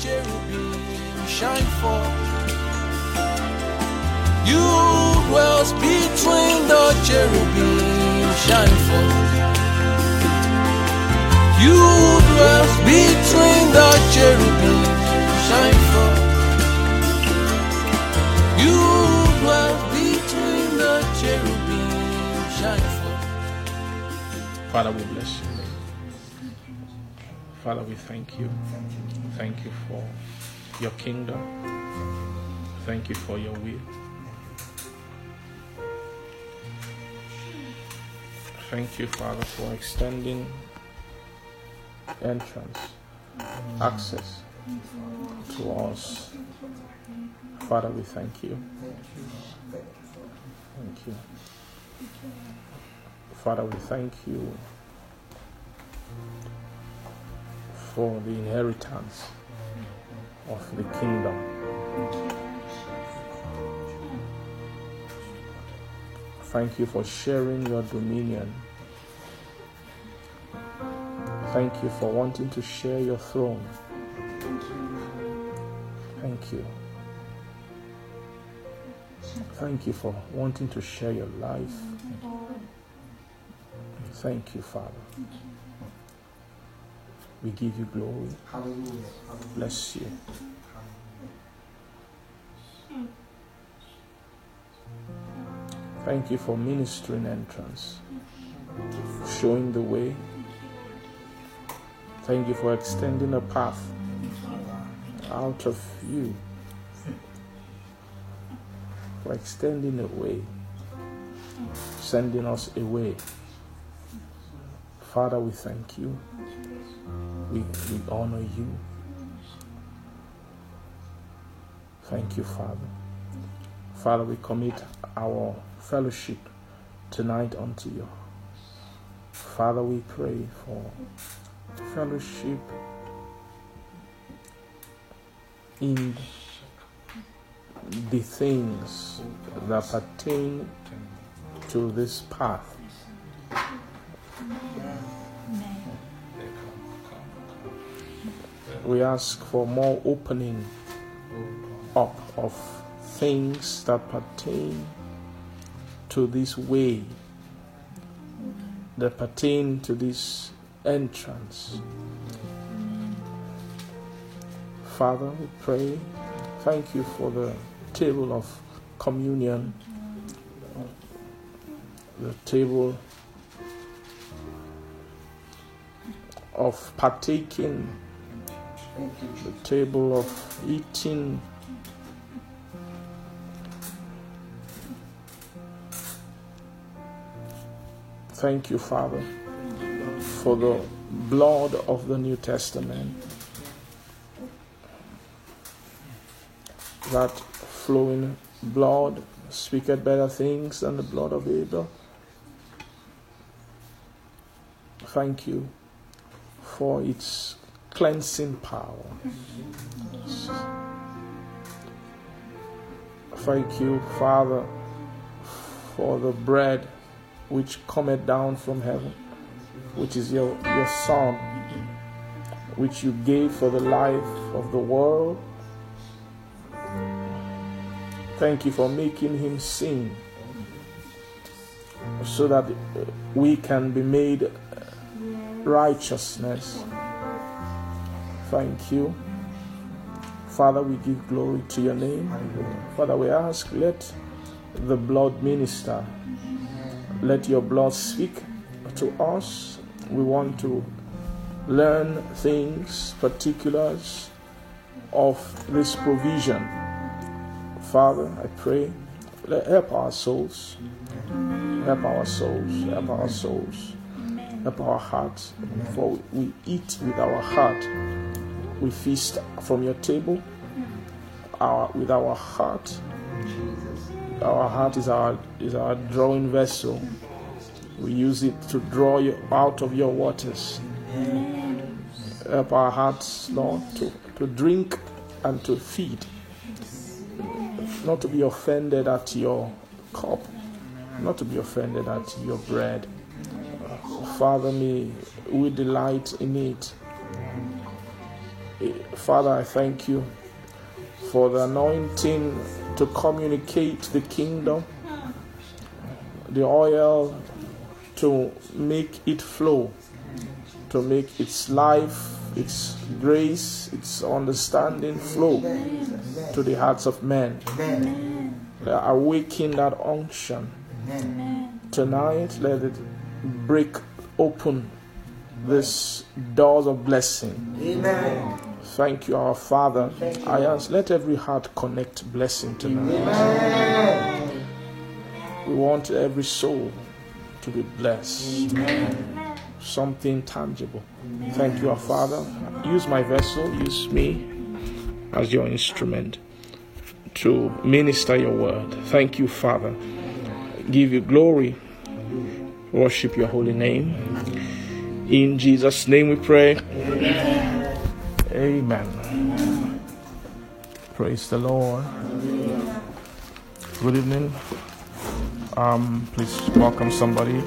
cherubim shine forth. You dwells between the cherubim shine forth. You dwells between the cherubim shine forth. You dwells between the cherubim shine forth. Father, we bless you. Father, we thank you. Thank you for your kingdom. Thank you for your will. Thank you, Father, for extending entrance, access to us. Father, we thank you. Thank you. Father, we thank you for the inheritance of the kingdom. Thank you for sharing your dominion. Thank you for wanting to share your throne. Thank you. Thank you for wanting to share your life. Thank you, Father. We give you glory. Hallelujah. Bless you. Thank you for ministering entrance, showing the way. Thank you for extending a path out of you, for extending a way, sending us away. Father, we thank you. We, we honor you. Thank you, Father. Father, we commit our fellowship tonight unto you. Father, we pray for fellowship in the things that pertain to this path. We ask for more opening up of things that pertain to this way, that pertain to this entrance. Father, we pray, thank you for the table of communion, the table of partaking, the table of eating. Thank you, Father, for the blood of the New Testament that flowing blood speaketh better things than the blood of Abel. Thank you for its cleansing power. Thank you, Father, for the bread which cometh down from heaven, which is your, your Son, which you gave for the life of the world. Thank you for making him sin so that we can be made righteousness. Thank you. Father, we give glory to your name. Father, we ask, let the blood minister let your blood speak to us. We want to learn things, particulars of this provision. Father, I pray, let help our souls, help our souls, help our souls, help our hearts. For we eat with our heart, we feast from your table, our with our heart our heart is our is our drawing vessel. We use it to draw you out of your waters. Help our hearts, Lord, to, to drink and to feed. Not to be offended at your cup, not to be offended at your bread. Father, me, we delight in it. Father, I thank you for the anointing to communicate the kingdom, the oil to make it flow, to make its life, its grace, its understanding flow to the hearts of men. Awaken that unction. Tonight, let it break open this doors of blessing. Amen. Thank you, our Father. I ask, let every heart connect blessing tonight. Amen. We want every soul to be blessed. Something tangible. Thank you, our Father. Use my vessel, use me as your instrument to minister your word. Thank you, Father. Give you glory. Worship your holy name. In Jesus' name we pray. Amen. Praise the Lord. Good evening. Um, please welcome somebody.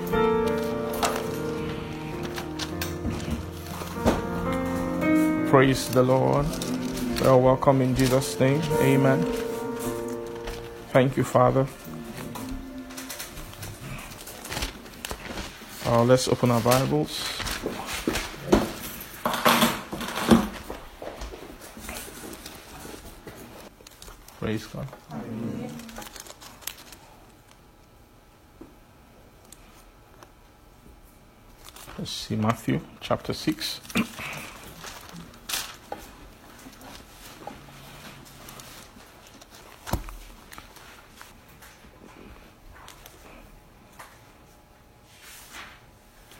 Praise the Lord. We are welcome in Jesus' name. Amen. Thank you, Father. Uh, let's open our Bibles. Praise God. Let's see Matthew chapter 6.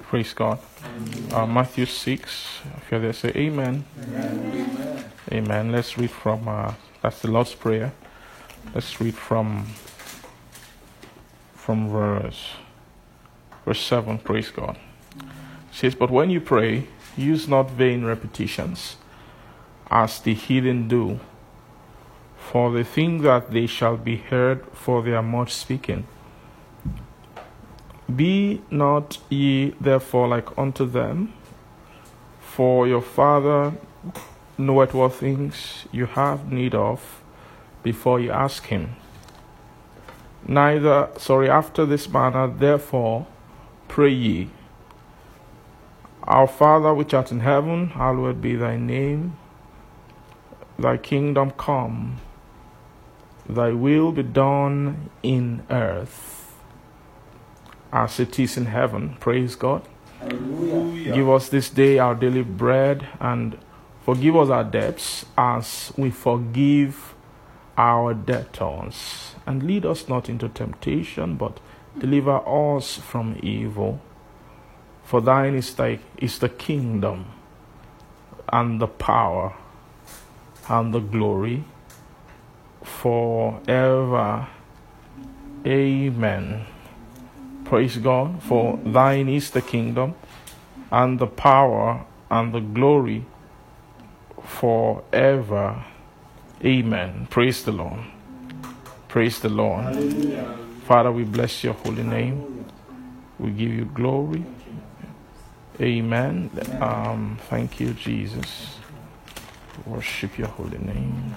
Praise God. Uh, Matthew 6. If you're there, say amen. Amen. Let's read from, uh, that's the Lord's Prayer. Let's read from, from verse, verse 7. Praise God. It says, But when you pray, use not vain repetitions, as the heathen do, for they think that they shall be heard for their much speaking. Be not ye therefore like unto them, for your Father knoweth what things you have need of before you ask him. Neither, sorry, after this manner, therefore, pray ye. Our Father which art in heaven, hallowed be thy name. Thy kingdom come, thy will be done in earth as it is in heaven. Praise God. Hallelujah. Give us this day our daily bread and forgive us our debts as we forgive our debtors. And lead us not into temptation, but deliver us from evil. For thine is, thy, is the kingdom and the power and the glory forever. Amen. Praise God, for thine is the kingdom and the power and the glory forever. Amen. Praise the Lord. Praise the Lord. Hallelujah. Father, we bless your holy name. We give you glory. Amen. Um, thank you, Jesus. Worship your holy name.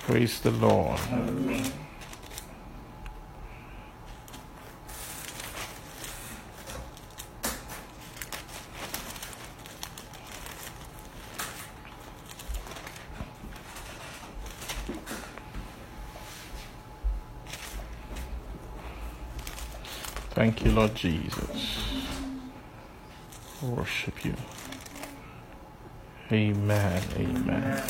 Praise the Lord. Thank you, Lord Jesus. Worship you. Amen. Amen.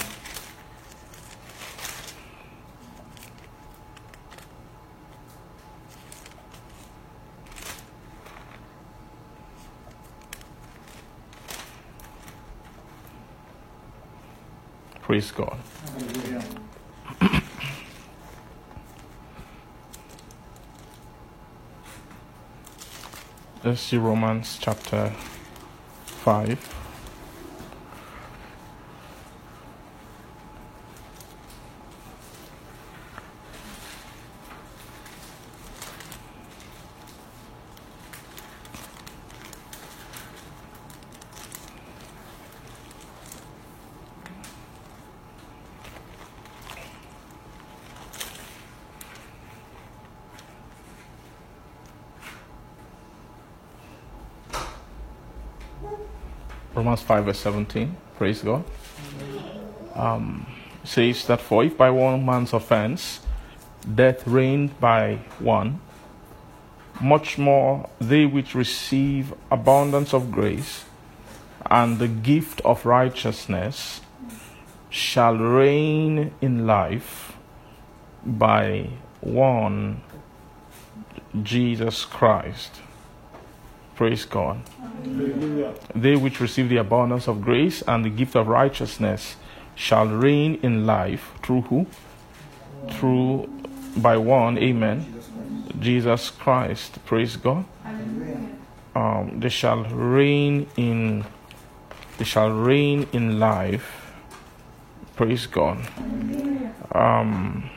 Praise God. Let's see Romans chapter 5. Romans 5, verse 17. Praise God. Um, says that for if by one man's offense death reigned by one, much more they which receive abundance of grace and the gift of righteousness shall reign in life by one Jesus Christ. Praise God. Hallelujah. They which receive the abundance of grace and the gift of righteousness shall reign in life through who? Through by one, amen. Jesus Christ. Praise God. Um, they shall reign in they shall reign in life. Praise God. Um,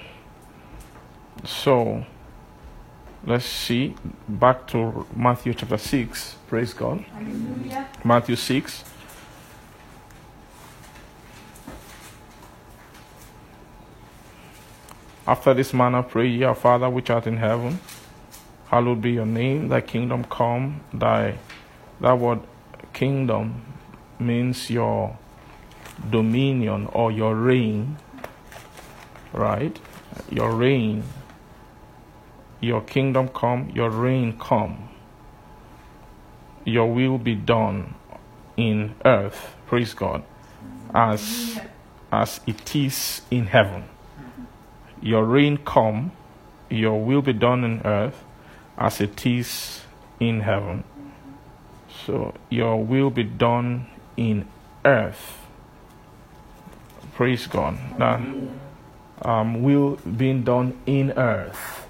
so let's see back to Matthew chapter 6. Praise God. Matthew 6. After this manner pray ye, Our Father which art in heaven, hallowed be your name, thy kingdom come, thy that word kingdom means your dominion or your reign. Right? Your reign. Your kingdom come, your reign come. Your will be done in earth, praise God, as as it is in heaven your reign come, your will be done in earth as it is in heaven. So your will be done in earth. Praise God. Now, um, will being done in earth.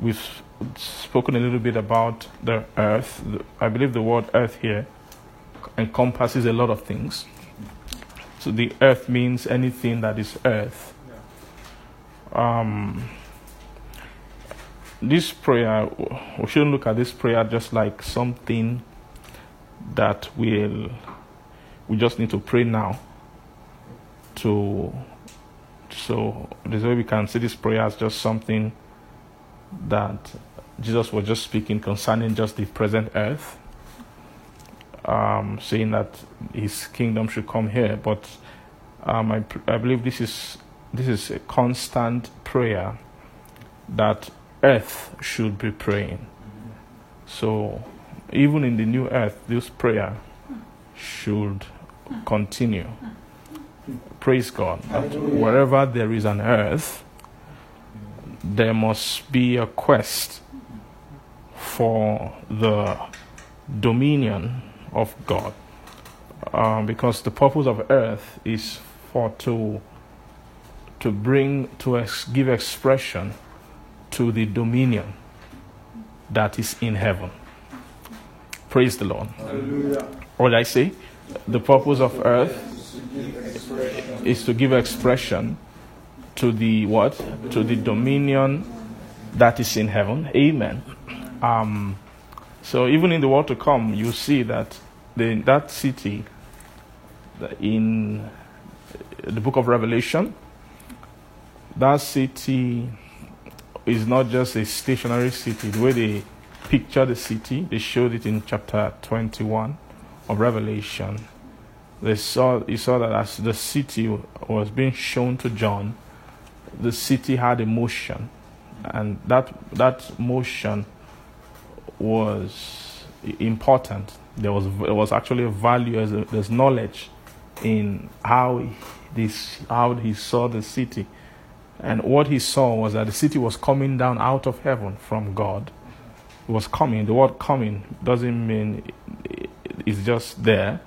We've spoken a little bit about the earth. I believe the word earth here encompasses a lot of things. So the earth means anything that is earth um, this prayer, we shouldn't look at this prayer just like something that will we just need to pray now. To so this way we can see this prayer as just something that Jesus was just speaking concerning just the present earth, um, saying that His kingdom should come here. But um, I, I believe this is this is a constant prayer that earth should be praying. So, even in the new earth, this prayer should continue. Praise God. That wherever there is an earth, there must be a quest for the dominion of God. Um, because the purpose of earth is for to to bring to ex- give expression to the dominion that is in heaven. Praise the Lord. Hallelujah. What did I say? The purpose of earth is to give expression to the what? To the dominion that is in heaven. Amen. Um, so even in the world to come, you see that the, that city in the book of Revelation, that city is not just a stationary city. The way they picture the city, they showed it in chapter 21 of Revelation. They saw, he saw that as the city was being shown to John, the city had a motion, and that that motion was important. There was there was actually a value as there's knowledge in how this how he saw the city, and what he saw was that the city was coming down out of heaven from God. It was coming. The word "coming" doesn't mean it's just there.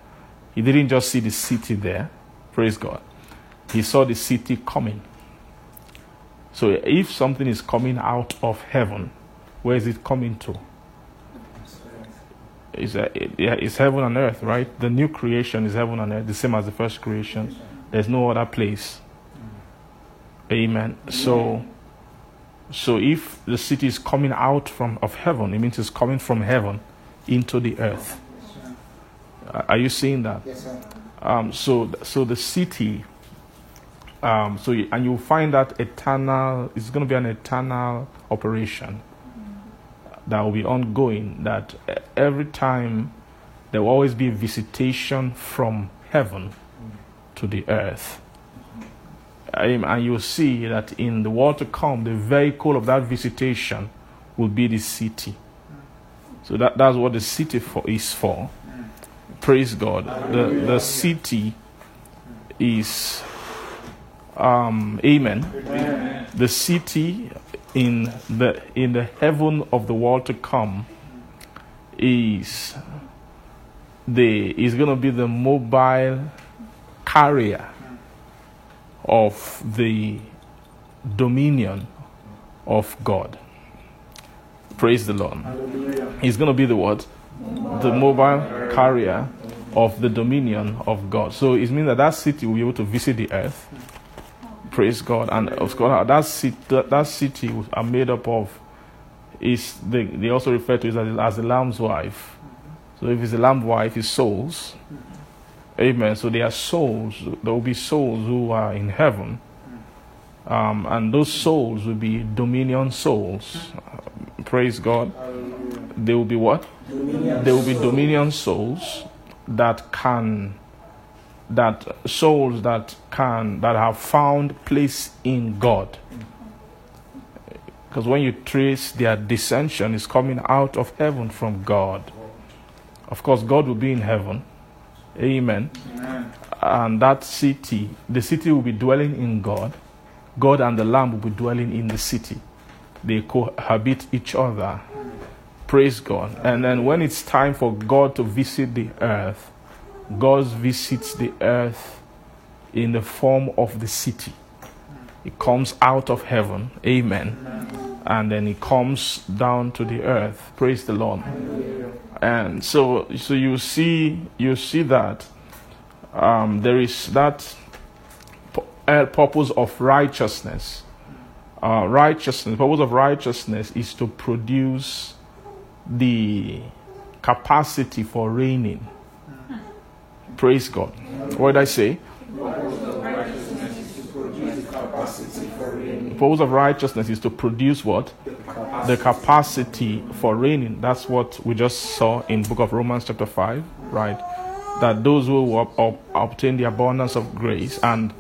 He didn't just see the city there. Praise God. He saw the city coming. So if something is coming out of heaven, where is it coming to? Is yeah, it's heaven and earth, right? The new creation is heaven and earth, the same as the first creation. There's no other place. Amen. So, so if the city is coming out from of heaven, it means it's coming from heaven into the earth. Are are you seeing that? Yes, sir. Um, so, so the city, um, so you, and you'll find that eternal. It's going to be an eternal operation that will be ongoing. That every time there will always be visitation from heaven to the earth. And you'll see that in the world to come, the vehicle of that visitation will be the city. So that, that's what the city for, is for. Praise God. The, the city is, um, amen. The city in the, in the heaven of the world to come is the is going to be the mobile carrier of the dominion of God. Praise the Lord. He's going to be the what? The mobile carrier of the dominion of God. So it means that that city will be able to visit the earth. Praise God. And of course, that city, that, city are made up of is they, they also refer to it as, as the lamb's wife. So if it's a lamb wife, it's souls. Amen. So there are souls. There will be souls who are in heaven. Um, and those souls will be dominion souls. praise God. They will be what? Dominion they will be dominion souls that can, that souls that can, that have found place in God. Because when you trace their descension, is coming out of heaven from God. Of course, God will be in heaven. Amen. Amen. And that city, the city will be dwelling in God. God and the Lamb will be dwelling in the city. They cohabit each other. Praise God. And then when it's time for God to visit the earth, God visits the earth in the form of the city. It comes out of heaven. Amen. Amen. And then it comes down to the earth. Praise the Lord. And so, so you see, you see that um, there is that uh, purpose of righteousness. Uh, righteousness, purpose of righteousness is to produce the capacity for reigning. Praise God. What did I say? The purpose of righteousness is to produce what? The capacity for reigning. That's what we just saw in book of Romans chapter 5, right? That those who obtain the abundance of grace and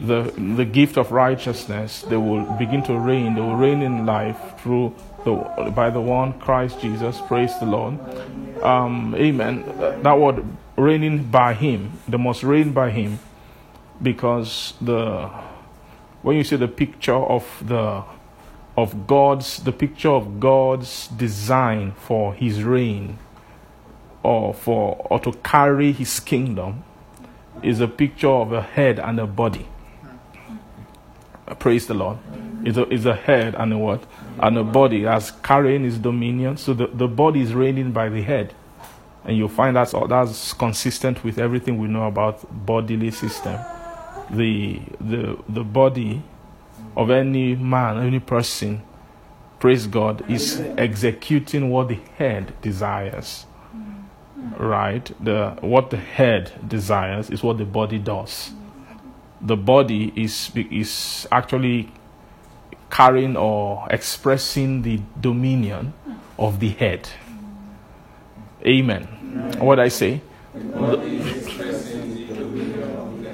the, the gift of righteousness, they will begin to reign. They will reign in life through the, by the one Christ Jesus. Praise the Lord. Um, amen. That word reigning by Him, they must reign by Him because the when you see the picture of the of God's the picture of God's design for his reign or for or to carry his kingdom is a picture of a head and a body. Praise the Lord. It's a, it's a head and a what? And a body as carrying his dominion. So the, the body is reigning by the head. And you'll find that's, that's consistent with everything we know about bodily system the, the, the body of any man, any person, praise God, is executing what the head desires. Right? The, what the head desires is what the body does. The body is, is actually carrying or expressing the dominion of the head. Amen. What I say?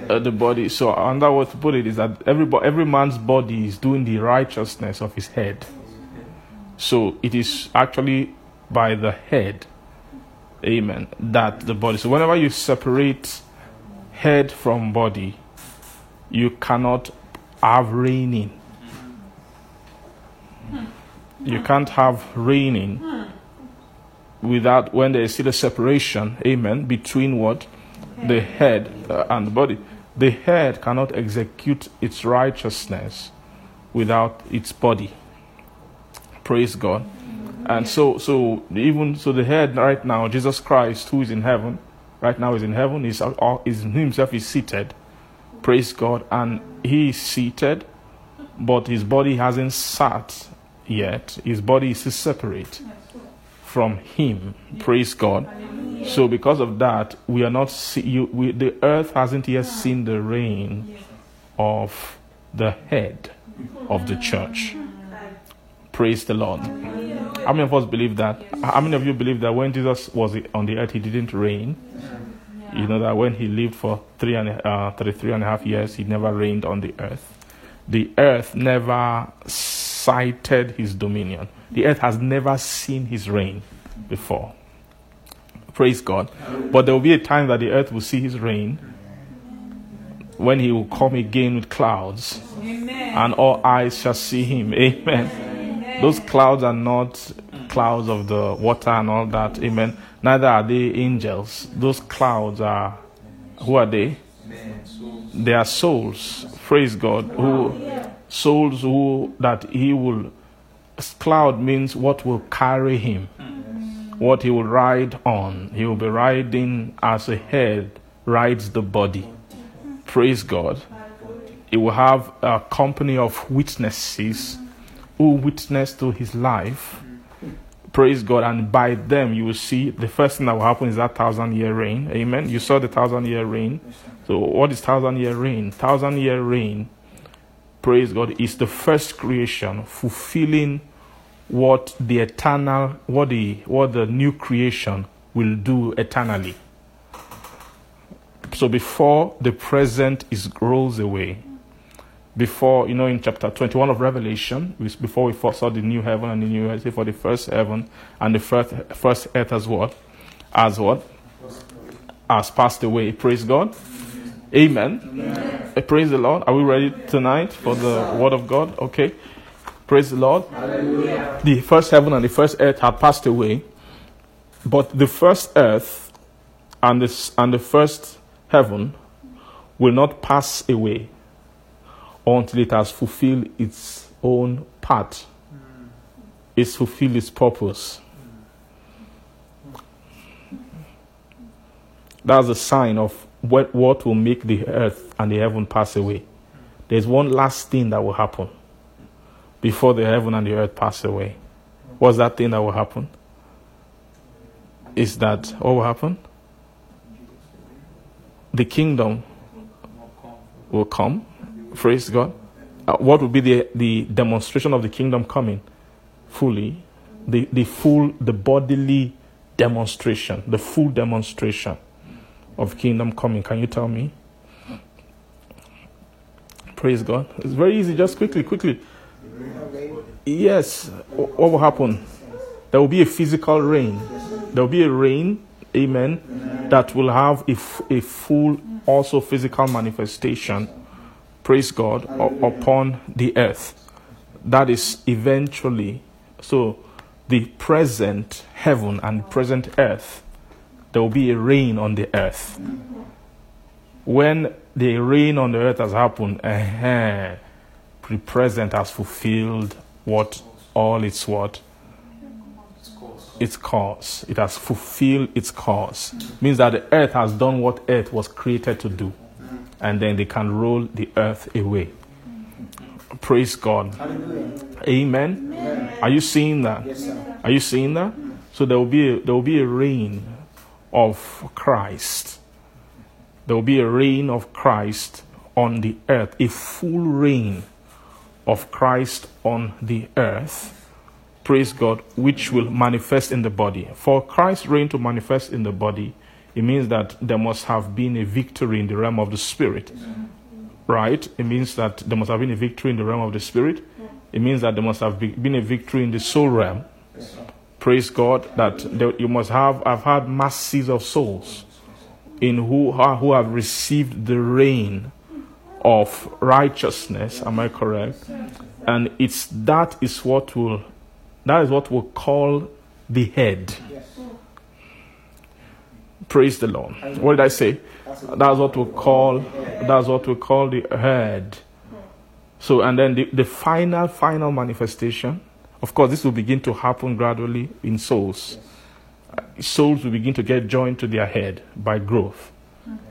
uh, the body. So another way to put it is that every every man's body is doing the righteousness of his head. So it is actually by the head, amen, that the body. So whenever you separate head from body, you cannot have reigning. You can't have reigning without when there is still a separation, amen, between what the head uh, and the body. The head cannot execute its righteousness without its body. Praise God. And so, so even so, the head right now, Jesus Christ, who is in heaven, right now is in heaven, is, uh, is himself is seated. Praise God, and he is seated, but his body hasn't sat yet. His body is separate from him. Praise God. So because of that, we are not see, you, we, the earth hasn't yet seen the reign of the head of the church. Praise the Lord. How many of us believe that? How many of you believe that when Jesus was on the earth, he didn't reign? You know that when he lived for three and uh, 33 and a half years, he never reigned on the earth. The earth never sighted his dominion. The earth has never seen his reign before. Praise God. But there will be a time that the earth will see his reign when he will come again with clouds Amen. and all eyes shall see him. Amen. Amen. Those clouds are not clouds of the water and all that. Amen. Neither are they angels. Those clouds are, who are they? They are souls. Praise God. Who, souls who, that he will, cloud means what will carry him, mm. what he will ride on. He will be riding as a head rides the body. Praise God. He will have a company of witnesses who witness to his life Praise God. And by them, you will see the first thing that will happen is that thousand year reign. Amen. You saw the thousand year reign. So, what is thousand year reign? Thousand year reign, praise God, is the first creation fulfilling what the eternal, what the, what the new creation will do eternally. So, before the present is rolls away, before, you know, in chapter 21 of Revelation, before we first saw the new heaven and the new earth, for the first heaven and the first, first earth as what? As what? Has passed away. Praise God. Amen. Amen. Uh, praise the Lord. Are we ready tonight for the word of God? Okay. Praise the Lord. Hallelujah. The first heaven and the first earth had passed away, but the first earth and the, and the first heaven will not pass away until it has fulfilled its own part. It's fulfilled its purpose. That's a sign of what, what will make the earth and the heaven pass away. There's one last thing that will happen before the heaven and the earth pass away. What's that thing that will happen? Is that what will happen? The kingdom will come Praise God. Uh, what would be the, the demonstration of the kingdom coming? Fully. The, the full, the bodily demonstration, the full demonstration of kingdom coming. Can you tell me? Praise God. It's very easy. Just quickly, quickly. Yes. What will happen? There will be a physical reign. There will be a reign, amen, that will have a, full, also physical manifestation praise God, upon the earth. That is eventually, so the present heaven and present earth, there will be a reign on the earth. When the reign on the earth has happened, uh the present has fulfilled what all its what its cause. It has fulfilled its cause. Means that the earth has done what earth was created to do and then they can roll the earth away. Praise God. Amen. Amen. Are you seeing that? Yes, Are you seeing that? So there will be a, there will be a reign of Christ. There will be a reign of Christ on the earth, a full reign of Christ on the earth. Praise God, which will manifest in the body. For Christ's reign to manifest in the body, it means that there must have been a victory in the realm of the spirit. Right? It means that there must have been a victory in the realm of the spirit. It means that there must have been a victory in the soul realm. Praise God that you must have I've had masses of souls in who are, who have received the reign of righteousness. Am I correct? And it's that is what will that is what we'll call the head. Praise the Lord. What did I say? That's what we call that's what we call the head. So and then the, the final, final manifestation, of course, this will begin to happen gradually in souls. Uh, souls will begin to get joined to their head by growth.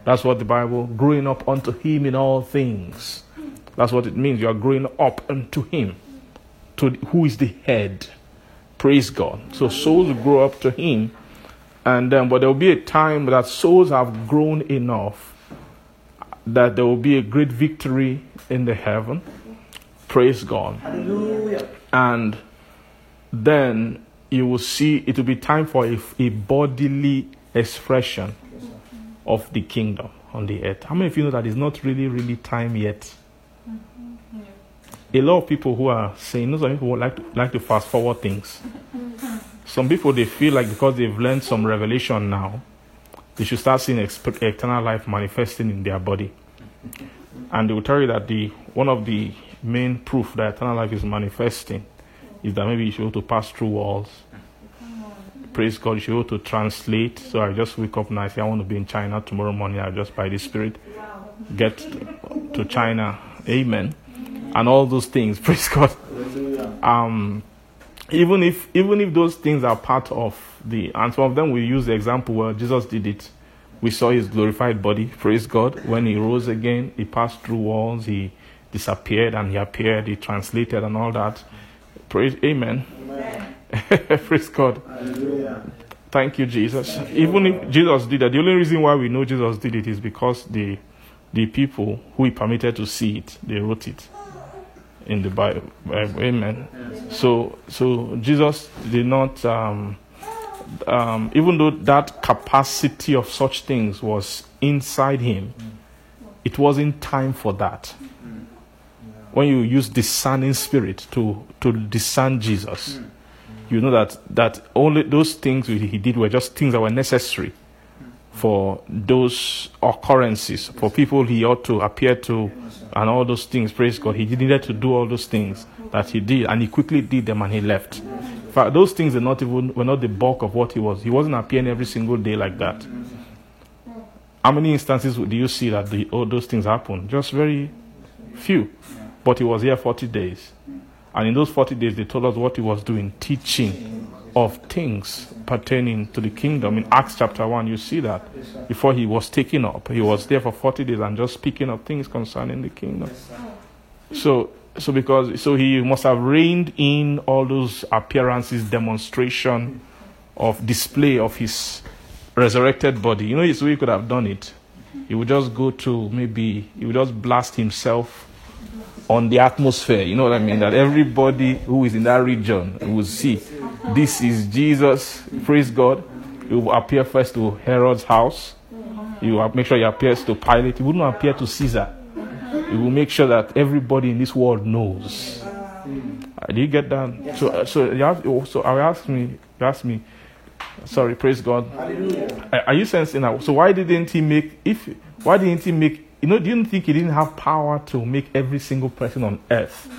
That's what the Bible, growing up unto him in all things. That's what it means. You are growing up unto him, to who is the head. Praise God. So souls will grow up to him and then, but there will be a time that souls have grown enough that there will be a great victory in the heaven. Praise God. Hallelujah. And then you will see it will be time for a, a bodily expression of the kingdom on the earth. How many of you know that it's not really, really time yet? A lot of people who are saying, you know, some people like to, like to fast forward things. Some people they feel like because they've learned some revelation now, they should start seeing exp- eternal life manifesting in their body. And they will tell you that the one of the main proof that eternal life is manifesting is that maybe you should be able to pass through walls. Praise God, you should be able to translate. So I just wake up say, I want to be in China tomorrow morning. I just by the Spirit get to China. Amen. And all those things. Praise God. Um, even if even if those things are part of the and some of them we use the example where Jesus did it. We saw his glorified body, praise God. When he rose again, he passed through walls, he disappeared and he appeared, he translated and all that. Praise Amen. praise God. Thank you, Jesus. Even if Jesus did that, the only reason why we know Jesus did it is because the the people who he permitted to see it, they wrote it in the Bible. Amen. So, so Jesus did not, um, um, even though that capacity of such things was inside him, it wasn't time for that. When you use discerning spirit to to discern Jesus, you know that that only those things he did were just things that were necessary for those occurrences, for people he ought to appear to, and all those things. Praise God. He needed to do all those things that he did, and he quickly did them and he left. In fact, those things are not even were not the bulk of what he was. He wasn't appearing every single day like that. How many instances do you see that the, all those things happen? Just very few. But he was here 40 days. And in those 40 days, they told us what he was doing, teaching of things pertaining to the kingdom. In Acts chapter 1, you see that. Before he was taken up, he was there for 40 days and just speaking of things concerning the kingdom. So, so because so he must have reined in all those appearances, demonstration of display of his resurrected body. You know, it's way he could have done it. He would just go to maybe he would just blast himself on the atmosphere. You know what I mean? That everybody who is in that region will see this is Jesus. Praise God. He will appear first to Herod's house. He will make sure he appears to Pilate. He wouldn't appear to Caesar. He will make sure that everybody in this world knows. Uh, Do you get that? So, uh, so, you have, oh, so uh, I ask me, you ask me, sorry, praise God. Are uh, are you sensing that? So why didn't he make, if, why didn't he make, you know, you think he didn't have power to make every single person on earth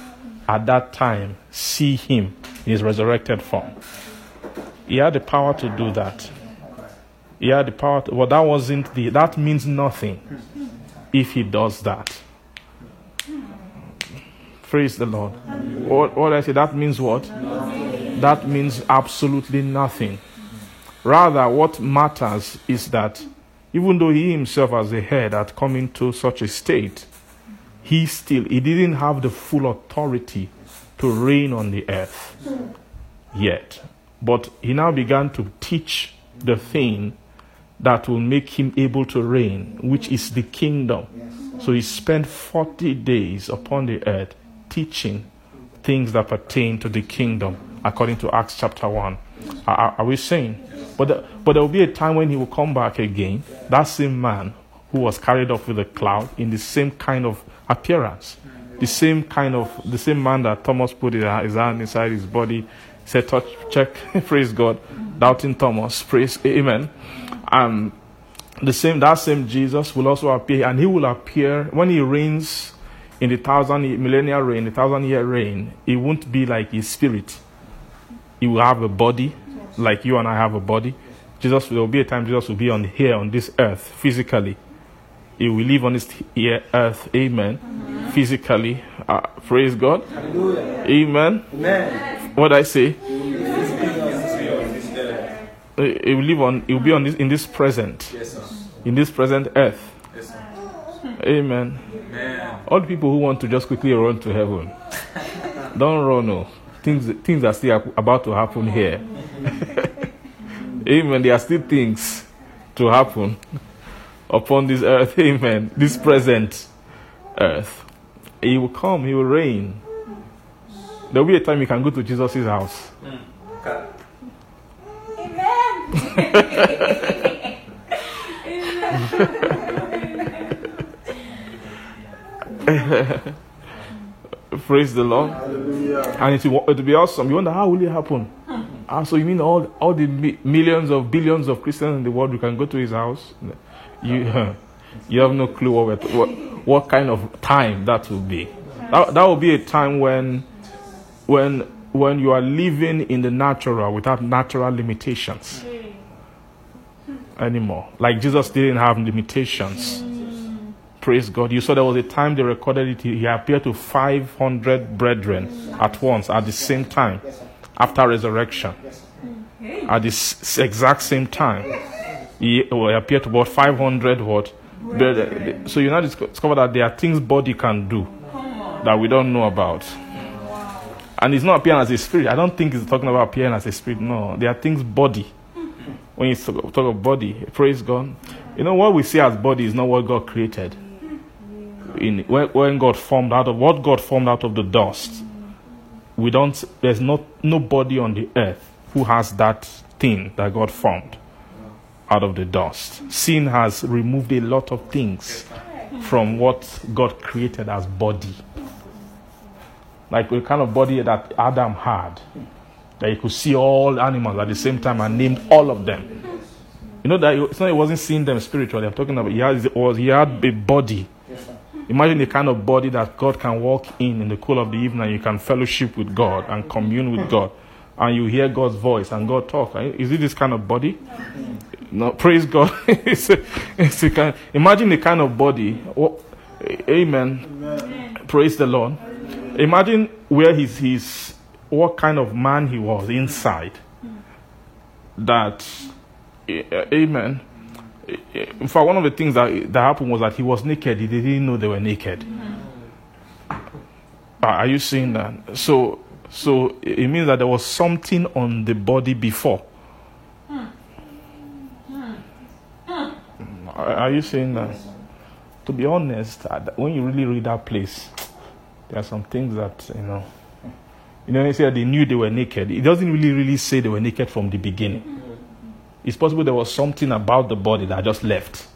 at that time see him in his resurrected form? He had the power to do that. He had the power to, well, that wasn't the, that means nothing if he does that. Praise the Lord. What, what I say, that means what? That means absolutely nothing. Rather, what matters is that even though he himself, as a head, had come into such a state, he still he didn't have the full authority to reign on the earth yet. But he now began to teach the thing that will make him able to reign, which is the kingdom. So he spent 40 days upon the earth teaching things that pertain to the kingdom, according to Acts chapter 1. Are, are- are we saying? But, the, but there will be a time when he will come back again, that same man who was carried off with a cloud in the same kind of appearance. The same kind of, the same man that Thomas put his hand inside his body, said, touch, check, praise God, doubting Thomas, praise, amen. And the same, that same Jesus will also appear, and he will appear when he reigns in the thousand millennial reign, the thousand year reign. It won't be like his spirit. He will have a body, like you and I have a body. Jesus, there will be a time Jesus will be on here on this earth physically. He will live on this here earth, amen. Physically, uh, praise God, amen. What I say? He will live on. He will be on this in this present, in this present earth. Amen. All the people who want to just quickly run to heaven, don't run. No, things things are still about to happen here. Amen. There are still things to happen upon this earth. Amen. This present earth. He will come. He will reign. There will be a time you can go to Jesus' house. Praise the Lord. And it will, it will be awesome. You wonder how will it happen? Ah, so you mean all all the mi- millions of billions of Christians in the world, you can go to his house? You you have no clue what what, what kind of time that will be. That, that will be a time when when when you are living in the natural without natural limitations anymore. Like Jesus didn't have limitations. Praise God. You saw there was a time they recorded it. He appeared to 500 brethren at once at the same time after resurrection. At the exact same time. He oh, appeared to about 500 what? Brethren. So you now discover that there are things body can do that we don't know about. And he's not appearing as a spirit. I don't think he's talking about appearing as a spirit. No, there are things body. When you talk talk of body, praise God. You know what we see as body is not what God created. In when, God formed out of what God formed out of the dust, we don't. There's not nobody on the earth who has that thing that God formed out of the dust. Sin has removed a lot of things from what God created as body like the kind of body that Adam had, that he could see all animals at the same time and named all of them. You know that it's not he wasn't seeing them spiritually. I'm talking about he he had a body. Imagine the kind of body that God can walk in in the cool of the evening. and You can fellowship with God and commune with God, and you hear God's voice and God talk. Is it this kind of body? No, praise God. it's a, it's a kind, imagine the kind of body. Oh, amen. Praise the Lord. Imagine where he's, he's, what kind of man he was inside. That, eh, amen. In fact, one of the things that, that happened was that he was naked. He didn't know they were naked. Ah, Are you seeing that? So, so it means that there was something on the body before. Are are you seeing that? To be honest, when you really read that place, there are some things that you know. You know, they say they knew they were naked. It doesn't really, really say they were naked from the beginning. It's possible there was something about the body that just left.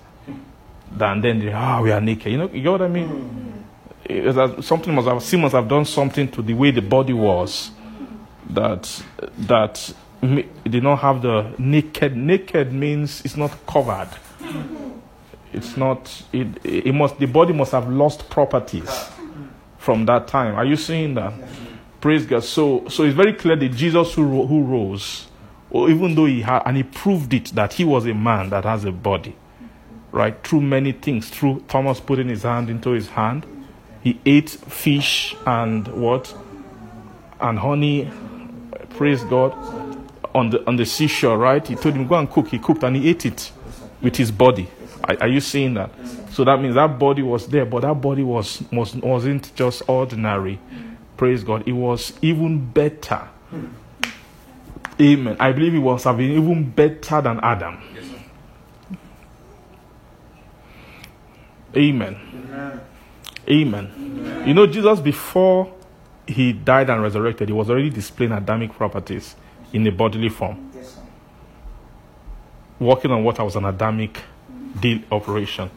And then they, ah, we are naked. You know, you get what I mean? That something must have, sin must have done something to the way the body was that that did not have the naked. Naked means it's not covered. It's not. It, it must. The body must have lost properties from that time. Are you seeing that? Praise God. So, so it's very clear that Jesus who, who rose, or even though he had, and he proved it that he was a man that has a body, right? Through many things. Through Thomas putting his hand into his hand, he ate fish and what? And honey. Praise God. On the on the seashore, right? He told him go and cook. He cooked and he ate it with his body. Are, are you seeing that? So that means that body was there, but that body was, was wasn't just ordinary. Praise God. It was even better. Amen. I believe he was been even better than Adam. Amen. Amen. You know, Jesus, before he died and resurrected, he was already displaying Adamic properties in a bodily form, working on what was an Adamic deal operation.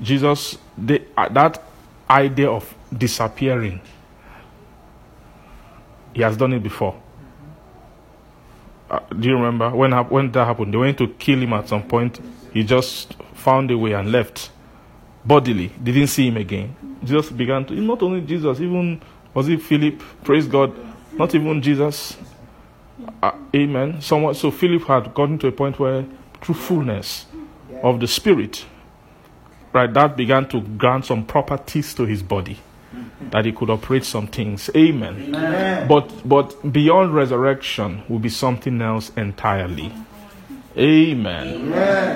Jesus, the, uh, that idea of disappearing, he has done it before. Uh, do you remember when when that happened? They went to kill him at some point. He just found a way and left bodily. Didn't see him again. Jesus began to. Not only Jesus, even was it Philip? Praise God. Not even Jesus. Uh, amen. Somewhat. So Philip had gotten to a point where, through fullness of the Spirit, right, that began to grant some properties to his body, that he could operate some things. Amen. But but beyond resurrection will be something else entirely. Amen.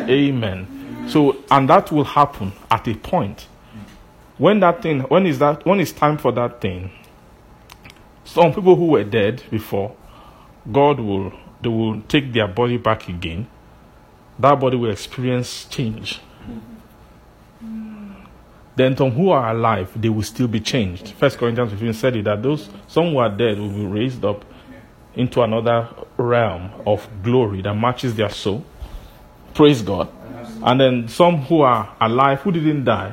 Amen. So and that will happen at a point. When that thing when is that when it's time for that thing, some people who were dead before, God will they will take their body back again. That body will experience change. Then some who are alive, they will still be changed. First Corinthians 15 said it that those some who are dead will be raised up into another realm of glory that matches their soul. Praise God. And then some who are alive, who didn't die,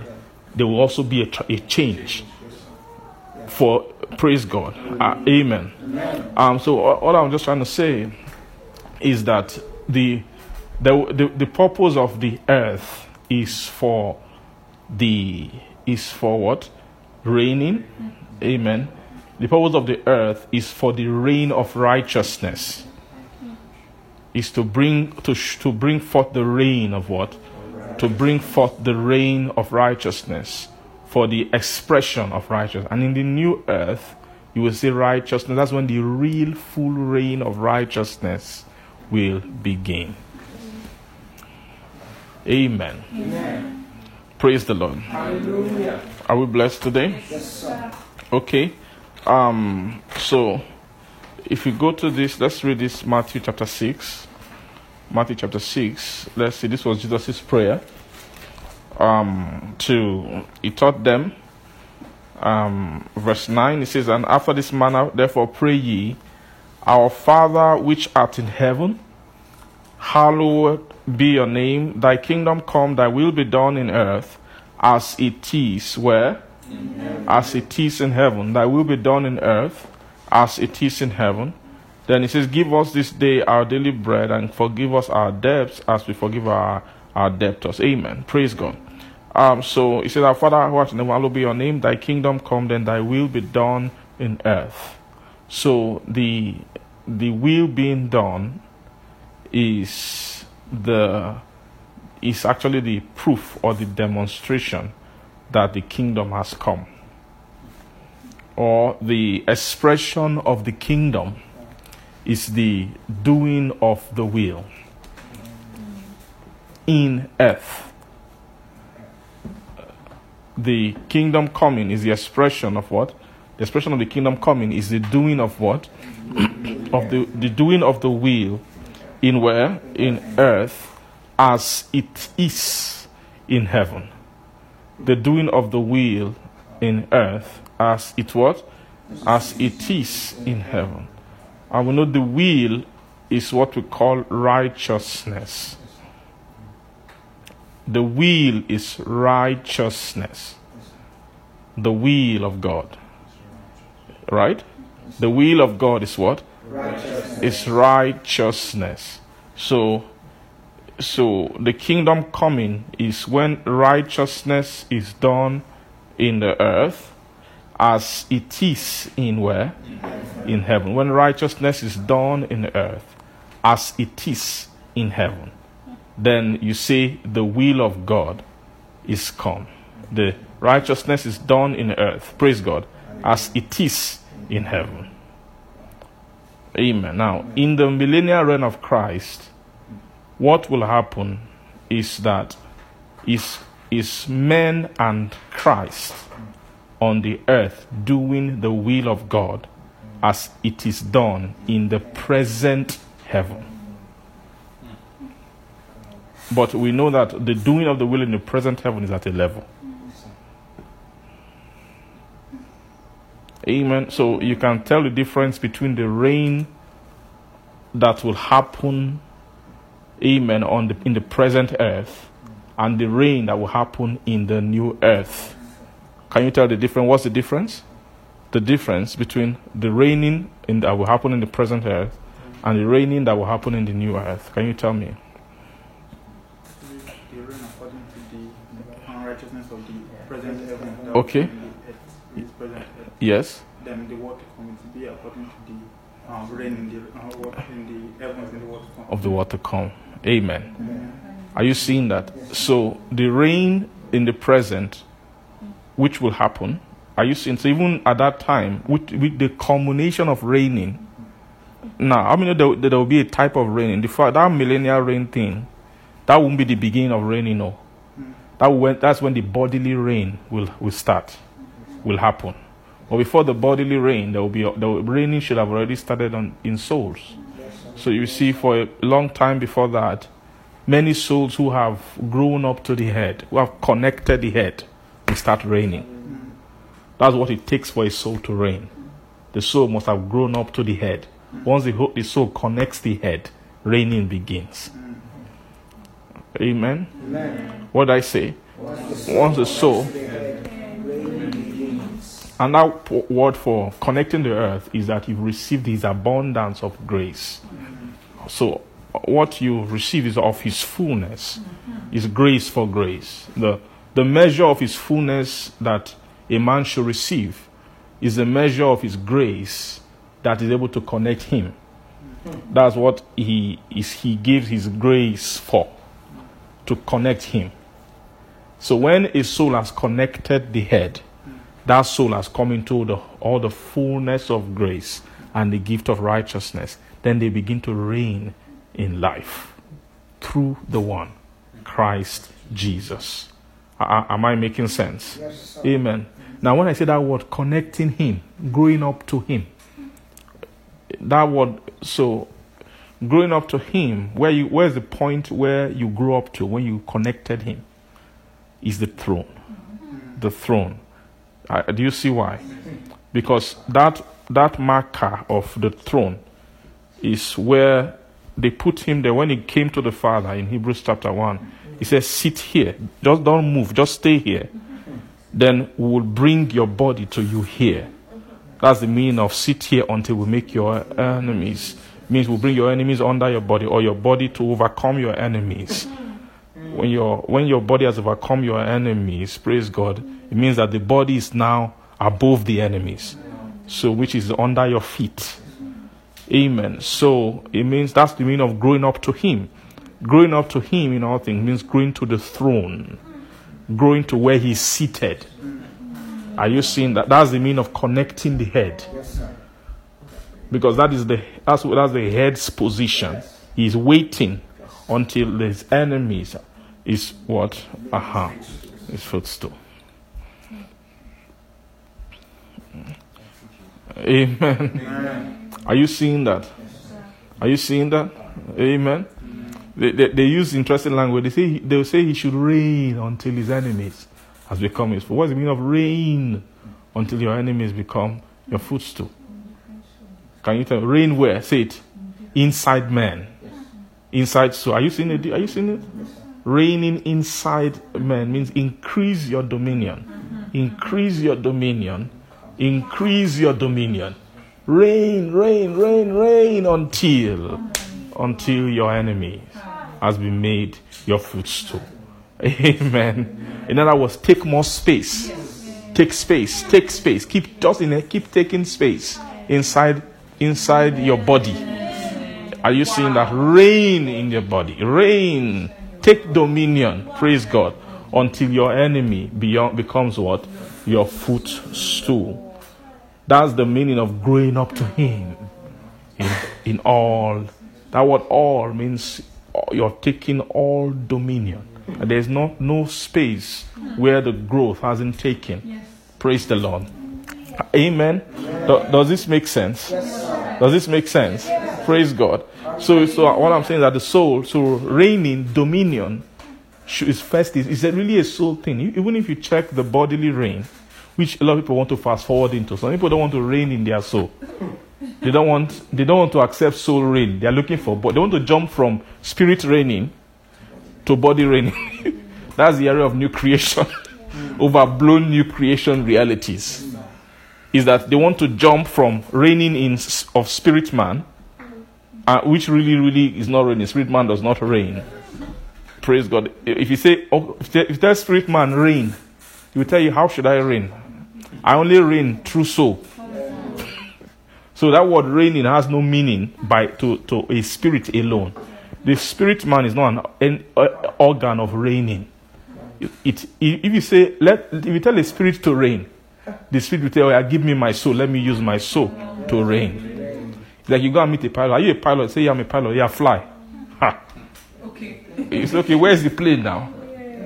there will also be a, a change for praise God. Uh, amen. Um, so all, all I'm just trying to say is that the, the the the purpose of the earth is for the is for what reigning. Mm-hmm. Amen. The purpose of the earth is for the reign of righteousness. Mm-hmm. Is to bring to to bring forth the reign of what? To bring forth the reign of righteousness for the expression of righteousness. And in the new earth, you will see righteousness. That's when the real full reign of righteousness will begin. Mm-hmm. Amen. Praise the Lord. Are we blessed today? Okay. Um, so if you go to this, let's read this Matthew chapter 6. Matthew chapter 6. Let's see, this was Jesus' prayer. Um, to he taught them. Um, verse 9 it says, And after this manner, therefore pray ye, Our Father which art in heaven, hallowed be your name, thy kingdom come, thy will be done in earth as it is where? As it is in heaven. Thy will be done in earth as it is in heaven. Then it says, Give us this day our daily bread and forgive us our debts as we forgive our, our debtors. Amen. Praise God. Um, so he said, Our Father who art in heaven, hallowed be your name, thy kingdom come, then thy will be done in earth. So the the will being done is the is actually the proof or the demonstration that the kingdom has come. Or the expression of the kingdom is the doing of the will in earth. The kingdom coming is the expression of what? The expression of the kingdom coming is the doing of what? Of the the doing of the will in where? In earth as it is in heaven. The doing of the will in earth as it what? As it is in heaven. And we know the will is what we call righteousness. The will is righteousness. The will of god. Right? The will of god is what is righteousness. So so the kingdom coming is when righteousness is done in the earth as it is in where? In heaven. When righteousness is done in the earth as it is in heaven then you say the will of god is come. The righteousness is done in earth. Praise god. As it is in heaven amen now in the millennial reign of christ what will happen is that is is men and Christ on the earth doing the will of God as it is done in the present heaven. But we know that the doing of the will in the present heaven is at a level. Amen. So you can tell the difference between the reign that will happen amen, on the, in the present earth and the reign that will happen in the new earth. Can you tell the difference? What's the difference? The difference between the reigning in, that will happen in the present earth and the reigning that will happen in the new earth. Can you tell me? The rain according to the unrighteousness of the present heaven. Okay. was in the earth, in this present earth. Yes. Then the water comes to be according to the uh, rain in the uh, water in the heavens in the water come. Of the water come. Amen. Are you seeing that? So the reign in the present, which will happen, are you seeing? So even at that time, with, with the culmination of reigning, now I mean there, there will be a type of reigning. The fa- that millennial reign thing, that won't be the beginning of reigning. No, that when, that's when the bodily reign will will start, will happen. But before the bodily reign, there will be the reigning should have already started on in souls. So you see, for a long time before that, many souls who have grown up to the head, who have connected the head, will start reigning. That's what it takes for a soul to reign. The soul must have grown up to the head. Once the, the soul connects the head, reigning begins. Amen. What I say? Once the soul. P- word for connecting the earth is that you've received his abundance of grace. So, what you receive is of his fullness, is grace for grace. The, the measure of his fullness that a man should receive is the measure of his grace that is able to connect him. That's what he is he gives his grace for to connect him. So when a soul has connected the head, that soul has come into the, all the fullness of grace and the gift of righteousness. Then they begin to reign in life through the one, Christ Jesus. A- a- am I making sense? Amen. Now, when I say that word, connecting Him, growing up to Him, that word, so growing up to Him, where you, where's the point where you grew up to when you connected Him? Is the throne. The throne. Uh, do you see why? Because that that marker of the throne is where they put him there when he came to the Father in Hebrews chapter 1. He says, Sit here. Just don't move. Just stay here. Then we will bring your body to you here. That's the meaning of sit here until we make your enemies. Means we'll bring your enemies under your body or your body to overcome your enemies. When your when your body has overcome your enemies, praise God, it means that the body is now above the enemies. So which is under your feet. Amen. So it means that's the meaning of growing up to Him. Growing up to Him in all things means growing to the throne, growing to where He's seated. Are you seeing that? That's the meaning of connecting the head. Because that is the that's, that's the head's position. He's waiting until his enemies is what? Aha. His footstool. Amen. Are you seeing that? Are you seeing that? Amen. They, they, they use interesting language. They say they say he should reign until his enemies has become his. What's the meaning of reign until your enemies become your footstool? Can you tell? Reign where? Say it. Inside man. Inside. So are you seeing it? Are you seeing it? Reigning inside man means increase your dominion. Increase your dominion. Increase your dominion. Reign, reign, reign, reign until until your enemy has been made your footstool. Amen. In other words, take more space. Take space. Take space. Keep just in a, keep taking space inside inside your body. Are you seeing that? Reign in your body. Reign. Take dominion. Praise God. Until your enemy beyond becomes what? Your footstool. That's the meaning of growing up to Him in, in all. That word all means you're taking all dominion. And there's no, no space where the growth hasn't taken. Praise the Lord. Amen. Do- does this make sense? Does this make sense? Praise God. So, so what I'm saying is that the soul, so reigning dominion, is first is, is really a soul thing. Even if you check the bodily reign, which a lot of people want to fast forward into, some people don't want to reign in their soul. They don't want they don't want to accept soul reign. They are looking for but they want to jump from spirit reigning to body reigning. That's the area of new creation. Overblown new creation realities. Is that they want to jump from reigning in of spirit man, uh, which really, really is not reigning. Spirit man does not reign. Praise God. If you say, oh, if if that spirit man reign, he will tell you, how should I reign? I only reign through soul. So that word reigning has no meaning by to, to a spirit alone. The spirit man is not an, an organ of reigning. It, it, if you say let if you tell a spirit to reign, the spirit will tell you, "give me my soul. Let me use my soul to reign." It's like you go and meet a pilot. Are you a pilot? Say, "Yeah, I'm a pilot." Yeah, fly. Ha. Okay. It's okay. Where's the plane now?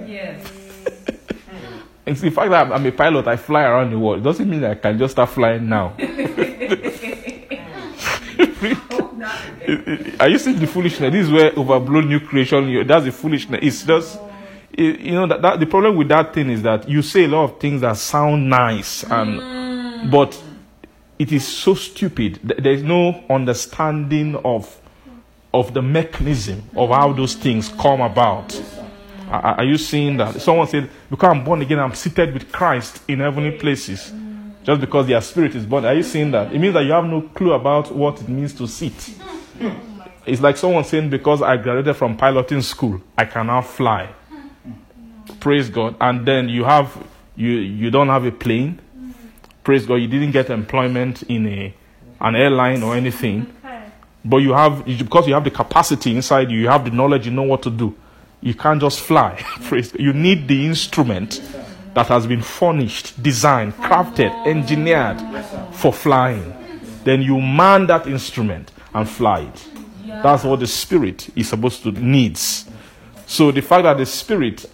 Yes. It's the fact that I'm, a pilot, I fly around the world. It doesn't mean that I can just start flying now. Are you seeing the foolishness? This is where overblown new creation. That's the foolishness. It's just, i- you know that, that the problem with that thing is that you say a lot of things that sound nice and mm. but it is so stupid there is no understanding of of the mechanism of how those things come about are, are you seeing that? Someone said because i'm born again i'm seated with christ in heavenly places. Just because their spirit is born. Are you seeing that? It means that you have no clue about what it means to sit. It's like someone saying because i graduated from piloting school i can now fly. Praise god. And then you have you you don't have a plane. Praise god you didn't get employment in a an airline or anything. But you have because you have the capacity inside you you have the knowledge you know what to do you can't just fly. You need the instrument that has been furnished designed crafted engineered for flying. Then you man that instrument and fly it. That's what the spirit is supposed to needs. So the fact that the spirit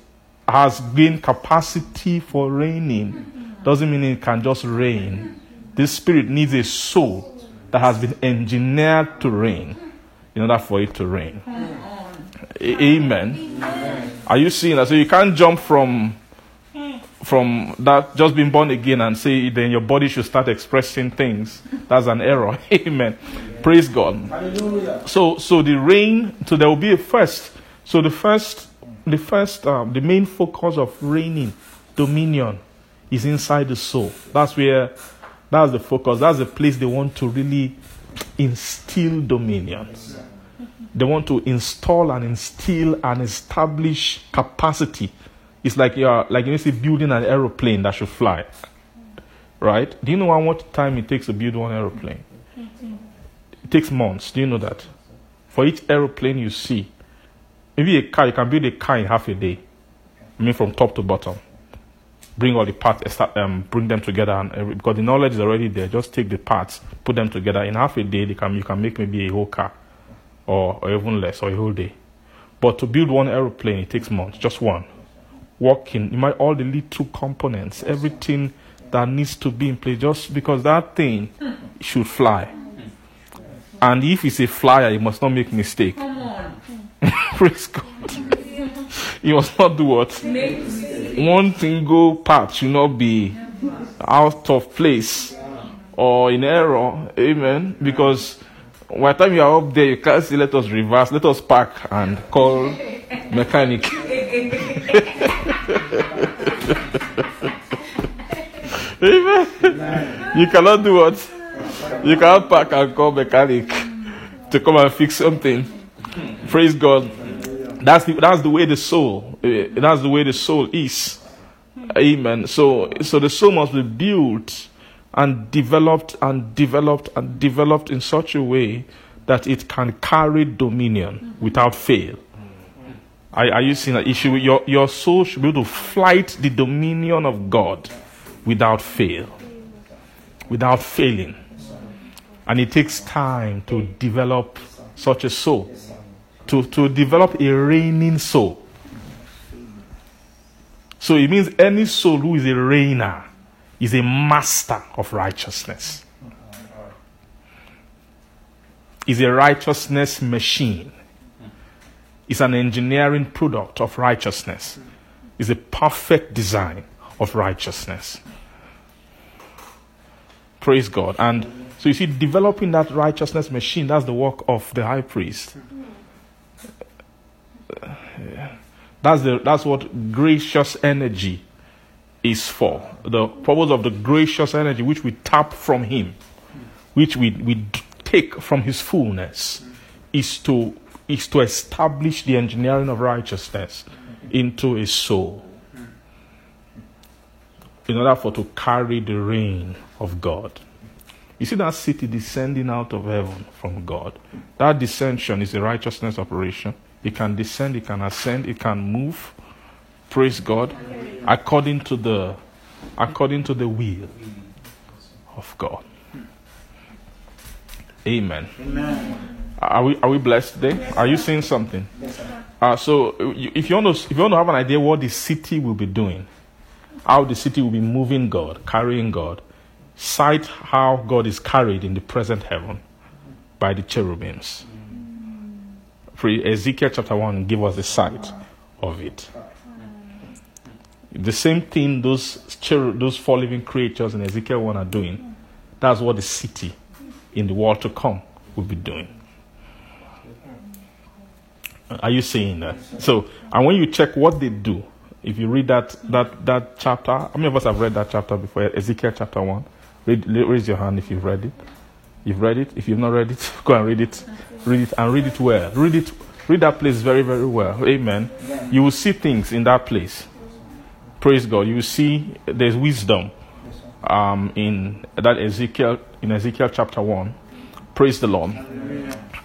has gained capacity for reigning doesn't mean it can just reign. This spirit needs a soul that has been engineered to reign in order for it to reign. A- Amen. Are you seeing that? So you can't jump from from that just being born again and say then your body should start expressing things. That's an error. Amen. Praise God. So so the reign. So there will be a first. So the first the first um, the main focus of reigning dominion is inside the soul. That's where that's the focus. That's the place they want to really instill dominion. They want to install and instill and establish capacity. It's like you're like you see building an aeroplane that should fly. Right? Do you know how much time it takes to build one aeroplane? It takes months. Do you know that? For each aeroplane you see, maybe a car, you can build a car in half a day. I mean, from top to bottom. Bring all the parts, um, bring them together, and because the knowledge is already there. Just take the parts, put them together. In half a day, they can you can make maybe a whole car, or, or even less, or a whole day. But to build one aeroplane, it takes months, just one. Working, you might all the little components, everything that needs to be in place, just because that thing should fly. And if it's a flyer, you must not make mistake. Praise God. you must not do what? One single part should not be out of place or in error. Amen. Because by the time you are up there, you can't say, let us reverse, let us park and call mechanic. Amen. You cannot do what? You cannot park and call mechanic to come and fix something. Praise God. That's the, that's the way the soul. eh, That's the way the soul is. Amen. So so the soul must be built and developed and developed and developed in such a way that it can carry dominion mm-hmm. without fail. Are, are you seeing that issue? Your your soul should be able to fight the dominion of God without fail, without failing, and it takes time to develop such a soul to, to develop a reigning soul. So it means any soul who is a reigner is a master of righteousness. Is a righteousness machine. Is an engineering product of righteousness. Is a perfect design of righteousness. Praise God. And so you see, developing that righteousness machine, that's the work of the high priest. That's the that's what gracious energy is for. The purpose of the gracious energy which we tap from him, which we, we take from his fullness, is to is to establish the engineering of righteousness into a soul. In order for to carry the reign of God. You see that city descending out of heaven from God. That descension is a righteousness operation. It can descend, it can ascend, it can move. Praise God. According to the according to the will of God. Amen. Are we are we blessed today? Are you seeing something? Uh, so if you want to if you want to have an idea what the city will be doing, how the city will be moving God, carrying God, cite how God is carried in the present heaven by the cherubims. Free Ezekiel chapter 1 give us a sight of it. The same thing those those four living creatures in Ezekiel 1 are doing, that's what the city in the world to come will be doing. Are you saying that? So, and when you check what they do, if you read that that that chapter, how many of us have read that chapter before? Ezekiel chapter one. Read, raise your hand if you've read it. You've read it. If you've not read it, go and read it. Read it and read it well. Read it. Read that place very very well. Amen. You will see things in that place. Praise God. You see there's wisdom um, in that Ezekiel in Ezekiel chapter one. Praise the Lord.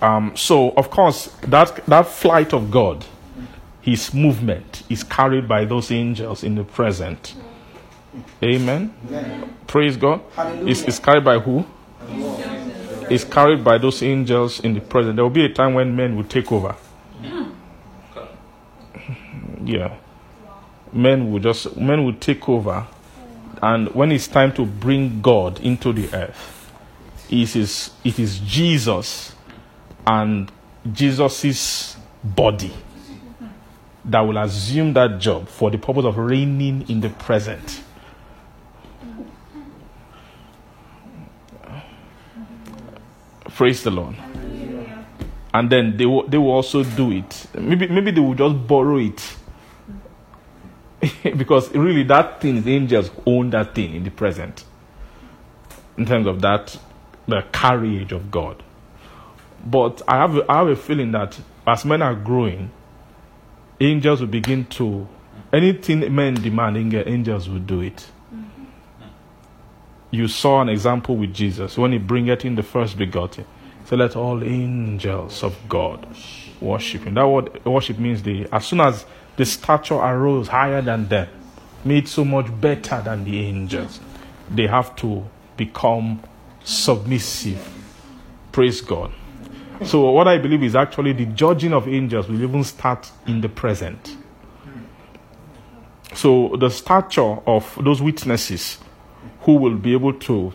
Um, so of course that that flight of God, His movement is carried by those angels in the present. Amen. Praise God. It's, it's carried by who? It's carried by those angels in the present. There will be a time when men will take over. Yeah. Men will just men will take over and when it's time to bring God into the earth, it is, it is Jesus and Jesus' body that will assume that job for the purpose of reigning in the present. Praise the Lord. And then they will, they will also do it. Maybe, maybe they will just borrow it. because really, that thing, the angels own that thing in the present. In terms of that, the carriage of God. But I have, a, I have a feeling that as men are growing, angels will begin to anything men demand, angels will do it. Mm-hmm. You saw an example with Jesus when he bringeth in the first begotten. So let all angels of God worship him. That word worship means the as soon as the stature arose higher than them, made so much better than the angels, they have to become submissive. Praise God. So, what I believe is actually the judging of angels will even start in the present. So, the stature of those witnesses who will be able to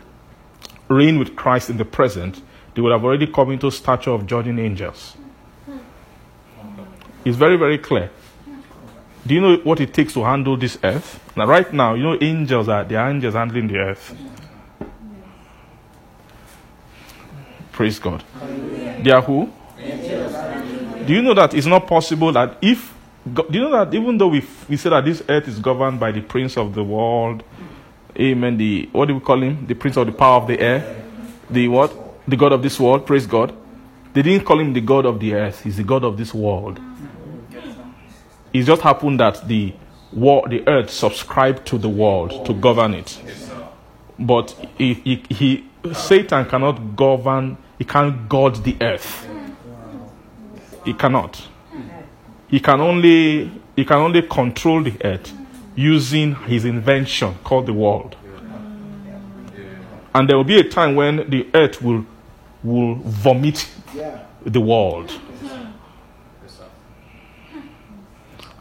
reign with Christ in the present, they would have already come into stature of judging angels. It's very, very clear. Do you know what it takes to handle this earth? Now, right now, you know, angels are, are angels handling the earth. Praise God. They are who? Do you know that it's not possible that if, do you know that even though we, we say that this earth is governed by the prince of the world, amen, the, what do we call him? The prince of the power of the air, the what? The God of this world, praise God. They didn't call him the God of the earth, he's the God of this world. It just happened that the war, the earth subscribed to the world to govern it. But he, he, he, Satan cannot govern, he can't guard the earth. He cannot. He can only he can only control the earth using his invention called the world. And there will be a time when the earth will will vomit the world.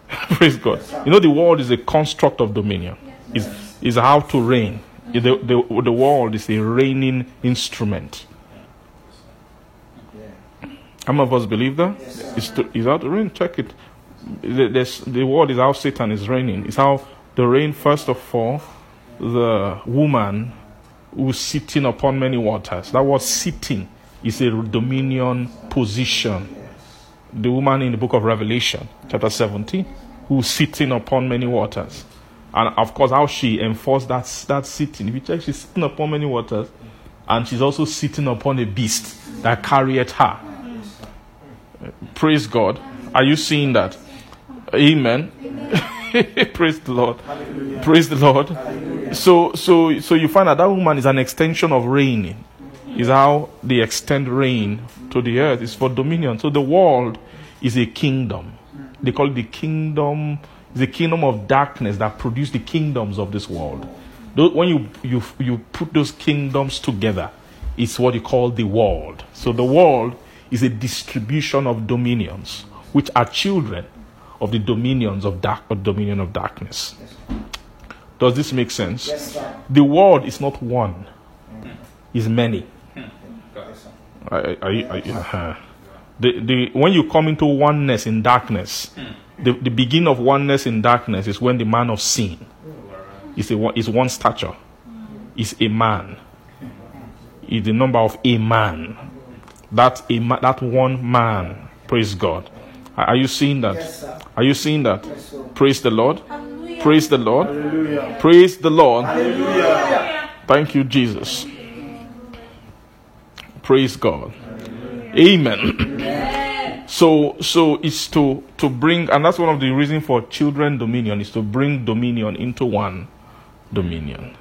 Praise God. You know, the world is a construct of dominion, is is how to reign. The, the, the world is a reigning instrument. How many of us believe that? It's, to, it's how to reign. Check it. The, the world is how Satan is reigning. It's how the reign, first of all, the woman who's sitting upon many waters. That word sitting is a dominion position. The woman in the book of Revelation, chapter 17, who's sitting upon many waters. And of course, how she enforced that, that sitting. If you check, she's sitting upon many waters, and she's also sitting upon a beast that carried her. Praise God. Are you seeing that? Amen. Praise the Lord. Hallelujah. Praise the Lord. Hallelujah. So, so, so you find that that woman is an extension of reigning. Is how they extend reign to the earth. It's for dominion. So the world is a kingdom. They call it the kingdom, the kingdom of darkness that produced the kingdoms of this world. When you, you, you put those kingdoms together, it's what you call the world. So the world is a distribution of dominions, which are children of the dominions of dark or dominion of darkness. Does this make sense? Yes, the world is not one, it's many. Are, are you, are you, uh, The, the, when you come into oneness in darkness, the, the beginning of oneness in darkness is when the man of sin is, a, one- is one stature, is a man, is the number of a man. That, a ma- that one man, praise God. Are are you seeing that? Yes, sir. Are you seeing that? Yes, sir. Praise the Lord. Hallelujah. Praise the Lord. Hallelujah. Praise the Lord. Hallelujah. Thank you, Jesus. Praise God. Amen. So, so it's to to bring, and that's one of the reasons for children dominion is to bring dominion into one dominion.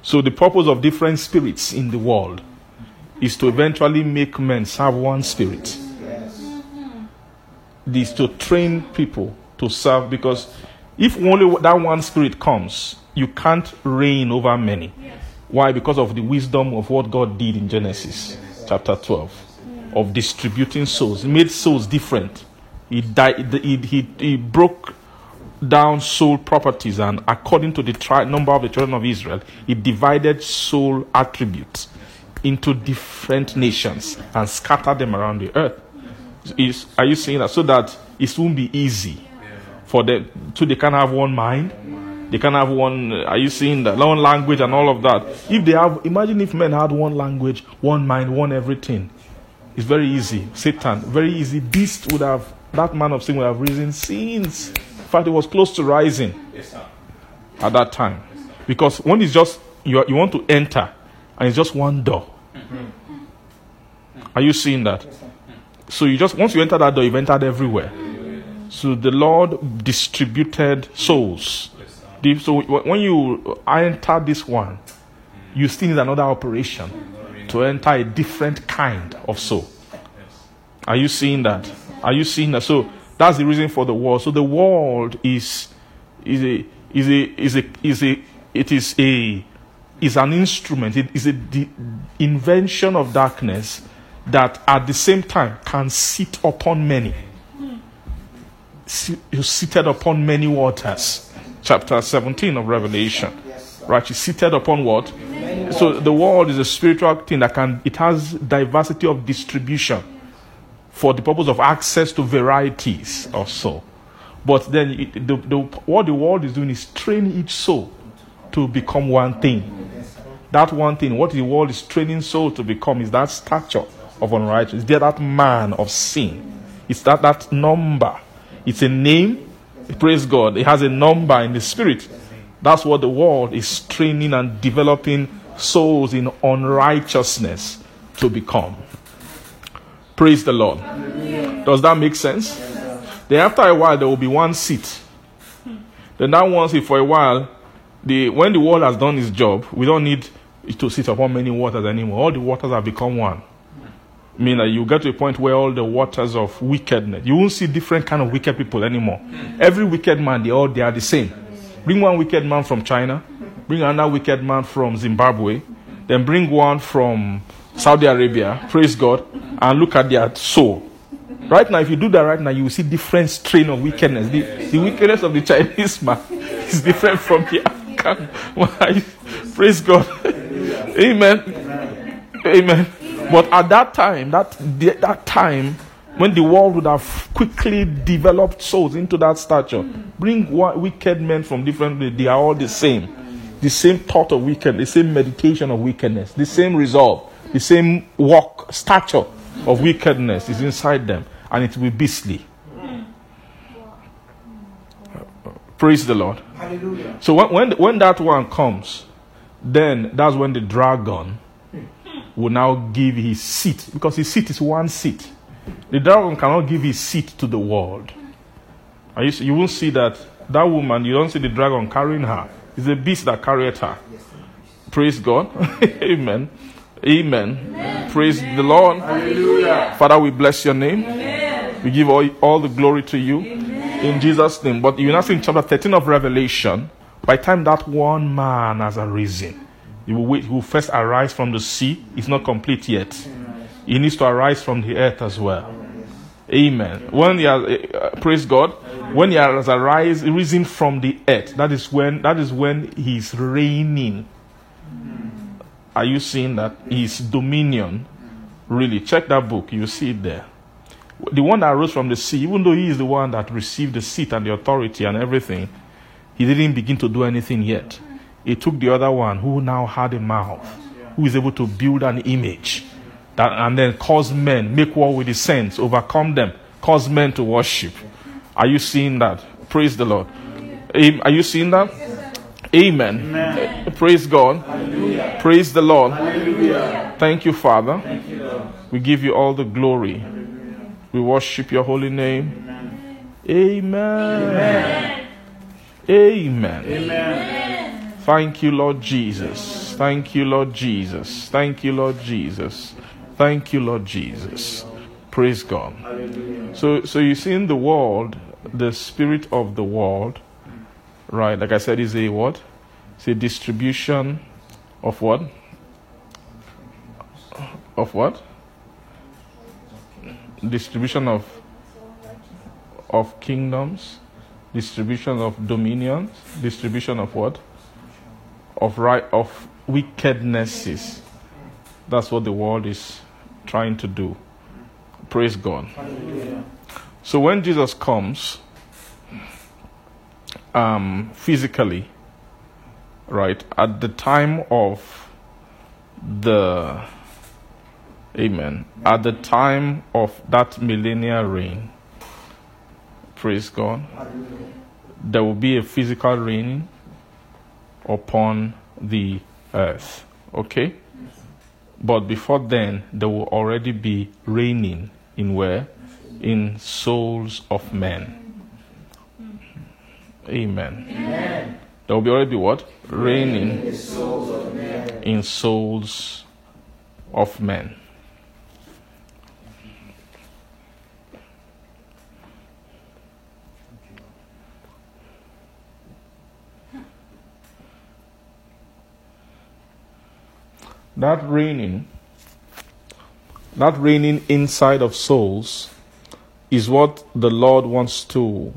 So the purpose of different spirits in the world is to eventually make men serve one spirit Yes. is to train people to serve because if only that one spirit comes, you can't reign over many. Why? Because of the wisdom of what God did in Genesis chapter 12 of distributing souls. He made souls different. He, died, he, he, he broke down soul properties and according to the tri- number of the children of Israel, he divided soul attributes into different nations and scattered them around the earth. Mm-hmm. Is, are you saying that so that it won't be easy for them so they can have one mind? They can have one. Are you seeing that one language and all of that? If they have, imagine if men had one language, one mind, one everything. It's very easy. Satan, very easy. Beast would have that man of sin would have risen since. In fact, it was close to rising at that time, because when it's just you, are- you want to enter, and it's just one door. Mm-hmm. Are you seeing that? Mm. So you just once you enter that door, you've entered everywhere. Mm. So the Lord distributed souls. So when you enter this one, you still need another operation to enter a different kind of soul. Are you seeing that? Are you seeing that? So that's the reason for the world. So the world is is a is a is a is a it is a is an instrument. It is a the invention of darkness that at the same time can sit upon many. Si- You're seated upon many waters. Chapter 17 of Revelation. Right? You're seated upon what? So the world is a spiritual thing that can it has diversity of distribution for the purpose of access to varieties of soul. But then it, the, the, what the world is doing is training each soul to become one thing. That one thing, what the world is training soul to become is that stature of unrighteousness. There, that man of sin. It's that, that number. It's a name. Praise God. It has a number in the spirit. That's what the world is training and developing souls in unrighteousness to become. Praise the Lord. Does that make sense? Then after a while, there will be one seat. Then that one seat for a while, the when the world has done its job, we don't need to sit upon many waters anymore. All the waters have become one. I mean, you get to a point where all the waters of wickedness, you won't see different kind of wicked people anymore. Every wicked man, they all they are the same. Bring one wicked man from China, bring another wicked man from Zimbabwe, then bring one from Saudi Arabia. Praise God, and look at their soul. Right now, if you do that right now, you will see different strain of wickedness. The, the wickedness of the Chinese man is different from the African. Praise God. Amen. Amen. But at that time, that that time, when the world would have quickly developed souls into that stature, bring wicked men from different. They are all the same. The same thought of wickedness, the same meditation of wickedness, the same resolve, the same walk, stature of wickedness is inside them, and it will be beastly. Praise the Lord. Hallelujah. So when, when, when that one comes, then that's when the dragon will now give his seat, because his seat is one seat. The dragon cannot give his seat to the world. And you, see- you won't see that that woman, you don't see the dragon carrying her. It's a beast that carried her. Praise God. Amen. Amen. Praise the Lord. Father, we bless your name. We give all, all the glory to you in Jesus' name. But you now see in chapter 13 of Revelation, by the time that one man has arisen, he will, wait, he will first arise from the sea. It's not complete yet. He needs to arise from the earth as well. Amen. When he has, uh, praise God, when he has arise, risen from the earth, that is when that is when he's reigning. Are you seeing that? His dominion. Really, check that book. You see it there. The one that rose from the sea, even though he is the one that received the seat and the authority and everything, he didn't begin to do anything yet. He took the other one who now had a mouth, who is able to build an image that, and then cause men, make war with the saints, overcome them, cause men to worship. Are you seeing that? Praise the Lord. Are you seeing that? Amen. Uh, Praise God. Praise the Lord. Thank you, Father. We give you all the glory. We worship your holy name. Amen. Amen. Amen. Thank you, Lord Jesus. Thank you, Lord Jesus. Thank you, Lord Jesus. Thank you, Lord Jesus. Praise God. So, so you see in the world, the spirit of the world, right? Like I said, is a what? It's a distribution of what? Of what? Distribution of of kingdoms, distribution of dominions, distribution of what? Of right of wickednesses. That's what the world is trying to do. Praise God. So when Jesus comes, um, physically, right, at the time of the, amen, at the time of that millennial reign, praise God, there will be a physical reign upon the earth, okay? But before then, there will already be reigning in where? In souls of men. Amen. There will be already what? Reigning in souls of men. That reigning, that reigning inside of souls is what the Lord wants to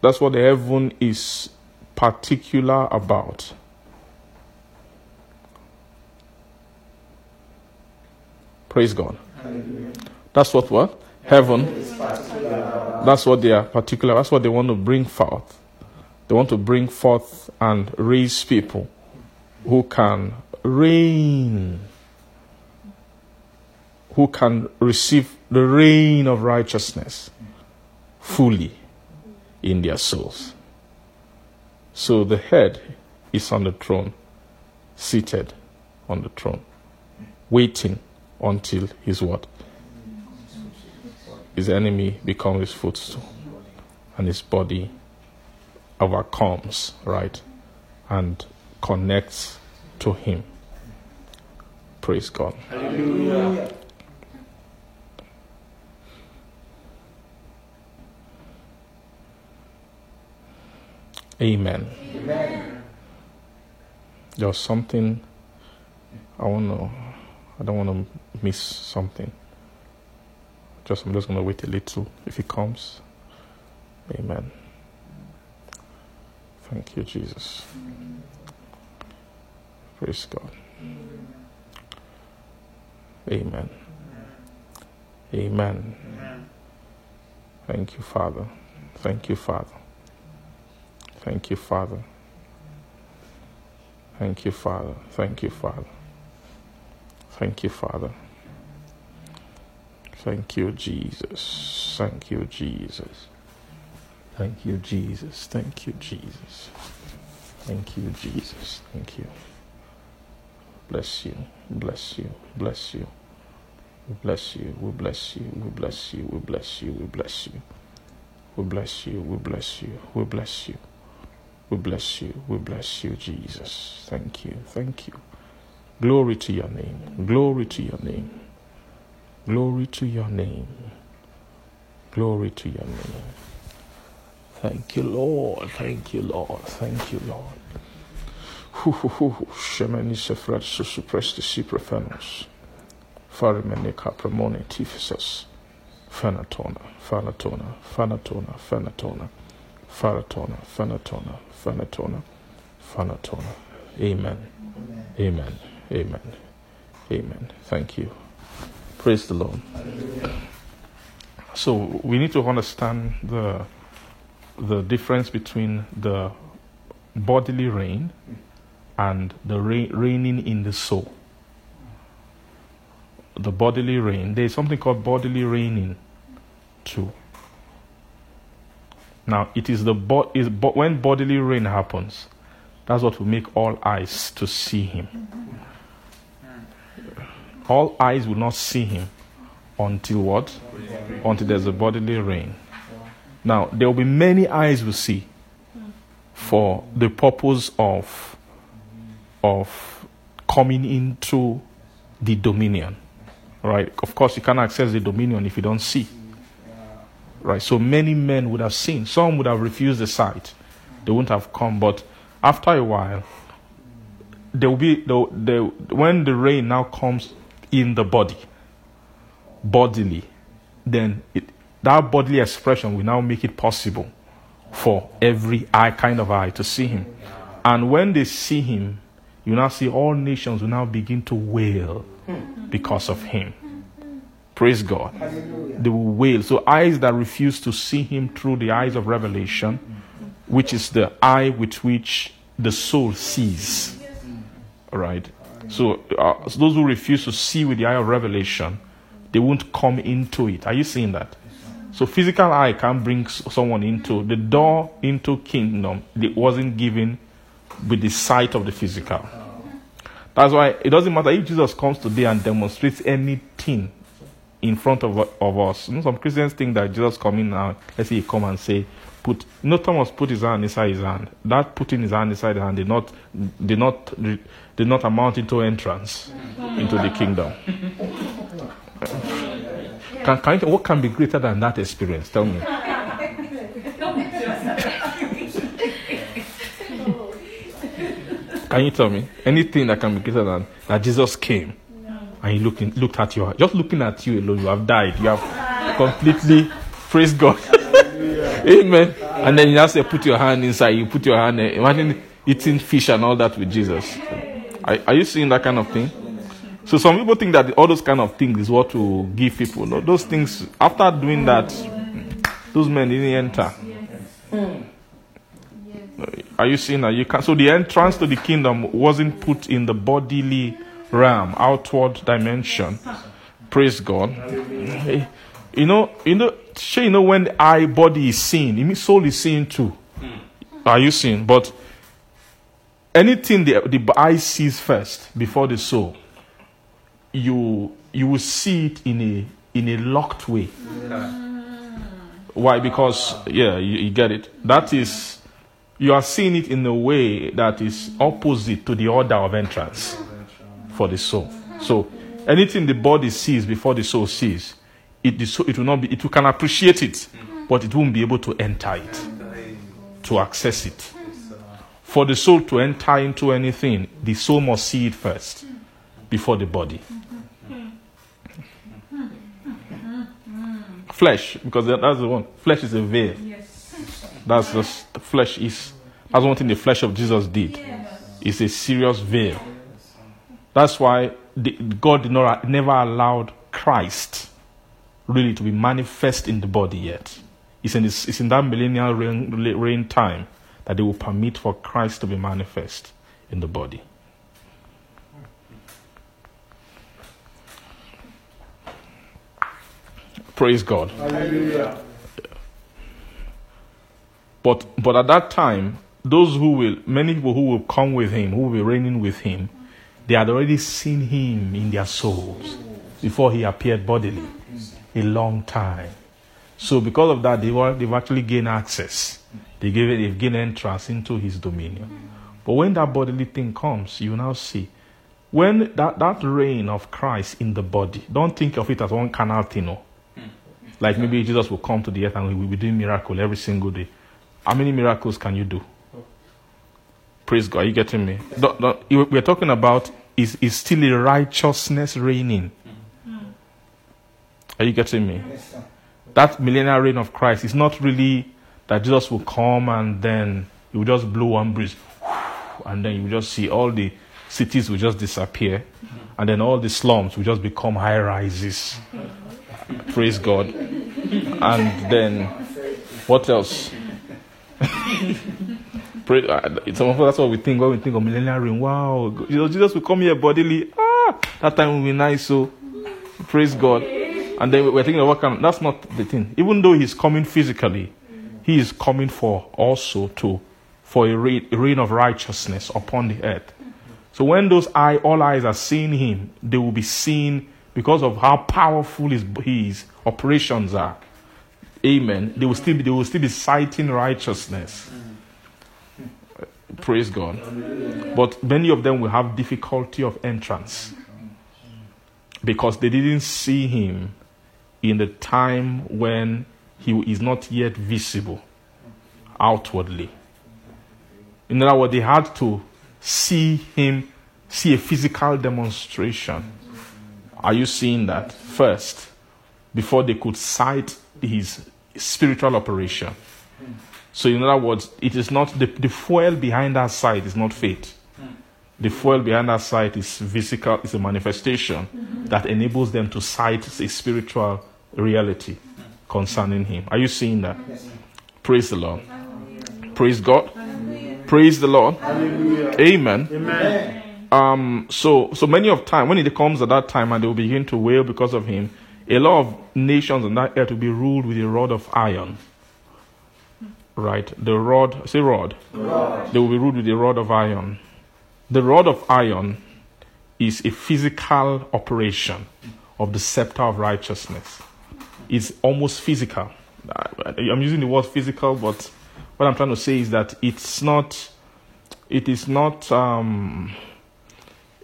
that's what the heaven is particular about. Praise God. That's what what? Heaven. That's what they are particular. That's what they want to bring forth. They want to bring forth and raise people who can reign, who can receive the reign of righteousness fully in their souls. So the head is on the throne, seated on the throne, waiting until his what? His enemy becomes his footstool, and his body overcomes, right, and connects to him. Praise God. Amen. Amen. There's something I want to. I don't want to miss something. Just I'm just to wait a little. If he comes, Amen. Thank you, Jesus. Praise God. Amen. Amen. Thank you, Father. Thank you, Father. Thank you, Father. Thank you, Father. Thank you, Father. Thank you, Father. Thank you, Jesus. Thank you, Jesus. Thank you, Jesus. Thank you, Jesus. Thank you, Jesus. Thank you bless you, bless you, bless you. We bless you, we bless you, we bless you, we bless you, we bless you. We bless you, we bless you, we bless you. We bless you, we bless you, Jesus. Thank you, thank you. Glory to your name, glory to your name, glory to your name, glory to your name. Thank you, Lord, thank you, Lord, thank you, Lord. Hu hu hu hu. Shemeni sefret susupresti siprofenos. Farimene capramone tifisus. Fanatona, fanatona, fanatona, fanatona. Faratona, Fanatona, Fanatona, Fanatona. Amen. Amen. Amen. Amen. Thank you. Praise the Lord. So we need to understand the the difference between the bodily reign and the reign, reigning in the soul. The bodily reign. There is something called bodily reigning too. Now it is the bo- is bo- when bodily reign happens, that's what will make all eyes to see him. All eyes will not see him until what? Until there's a bodily reign. Now there will be many eyes will see for the purpose of of coming into the dominion. Right? Of course you can't access the dominion if you don't see. Right? So many men would have seen. Some would have refused the sight. They wouldn't have come, but after a while, there will be when the reign now comes in the body, bodily, then it, that bodily expression will now make it possible for every eye, kind of eye, to see him. And when they see him, you now see all nations will now begin to wail because of him. Praise God. They will wail. So, eyes that refuse to see him through the eyes of revelation, which is the eye with which the soul sees. All right? So, uh, so those who refuse to see with the eye of revelation, they won't come into it. Are you seeing that? So physical eye can't bring someone into the door into kingdom. It wasn't given with the sight of the physical. That's why it doesn't matter if Jesus comes today and demonstrates anything in front of, of us. You know, some Christians think that Jesus coming now, let's say he come and say, put no Thomas put his hand inside his hand. That putting his hand inside the hand did not did not did not amount into entrance into the kingdom. Can, can what can be greater than that experience? Tell me. Can you tell me anything that can be greater than that Jesus came and he looked looked at you? Just looking at you alone, you have died. You have completely praised God. Amen. And then you now say, put your hand inside. You put your hand. eh, Imagine eating fish and all that with Jesus. Are, are you seeing that kind of thing? So some people think that all those kind of things is what to give people. No, those things after doing that, those men didn't enter. Are you seeing that you can? So the entrance to the kingdom wasn't put in the bodily realm, outward dimension. Praise God. You know, you know, sure, you know when the eye body is seen, it means soul is seen too. Are you seeing? But anything the, the eye sees first before the soul, you you will see it in a in a locked way. Mm. Why? Because yeah, you, you get it. That is you are seeing it in a way that is opposite to the order of entrance for the soul. So anything the body sees before the soul sees, it, the soul, it will not be it can appreciate it, but it won't be able to enter it, to access it. For the soul to enter into anything, the soul must see it first before the body. Flesh, because that's the one. Flesh is a veil. That's just the flesh is. That's one thing the flesh of Jesus did. It's a serious veil. That's why the, God did not never allowed Christ really to be manifest in the body yet. It's in, this, it's in that millennial reign, reign time that they will permit for Christ to be manifest in the body. Praise God. But but at that time, those who will many people who will come with him, who will be reigning with him, they had already seen him in their souls before he appeared bodily. A long time. So because of that, they were, they've actually gained access. They gave it, they've gained entrance into his dominion. But when that bodily thing comes, you now see. When that, that reign of Christ in the body, don't think of it as one carnal thing. No. Like maybe Jesus will come to the earth and we will be doing miracle every single day. How many miracles can you do? Praise God. Are you getting me? Don't- don't- we're talking about is, is still a righteousness reigning. Are you getting me? That millennial reign of Christ is not really that Jesus will come and then he will just blow one breeze and then you will just see all the cities will just disappear, and then all the slums will just become high rises. Praise God. And then, what else? Pray, uh, some of us, that's what we think when we think of millennial reign. Wow, Jesus, Jesus will come here bodily. Ah, that time will be nice. So, praise God. And then we're thinking of what kind. That's not the thing. Even though he's coming physically, he is coming for also to for a reign, a reign of righteousness upon the earth. So when those eye, all eyes are seeing him, they will be seen because of how powerful his, his operations are. Amen. They will still be, they will still be sighting righteousness. Praise God. But many of them will have difficulty of entrance because they didn't see him in the time when he is not yet visible outwardly. In other words, they had to see him, see a physical demonstration. Are you seeing that first before they could sight his spiritual operation? So, in other words, it is not the, the fuel behind that sight is not faith. The fuel behind that sight is physical, is a manifestation that enables them to sight a spiritual reality concerning him. Are you seeing that? Praise the Lord. Praise God. Praise the Lord. Amen. Amen. Um, so, so many of time when it comes at that time and they will begin to wail because of him, a lot of nations on that earth will be ruled with a rod of iron. Right? The rod, say rod. rod. They will be ruled with a rod of iron. The rod of iron is a physical operation of the scepter of righteousness. It's almost physical. I'm using the word physical, but what I'm trying to say is that it's not. It is not. Um,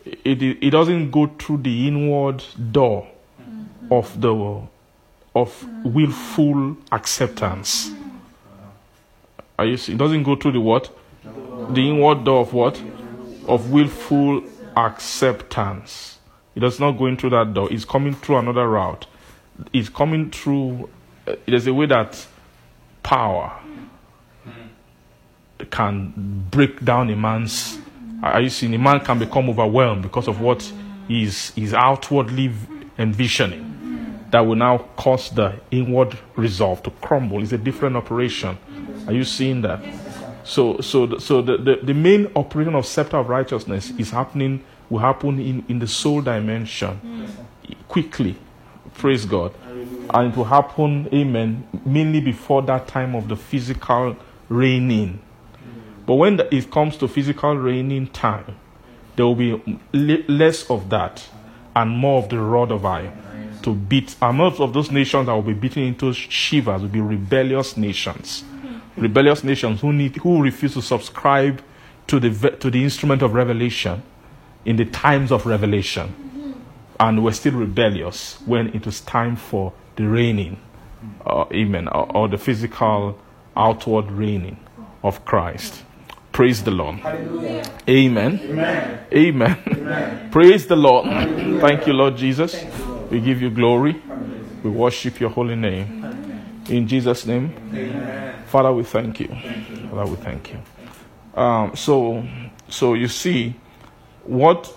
it, it doesn't go through the inward door of the of willful acceptance. Are you see? It doesn't go through the what? The inward door of what? Of willful acceptance. It does not go in through that door. It's coming through another route. It's coming through. Uh, there's a way that power can break down a man's. Are you seeing? A man can become overwhelmed because of what he's, he's outwardly envisioning. That will now cause the inward resolve to crumble. It's a different operation. Are you seeing that? So, so, so the, the, the main operation of scepter of righteousness is happening, will happen in, in the soul dimension quickly. Praise God. And it will happen, amen, mainly before that time of the physical reigning. But when the, it comes to physical reigning time, there will be le- less of that and more of the rod of iron to beat. And most of those nations that will be beaten into shivers will be rebellious nations. Rebellious nations who need who refuse to subscribe to the to the instrument of revelation in the times of revelation, and were still rebellious when it was time for the reigning, uh, amen, or, or the physical outward reigning of Christ. Praise the Lord. Amen. Amen. Praise the Lord. Thank you, Lord Jesus. We give you glory. We worship your holy name. In Jesus' name. Father, we thank you. Father, we thank you. Um, so, so you see, what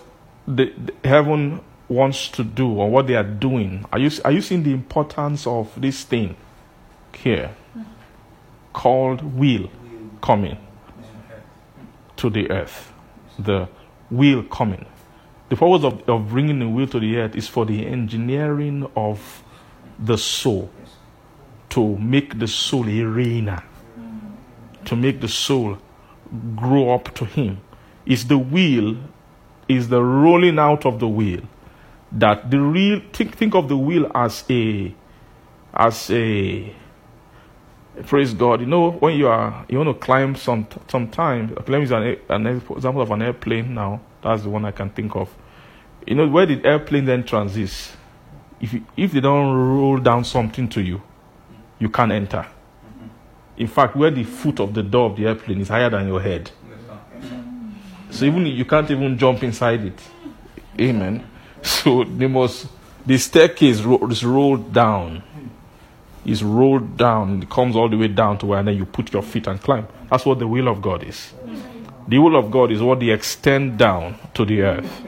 the, the heaven wants to do or what they are doing. Are you are you seeing the importance of this thing here called will coming to the earth? The will coming. The purpose of, of bringing the will to the earth is for the engineering of the soul to make the soul a reigner, to make the soul grow up to Him. Is the will, is the rolling out of the will. That the real think think of the will as a as a praise God. You know when you are you want to climb some sometime. Let me use an, an example of an airplane now. That's the one I can think of. You know where the airplane then is. If you, if they don't roll down something to you, you can't enter. In fact, where the foot of the door of the airplane is higher than your head. So even you can't even jump inside it. Amen. So they must the staircase is rolled down. Is rolled down. It comes all the way down to where and then you put your feet and climb. That's what the will of God is. The will of God is what they extend down to the earth.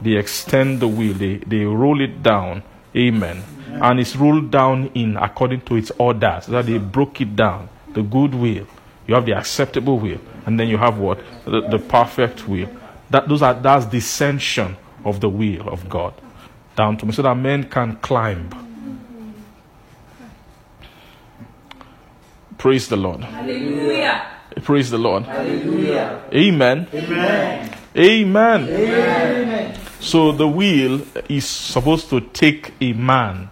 They extend the will, they, they roll it down. Amen. And it's rolled down in according to its orders. That they broke it down. The good will. You have the acceptable will. And then you have what? The, the perfect will. That those are that's descension of the will of God down to me so that men can climb. Praise the Lord. Hallelujah. Praise the Lord. Amen. Amen. Amen. So the will is supposed to take a man.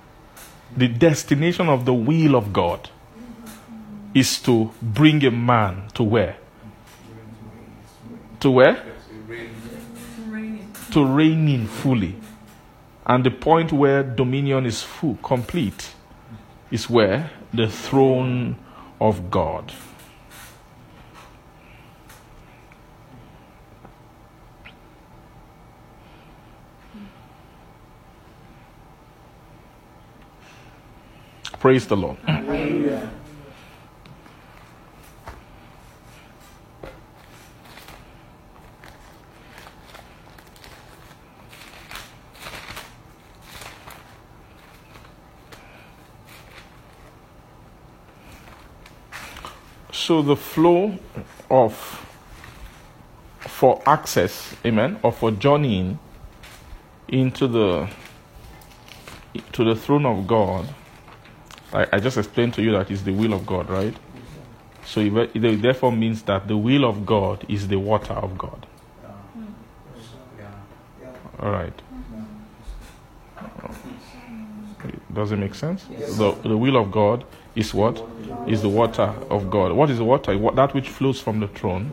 The destination of the will of God is to bring a man to where? To where? To reign in fully. And the point where dominion is full, complete, is where? The throne of God. Praise the Lord. So the flow of for access, amen, or for journeying into the to the throne of God. I, I just explained to you that is the will of God, right? So it, it therefore means that the will of God is the water of God. All right. Does it make sense? The, the will of God is what? Is the water of God. What is the water? That which flows from the throne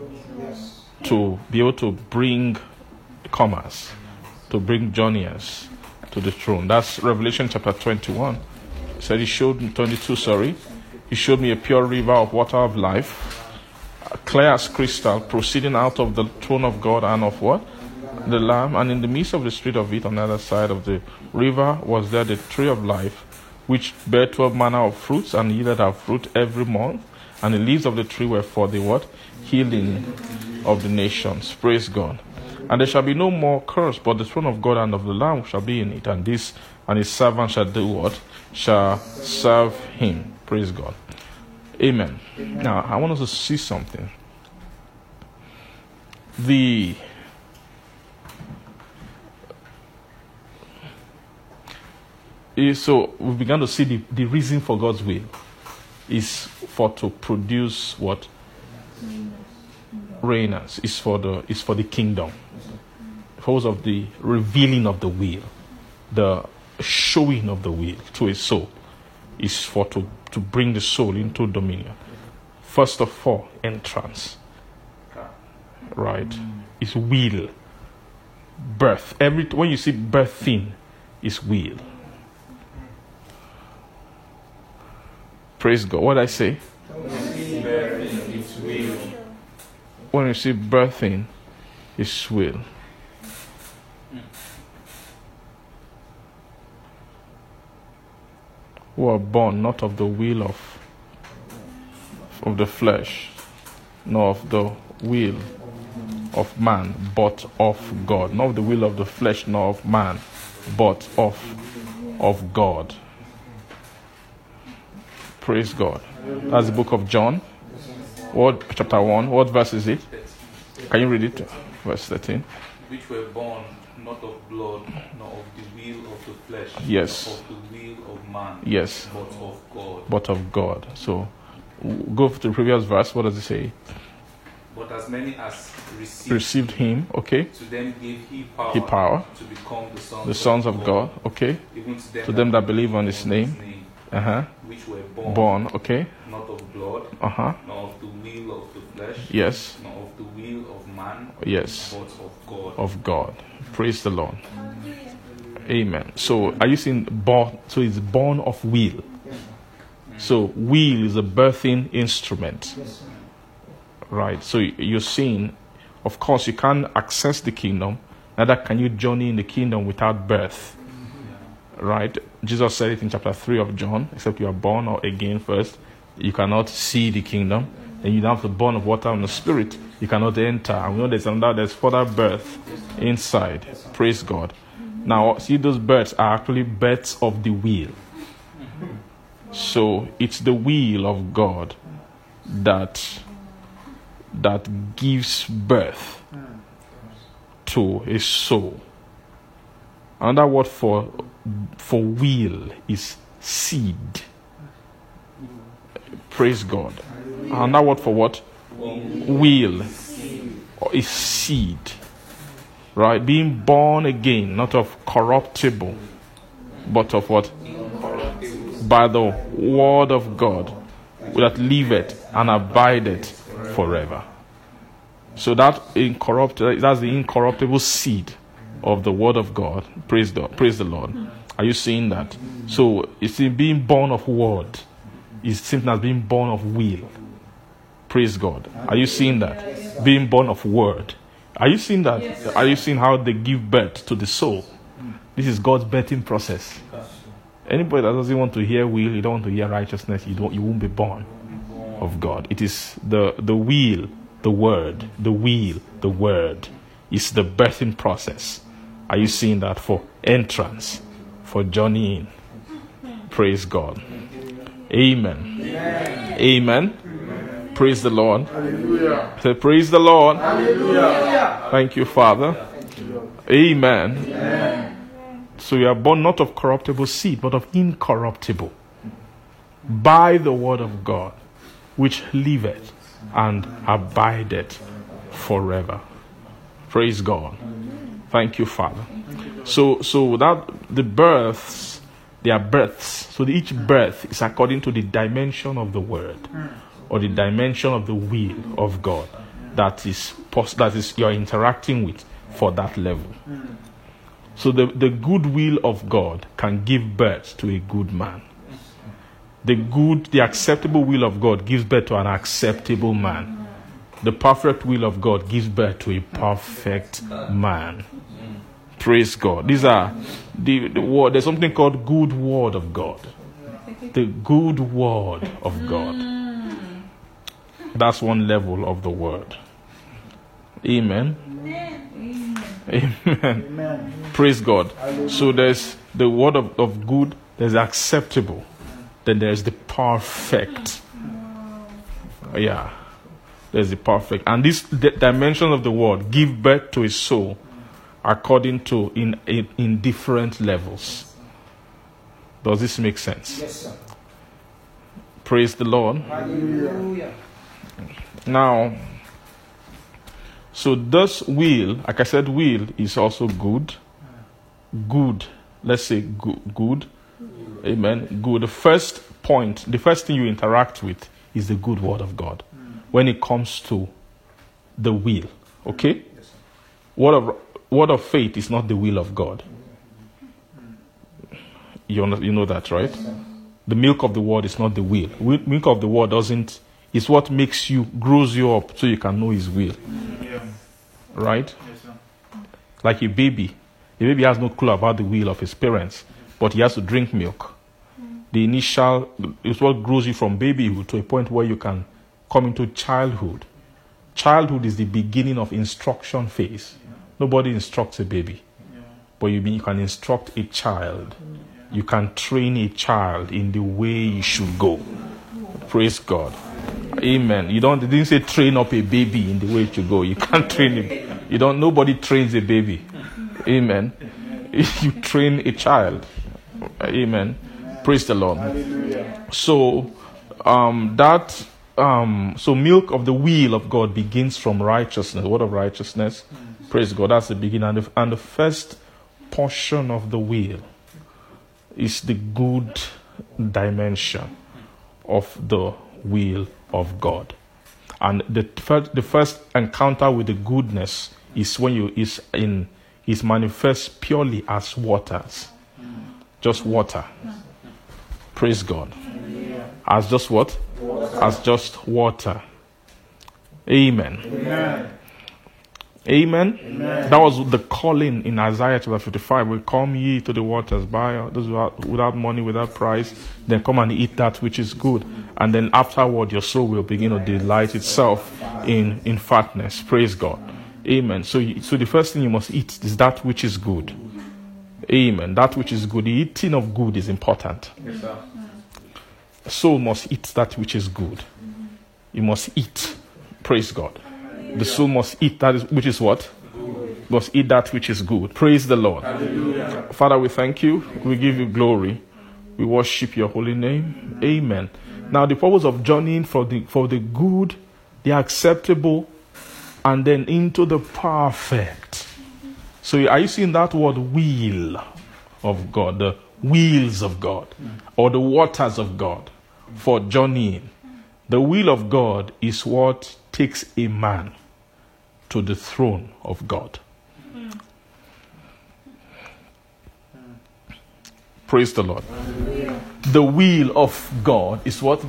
to be able to bring commerce, to bring journeyers to the throne. That's Revelation chapter 21. He said he showed me, 22, sorry. He showed me a pure river of water of life, clear as crystal, proceeding out of the throne of God and of what? The Lamb. And in the midst of the street of it, on the other side of the river, was there the tree of life, which bare twelve manner of fruits and yielded her fruit every month. And the leaves of the tree were for the what? Healing of the nations. Praise God. And there shall be no more curse, but the throne of God and of the Lamb shall be in it. And this and his servant shall do what? Shall serve him. Praise God. Amen. Now I want us to see something. The Eh, so we began to see the, the reason for God's will is for to produce what? Reigners is for the is for the kingdom. Because of the revealing of the will the showing of the will to a soul is for to, to bring the soul into dominion. First of all entrance. Right? Is will. Birth. Every when you see birthing is will Praise God. What I say? When you see birthing, it's will. Who are born not of the will of of the flesh, nor of the will of man, but of God. Not of the will of the flesh, nor of man, but of of God. Praise God. That's the book of John. What chapter 1? What verse is it? Can you read it? Verse 13. which were born not of blood, nor of the will of the flesh, Yes. nor of the will of man, Yes. but of God. But of God. So go to the previous verse. What does it say? But as many as received, Received him. Okay. to them gave he power, He power. to become the sons, The sons of God. Okay. even to them, To them that believe on his name. Uh huh. which were born, Born. Okay. not of blood, Uh huh. nor of the will of the flesh, Yes. nor of the will of man, Yes. but of God. Of God. Praise the Lord. Amen. So are you seeing born? So it's born of will. So will is a birthing instrument. Right. So you're seeing, of course, you can't access the kingdom. Neither can you journey in the kingdom without birth. Right? Jesus said it in chapter 3 of John, except you are born or again first, you cannot see the kingdom. And you don't have the born of water and the spirit you cannot enter. And we know there's another, there's further birth inside. Praise God. Now, see, those births are actually births of the will. So it's the will of God that that gives birth to a soul. Another word for for will is seed. Praise God. Another word for what? Will is seed. Right? Being born again, not of corruptible, but of what? By the word of God that liveth and abideth forever. So that incorruptible that's the incorruptible seed of the word of God. Praise the praise the Lord. Are you seeing that? So it's being born of word is same as being born of will. Praise God. Are you seeing that? Being born of word. Are you seeing that? Are you seeing how they give birth to the soul? This is God's birthing process. Anybody that doesn't want to hear will, you don't want to hear righteousness, you don't you won't be born of God. It is the the will, the word, the will, the word is the birthing process. Are you seeing that for entrance, for journeying? Praise God. Amen. Amen. Amen. Praise the Lord. Hallelujah. Say, praise the Lord. Hallelujah. Thank you, Father. Amen. Amen. So you are born not of corruptible seed, but of incorruptible. By the word of God, which liveth and abideth forever. Praise God. Thank you, Father. So so that the births they are births. So each birth is according to the dimension of the word or the dimension of the will of God that is that is you're interacting with for that level. So the, the good will of God can give birth to a good man. The good, the acceptable will of God gives birth to an acceptable man. The perfect will of God gives birth to a perfect man. Praise God. These are the, the word. There's something called good word of God. The good word of God. Mm. That's one level of the word. Amen. Amen. Amen. Praise God. So there's the word of, of good, there's acceptable, then there's the perfect. Mm. Yeah. There's the perfect. And this dimension of the word give birth to a soul according to in, in, in different levels. Does this make sense? Yes, sir. Praise the Lord. Hallelujah. Now, so this will, like I said, will is also good. Good. Let's say good. good. Amen. Good. The first point, the first thing you interact with is the good word of God when it comes to the will. Okay? Word of, word of faith is not the will of God. You know, you know that, right? The milk of the word is not the will. Milk of the word doesn't, it's what makes you, grows you up so you can know His will. Yeah. Right? Yes. Like a baby. A baby has no clue about the will of his parents, but he has to drink milk. The initial is what grows you from babyhood to a point where you can come into childhood. Childhood is the beginning of instruction phase. Nobody instructs a baby, but you, you can instruct a child. You can train a child in the way he should go. Praise God. Amen. You don't. They didn't say train up a baby in the way should go. You can't train him. You don't. Nobody trains a baby. Amen. You train a child. Amen. Praise the Lord. So um, that um, so milk of the will of God begins from righteousness. Word of righteousness. Mm. Praise God. That's the beginning. And the, and the first portion of the will is the good dimension of the will of God. And the first, the first encounter with the goodness is when you is in is manifest purely as waters, mm. just water. Mm. Praise God. As just what? As just water. Amen. Amen. That was the calling in Isaiah chapter 55. Will come ye to the waters, buy those without, without money, without price, then come and eat that which is good. And then afterward, your soul will begin to delight itself in, in fatness. Praise God. Amen. So, you- so the first thing you must eat is that which is good. Amen. That which is good. The eating of good is important. Yes, sir. Soul must eat that which is good. Mm-hmm. You must eat. Praise God. The soul must eat that is, which is what? Must eat that which is good. Praise the Lord. Father, we thank you. We give you glory. We worship your holy name. Amen. Now, the purpose of journeying for the for the good, the acceptable, and then into the perfect. Mm-hmm. So, are you seeing that word will of God, the wheels of God, or the waters of God for journeying? The will of God is what takes a man to the throne of God. Praise the Lord. The will of God is what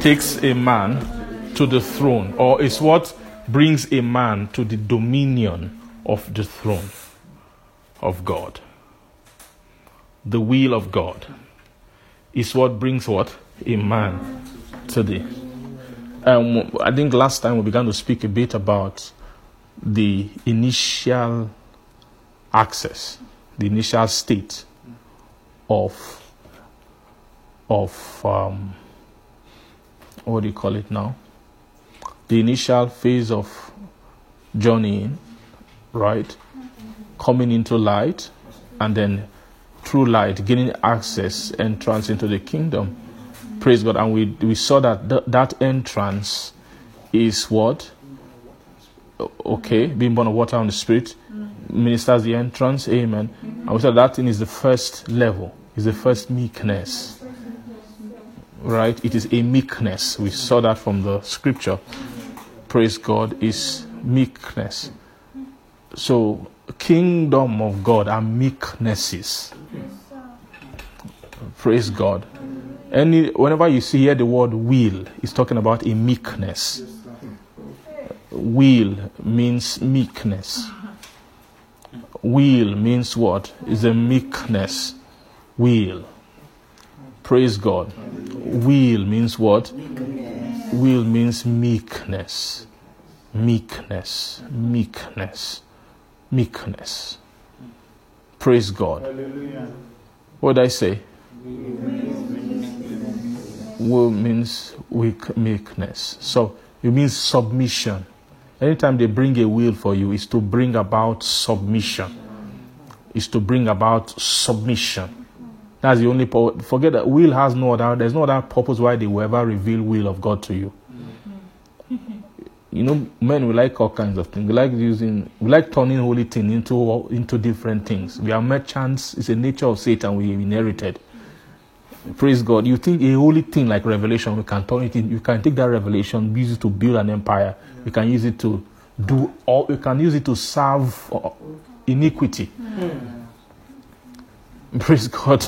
takes a man to the throne, or is what brings a man to the dominion of the throne of God. The will of God is what brings what? A man to the. Um, I think last time we began to speak a bit about the initial access, the initial state of of um, what do you call it now? The initial phase of journeying, right? Coming into light, and then through light, gaining access, entrance into the kingdom. Praise God. And we, we saw that th- that entrance is what? Okay, being born of water and the spirit ministers the entrance. Amen. And we said that thing is the first level, is the first meekness. Right? It is a meekness. We saw that from the scripture. Praise God is meekness. So, kingdom of God are meeknesses. Praise God. Any whenever you see here the word will, it's talking about a meekness. Will means meekness. Will means what? Is a meekness. Will. Praise God. Will means what? Will means meekness. Meekness. Meekness. Meekness. Praise God. Hallelujah. What did I say? Will means weak meekness. So it means submission. Anytime they bring a will for you, is to bring about submission. Is to bring about submission. That's the only forget that will has no other there's no other purpose why they will ever reveal will of God to you. Mm. You know, men we like all kinds of things. We like using we like turning holy thing into into different things. We are merchants, it's a nature of Satan we inherited. Praise God. You think a holy thing like revelation, we can turn it in, you can take that revelation, use it to build an empire. You can use it to do all you can use it to serve uh, iniquity. Praise God.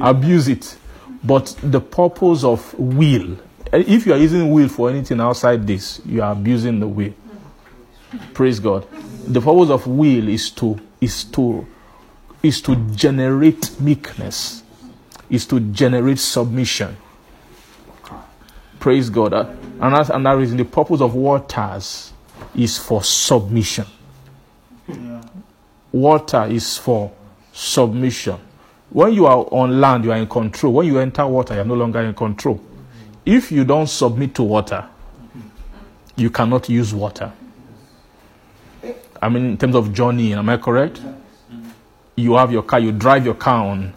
Abuse it. But the purpose of will, if you are using will for anything outside this, you are abusing the will. Praise God. The purpose of will is to is to is to generate meekness, is to generate submission. Praise God. Uh, And that's another reason the purpose of waters is for submission. Water is for submission. When you are on land, you are in control. When you enter water, you are no longer in control. If you don't submit to water, you cannot use water. I mean, in terms of journeying, am I correct? You have your car, you drive your car on,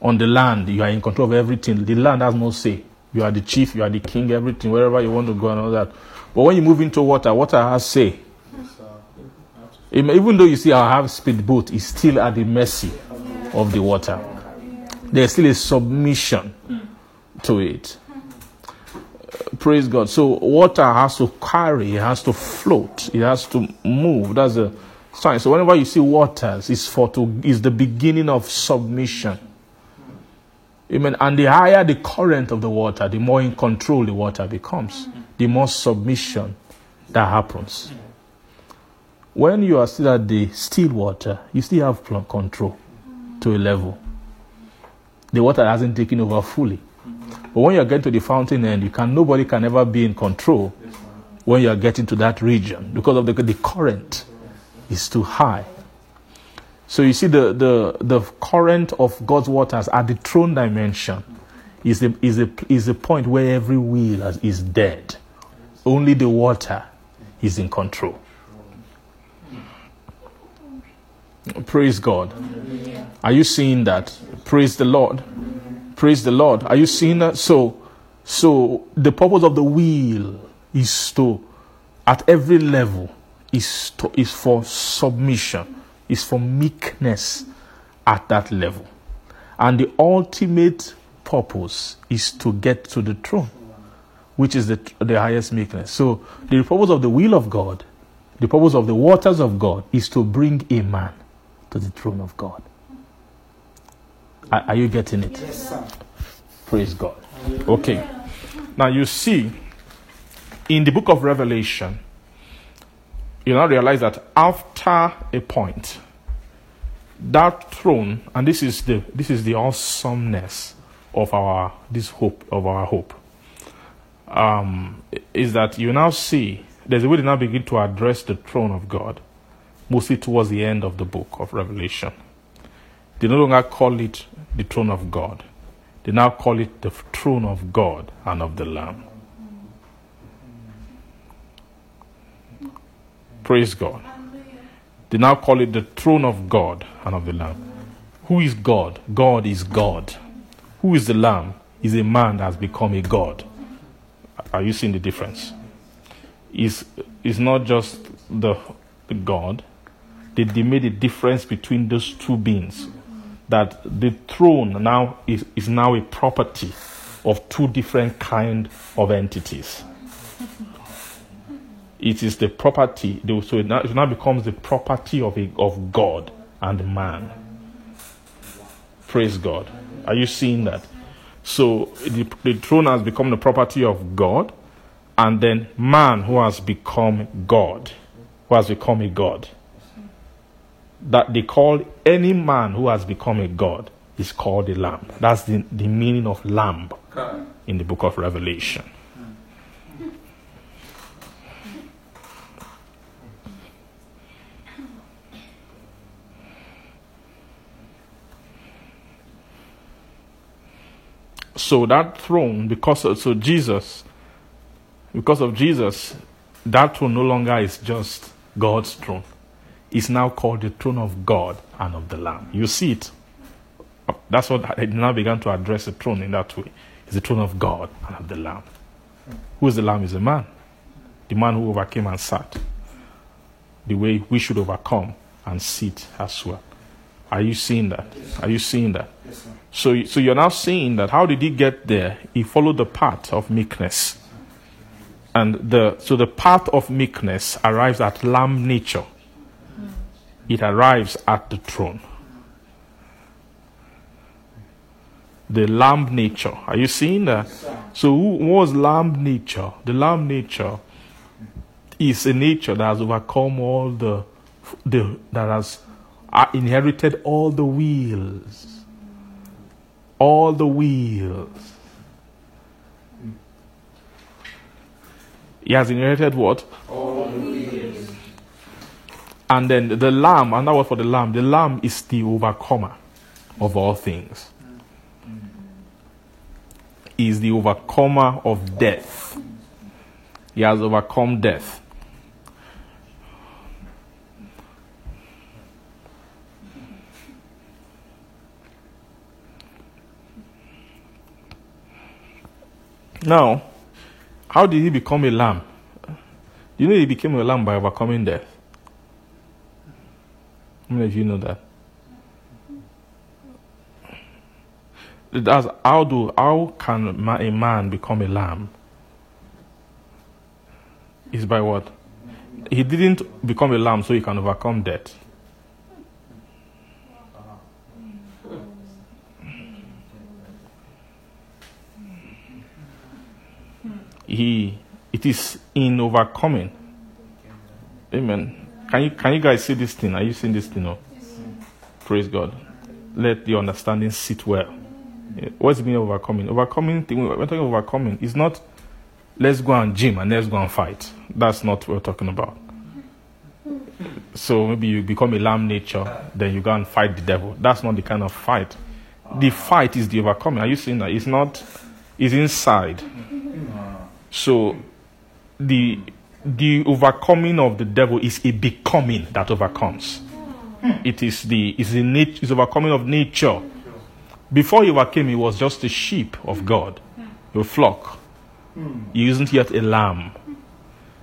on the land, you are in control of everything. The land has no say. You are the chief, you are the king, everything, wherever you want to go and all that. But when you move into water, water has say. Even even though you see I have speedboat, it's still at the mercy of the water. There's still a submission to it. Praise God. So water has to carry, it has to float, it has to move. That's a sign. So whenever you see waters, it's for to is the beginning of submission. Amen. And the higher the current of the water, the more in control the water becomes, the more submission that happens. When you are still at the still water, you still have control to a level. The water hasn't taken over fully. But when you're getting to the fountain end, you can nobody can ever be in control when you are getting to that region because of the, the current is too high. So you see the, the, the current of God's waters at the throne dimension is the, is the, is the point where every wheel is dead. Only the water is in control. Praise God. Are you seeing that? Praise the Lord. Praise the Lord. Are you seeing that? So, so the purpose of the wheel is to, at every level, is to, is for submission, is for meekness at that level, and the ultimate purpose is to get to the throne, which is the the highest meekness. So the purpose of the will of God, the purpose of the waters of God, is to bring a man to the throne of God. Are, are you getting it? Yes, sir. Praise God. Okay. Now you see, in the book of Revelation, you now realize that after a point, that throne, and this is the this is the awesomeness of our this hope of our hope, um, is that you now see there's a way to now begin to address the throne of God, mostly towards the end of the book of Revelation. They no longer call it the throne of God. They now call it the throne of God and of the Lamb. Praise God. They now call it the throne of God and of the Lamb. Who is God? God is God. Who is the Lamb? Is a man that has become a God. Are you seeing the difference? Is is not just the, the God. They, they made a difference between those two beings that the throne now is, is now a property of two different kind of entities. It is the property, so it now, it now becomes the property of, a, of God and man. Praise God. Are you seeing that? So the, the throne has become the property of God, and then man who has become God, who has become a God that they call any man who has become a god is called a lamb. That's the, the meaning of lamb in the book of Revelation. So that throne, because of, so Jesus, because of Jesus, that throne no longer is just God's throne is now called the throne of God and of the Lamb. You see it. That's what I now began to address the throne in that way. It's the throne of God and of the Lamb. Who is the Lamb? Is a man. The man who overcame and sat. The way we should overcome and sit as well. Are you seeing that? Are you seeing that? Yes. So, so you're now seeing that how did he get there? He followed the path of meekness. And the so the path of meekness arrives at lamb nature it arrives at the throne. The lamb nature. Are you seeing that? So, who was lamb nature? The lamb nature is a nature that has overcome all the, the that has uh, inherited all the wheels, all the wheels. He has inherited what? And then the lamb, and that was for the lamb. The lamb is the overcomer of all things. He is the overcomer of death. He has overcome death. Now, how did he become a lamb? You know he became a lamb by overcoming death. How many of you know that? That's how do how can a man become a lamb? Is by what? He didn't become a lamb so he can overcome death. He it is in overcoming. Amen. Can you can you guys see this thing? Are you seeing this thing? No? Praise God. Let the understanding sit well. What's the meaning overcoming? Overcoming thing we're talking overcoming is not let's go and gym and let's go and fight. That's not what we're talking about. So maybe you become a lamb nature, then you go and fight the devil. That's not the kind of fight. The fight is the overcoming. Are you seeing that? It's not, it's inside. So the the overcoming of the devil is a becoming that overcomes. Hmm. It is the is the nat- is overcoming of nature. Before he overcame, he was just a sheep of God, a flock. He isn't yet a lamb.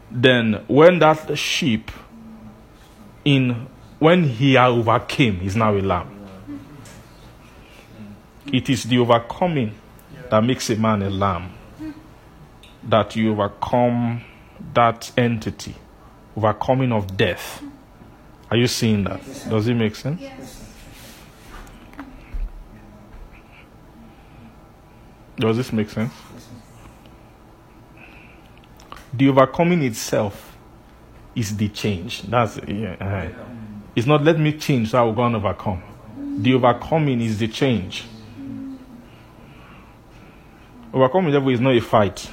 Then when that sheep in when he overcame, he's now a lamb. It is the overcoming that makes a man a lamb. That you overcome that entity, overcoming of death. Are you seeing that? Does it make sense? Does this make sense? The overcoming itself is the change. That's yeah. uh, It's not let me change so I will go and overcome. The overcoming is the change. Overcoming devil is not a fight.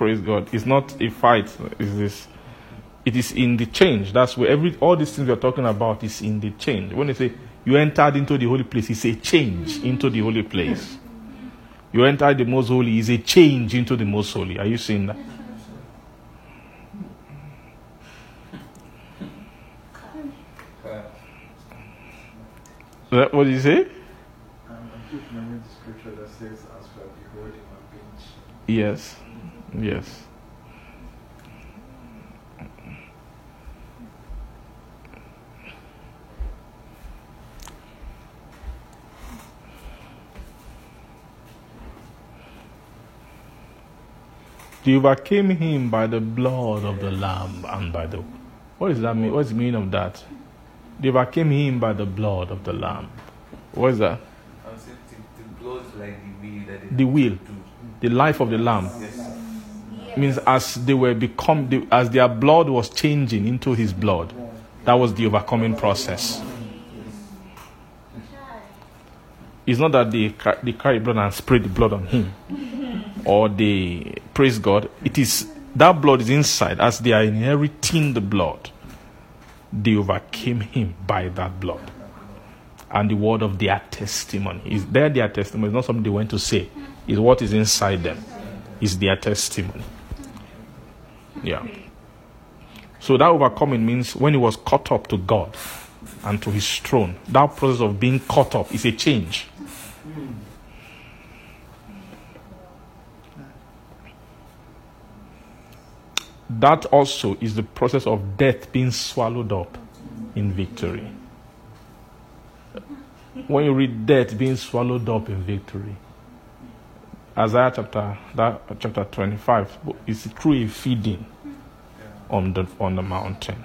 Praise God. It's not a fight. Is this? It is in the change. That's where every all these things we're talking about is in the change. When they say you entered into the holy place, it's a change into the holy place. You entered the most holy is a change into the most holy. Are you seeing that? What did you say? Um, I keep remembering the scripture that says, As we are beholding on bench. Yes. Yes. They overcame him by the blood of the Lamb and by the. What does that mean? What's the meaning of that? They overcame him by the blood of the Lamb. What is that? I'm saying the, blood like the will The will. have to do. The life of the Lamb. Yes. Means as they were become the, as their blood was changing into his blood that was the overcoming process. It's not that they, they carry blood and spray the blood on him or they praise god. It is that blood is inside. As they are inheriting the blood they overcame him by that blood. And the word of their testimony is there their testimony. It's not something they went to say. It's what is inside them. Is their testimony yeah. So that overcoming means when he was caught up to God and to his throne, that process of being caught up is a change. That also is the process of death being swallowed up in victory. When you read death being swallowed up in victory, Isaiah chapter that chapter 25 is through a feeding on the on the mountain.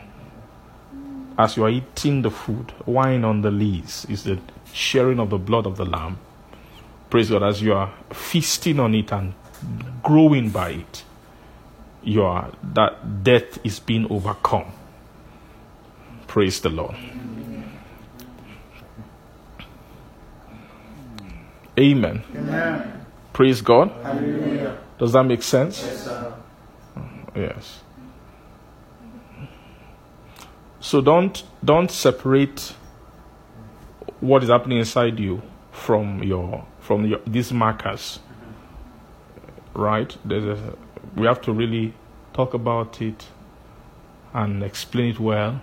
As you are eating the food, wine on the lees is the sharing of the blood of the lamb. Praise God, as you are feasting on it and growing by it, you are that death is being overcome. Praise the Lord. Amen. Amen. Praise God. Hallelujah. Does that make sense? Yes, sir. Mm, yes. So don't don't separate what is happening inside you from your from your these markers. Right? There's a, we have to really talk about it and explain it well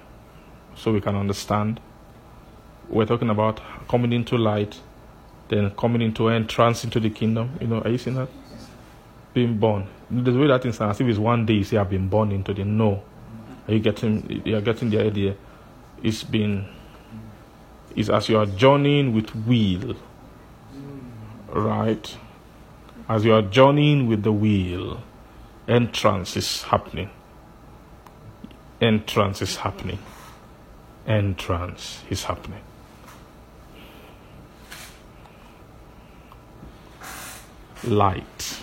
so we can understand. We're talking about coming into light, then coming into entrance into the kingdom. You know, are you seeing that? being born. The way that is as if it's one day you say I've been born into the no. Are you getting you are getting the idea? It's been it's as you are journeying with will. Right? As you are journeying with the wheel, entrance is happening. Entrance is happening. Entrance is happening. light.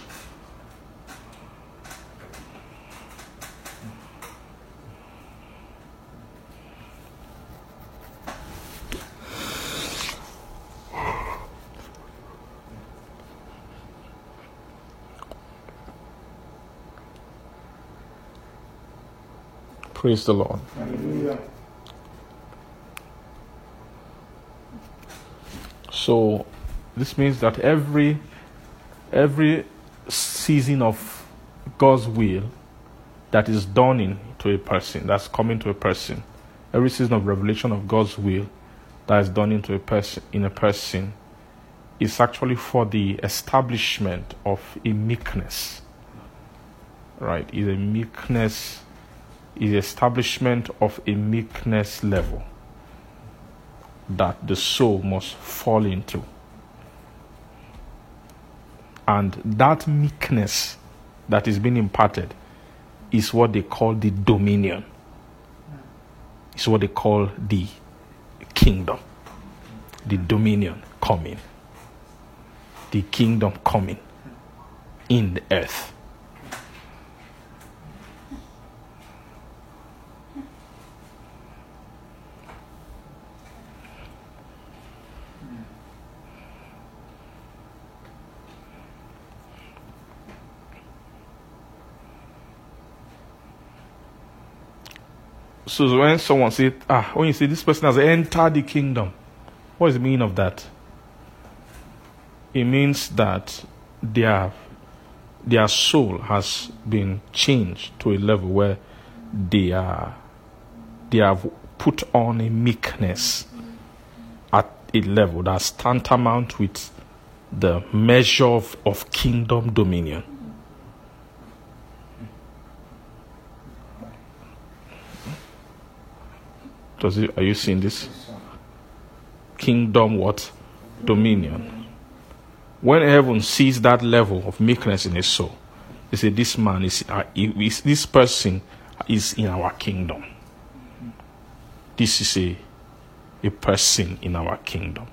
Praise the Lord. Hallelujah. So, this means that every every season of God's will that is dawning to a person, that's coming to a person, every season of revelation of God's will that is dawning to a person in a person is actually for the establishment of a meekness. Right? Is a meekness is establishment of a meekness level that the soul must fall into. And that meekness that is being imparted is what they call the dominion. It's what they call the kingdom. The dominion coming. The kingdom coming in the earth. So when someone says, ah, when you say this person has entered the kingdom, what is the meaning of that? It means that their their soul has been changed to a level where they are they have put on a meekness at a level that's tantamount with the measure of, of kingdom dominion. Does it, are you seeing this? Kingdom what? Dominion. When heaven sees that level of meekness in his soul, they say, This man is, uh, is this person is in our kingdom. This is a, a person in our kingdom.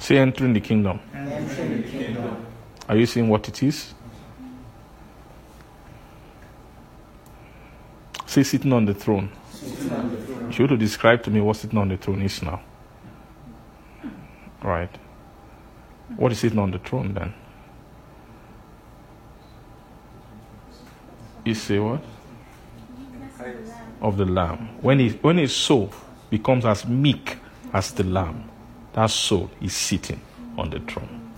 Say entering the kingdom. Are you seeing what it is? Say sitting on the throne. If you were to describe to me what sitting on the throne is now. Right. What is sitting on the throne then? You say what? Of the lamb. When he when his soul becomes as meek as the lamb, that soul is sitting on the throne.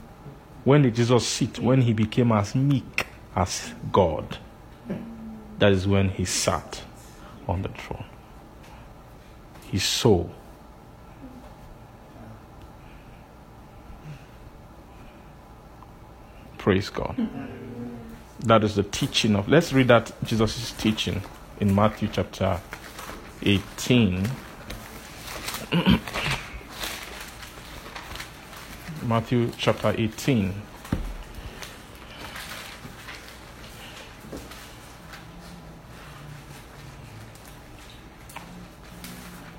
When did Jesus sit? When he became as meek as God. That is when he sat on the throne. His soul. Praise God. That is the teaching of. Let's read that Jesus' teaching in Matthew chapter 18. Matthew chapter 18.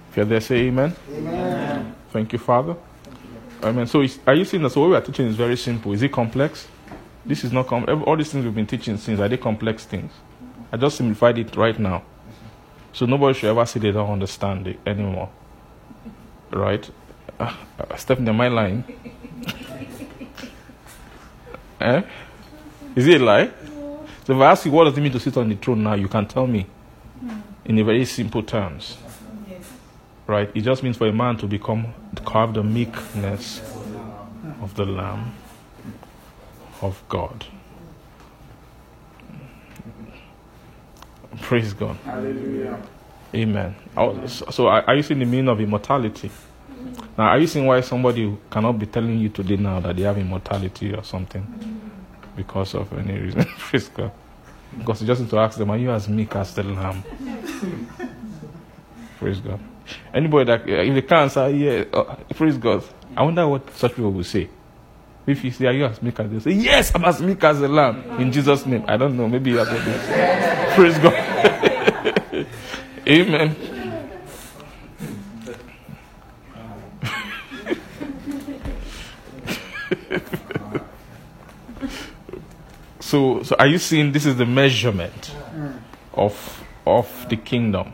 If you're there, say amen. Amen. Thank you, Father. Amen. So, is, are you seeing that? So, what we are teaching is very simple. Is it complex? This is not complex. All these things we've been teaching since, are they complex things? I just simplified it right now. So, nobody should ever say they don't understand it anymore. Right? Uh, uh, Stephanie, am I lying? eh? Is it a lie? So, if I ask you what does it mean to sit on the throne now, you can tell me in a very simple terms. Right? It just means for a man to become, to have the meekness of the Lamb of God. Praise God. Hallelujah. Amen. Oh, So, so are are you seeing the meaning of immortality? Now, are you seeing why somebody cannot be telling you today now that they have immortality or something because of any reason? God. Because you just need to ask them, are you as meek as the lamb? praise God. Anybody that, if they can't answer, yeah, uh, praise God. I wonder what such people will say. If you say, are you as meek as say, yes, I'm as meek as the lamb in Jesus' name. I don't know. Maybe that's what they say. praise God. Amen. So, so are you seeing this is the measurement of of the kingdom?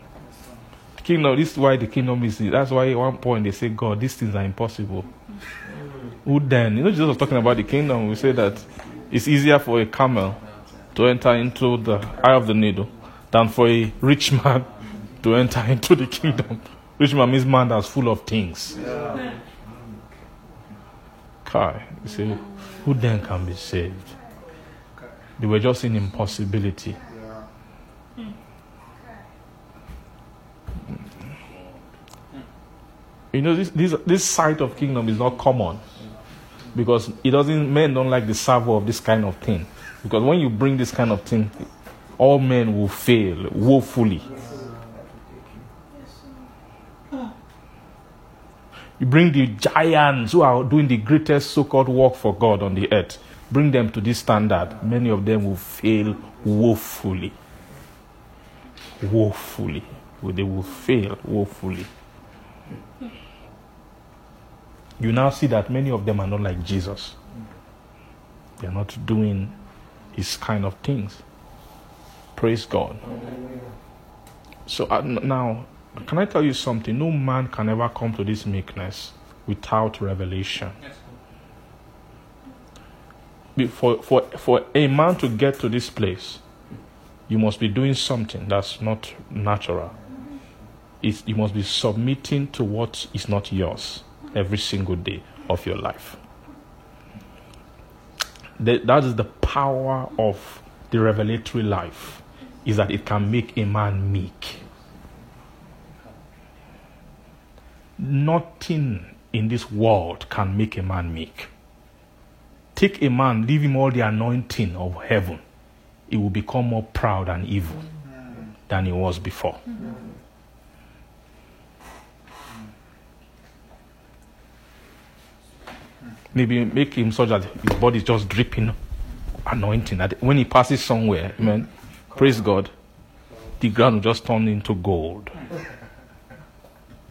The kingdom, this is why the kingdom is. That's why at one point they say, God, these things are impossible. Who then? You know, Jesus was talking about the kingdom. We say that it's easier for a camel to enter into the eye of the needle than for a rich man to enter into the kingdom. Rich man means man that's full of things. Kai, you say, who then can be saved? They were just in impossibility. You know, this, this, this side of kingdom is not common because it doesn't, men don't like the savour of this kind of thing. Because when you bring this kind of thing, all men will fail woefully. You bring the giants who are doing the greatest so called work for God on the earth, bring them to this standard. Many of them will fail woefully. Woefully. They will fail woefully. You now see that many of them are not like Jesus. They are not doing his kind of things. Praise God. So uh, n- now, can I tell you something? No man can ever come to this meekness without revelation. For, for, for a man to get to this place, you must be doing something that's not natural. It's, you must be submitting to what is not yours every single day of your life. That, that is the power of the revelatory life, is that it can make a man meek. Nothing in this world can make a man meek. Take a man, leave him all the anointing of heaven, he will become more proud and evil than he was before. Maybe make him so that his body is just dripping anointing. That when he passes somewhere, amen, praise God, the ground will just turn into gold.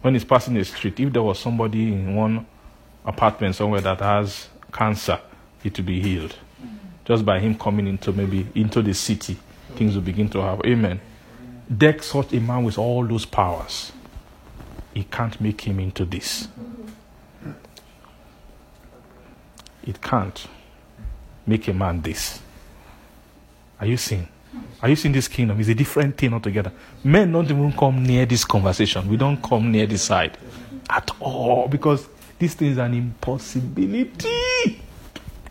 When he's passing the street, if there was somebody in one apartment somewhere that has cancer, it will be healed. Just by him coming into maybe into the city, things will begin to happen. Amen. Deck such a man with all those powers. He can't make him into this. It can't make a man this. Are you seeing? Are you seeing this kingdom? It's a different thing altogether. Men don't even come near this conversation. We don't come near this side at all because this thing is an impossibility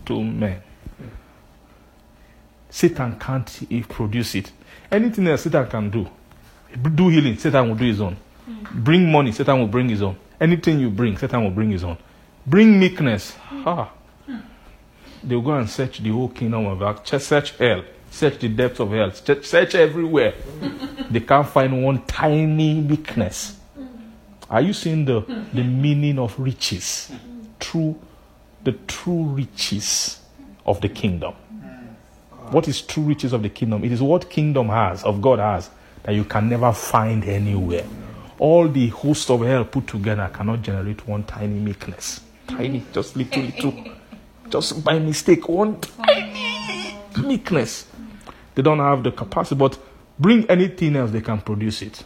to men. Satan can't produce it. Anything else Satan can do. Do healing, Satan will do his own. Bring money, Satan will bring his own. Anything you bring, Satan will bring his own. Bring meekness. Ha. They'll go and search the whole kingdom of God. Search hell. Search the depths of hell. Search, search everywhere. they can't find one tiny weakness. Are you seeing the, the meaning of riches? True, the true riches of the kingdom. What is true riches of the kingdom? It is what kingdom has, of God has, that you can never find anywhere. All the host of hell put together cannot generate one tiny meekness. Tiny, just little, little. Just by mistake, one tiny meekness. They don't have the capacity, but bring anything else, they can produce it.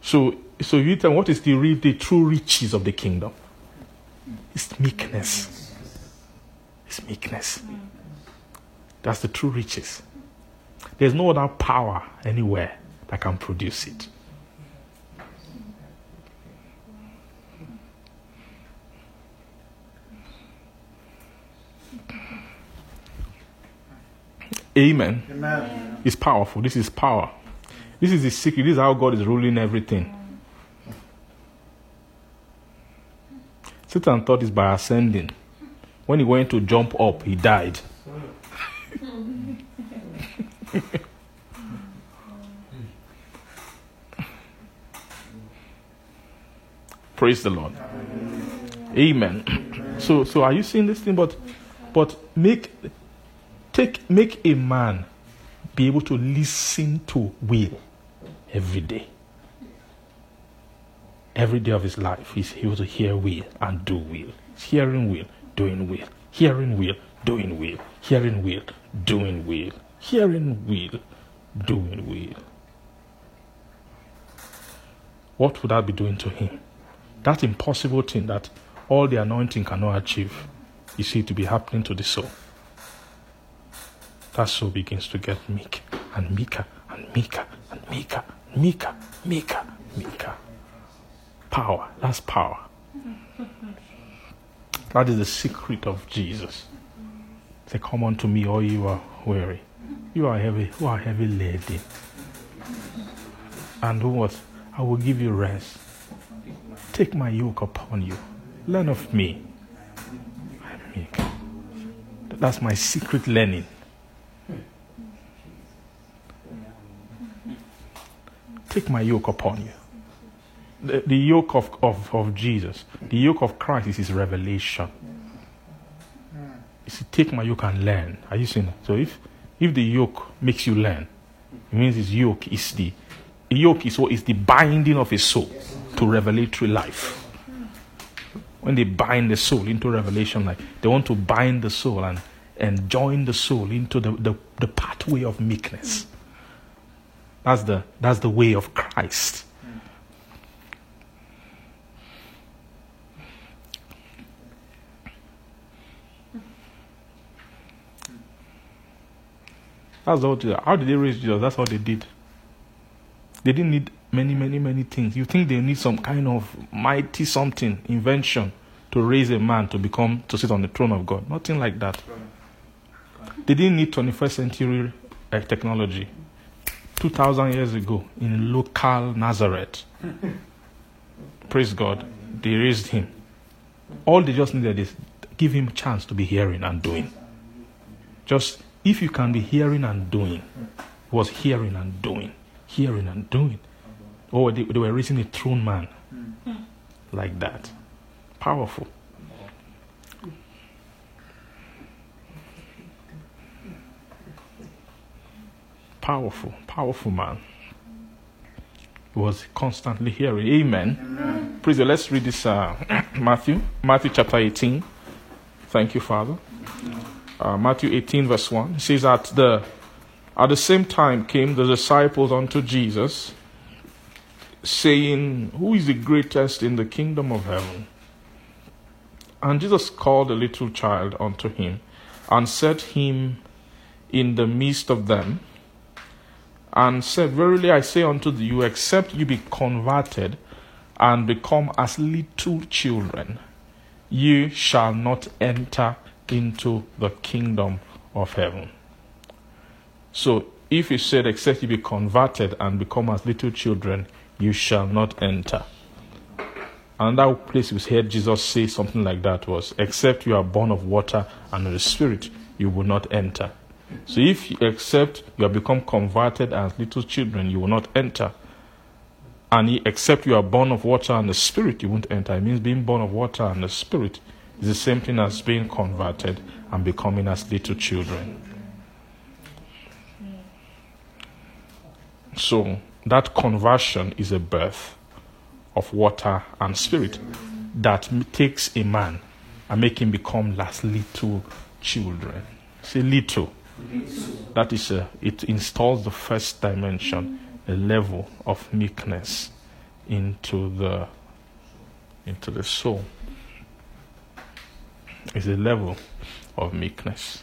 So, so you tell what is the real, the true riches of the kingdom? It's meekness. It's meekness. That's the true riches. There's no other power anywhere that can produce it. Amen. Amen. It's powerful. This is power. This is the secret. This is how God is ruling everything. Satan thought it's by ascending. When he went to jump up, he died. Praise the Lord. Amen. So, so are you seeing this thing? But, but make, take, make a man be able to listen to will every day. Every day of his life, he's able to hear will and do will. Hearing will, doing will. Hearing will, doing will. Hearing will, doing will. Hearing will, doing will. What would that be doing to him? That impossible thing that all the anointing cannot achieve, you see, to be happening to the soul. That soul begins to get meek and meeker and meeker and meeker, meeker, meeker, meeker. Power. That's power. That is the secret of Jesus. Say, Come unto me, all you are weary. You are heavy, who are heavy laden. And who was, I will give you rest. Take my yoke upon you. Learn of me. That's my secret learning. Take my yoke upon you. The, the yoke of, of, of Jesus, the yoke of Christ is his revelation. You see, take my yoke and learn. Are you seeing? So if if the yoke makes you learn, it means his yoke is the, yoke is what is the binding of his soul to revelatory life. When they bind the soul into revelation life, they want to bind the soul and, and join the soul into the, the, the pathway of meekness. That's the that's the way of Christ. That's what. How did they raise Jesus? That's what they did. They didn't need many, many, many things. You think they need some kind of mighty something, invention, to raise a man to become to sit on the throne of God? Nothing like that. They didn't need 21st century uh, technology. 2,000 years ago, in local Nazareth, praise God, they raised him. All they just needed is give him chance to be hearing and doing. Just if you can be hearing and doing, was hearing and doing, hearing and doing. Oh, they, they were raising a throne man like that. Powerful. Powerful, powerful man. He was constantly hearing. Amen. Praise the Let's read this uh, Matthew, Matthew chapter 18. Thank you, Father. Uh, Matthew 18, verse 1. It says, at the, at the same time came the disciples unto Jesus, saying, Who is the greatest in the kingdom of heaven? And Jesus called a little child unto him, and set him in the midst of them, and said, Verily I say unto you, except you be converted and become as little children, ye shall not enter into the kingdom of heaven. So, if he said, Except you be converted and become as little children, you shall not enter. And that place we heard Jesus say something like that was, Except you are born of water and of the Spirit, you will not enter. So, if you accept you have become converted as little children, you will not enter. And except you are born of water and the Spirit, you won't enter. It means being born of water and the Spirit is the same thing as being converted and becoming as little children. So, that conversion is a birth of water and spirit that takes a man and make him become as little children. Say little. That is a, it installs the first dimension, a level of meekness into the into the soul. It's a level of meekness.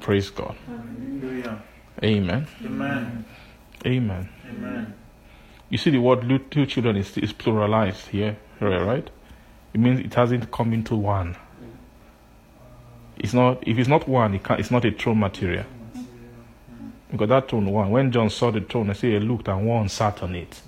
Praise God. Hallelujah. Amen. Amen. Amen. Amen. You see, the word little children is, is pluralized here, right? It means it hasn't come into one. It's not. If it's not one, it it's not a throne material. Because that throne one, when John saw the throne, I say he looked and one sat on it.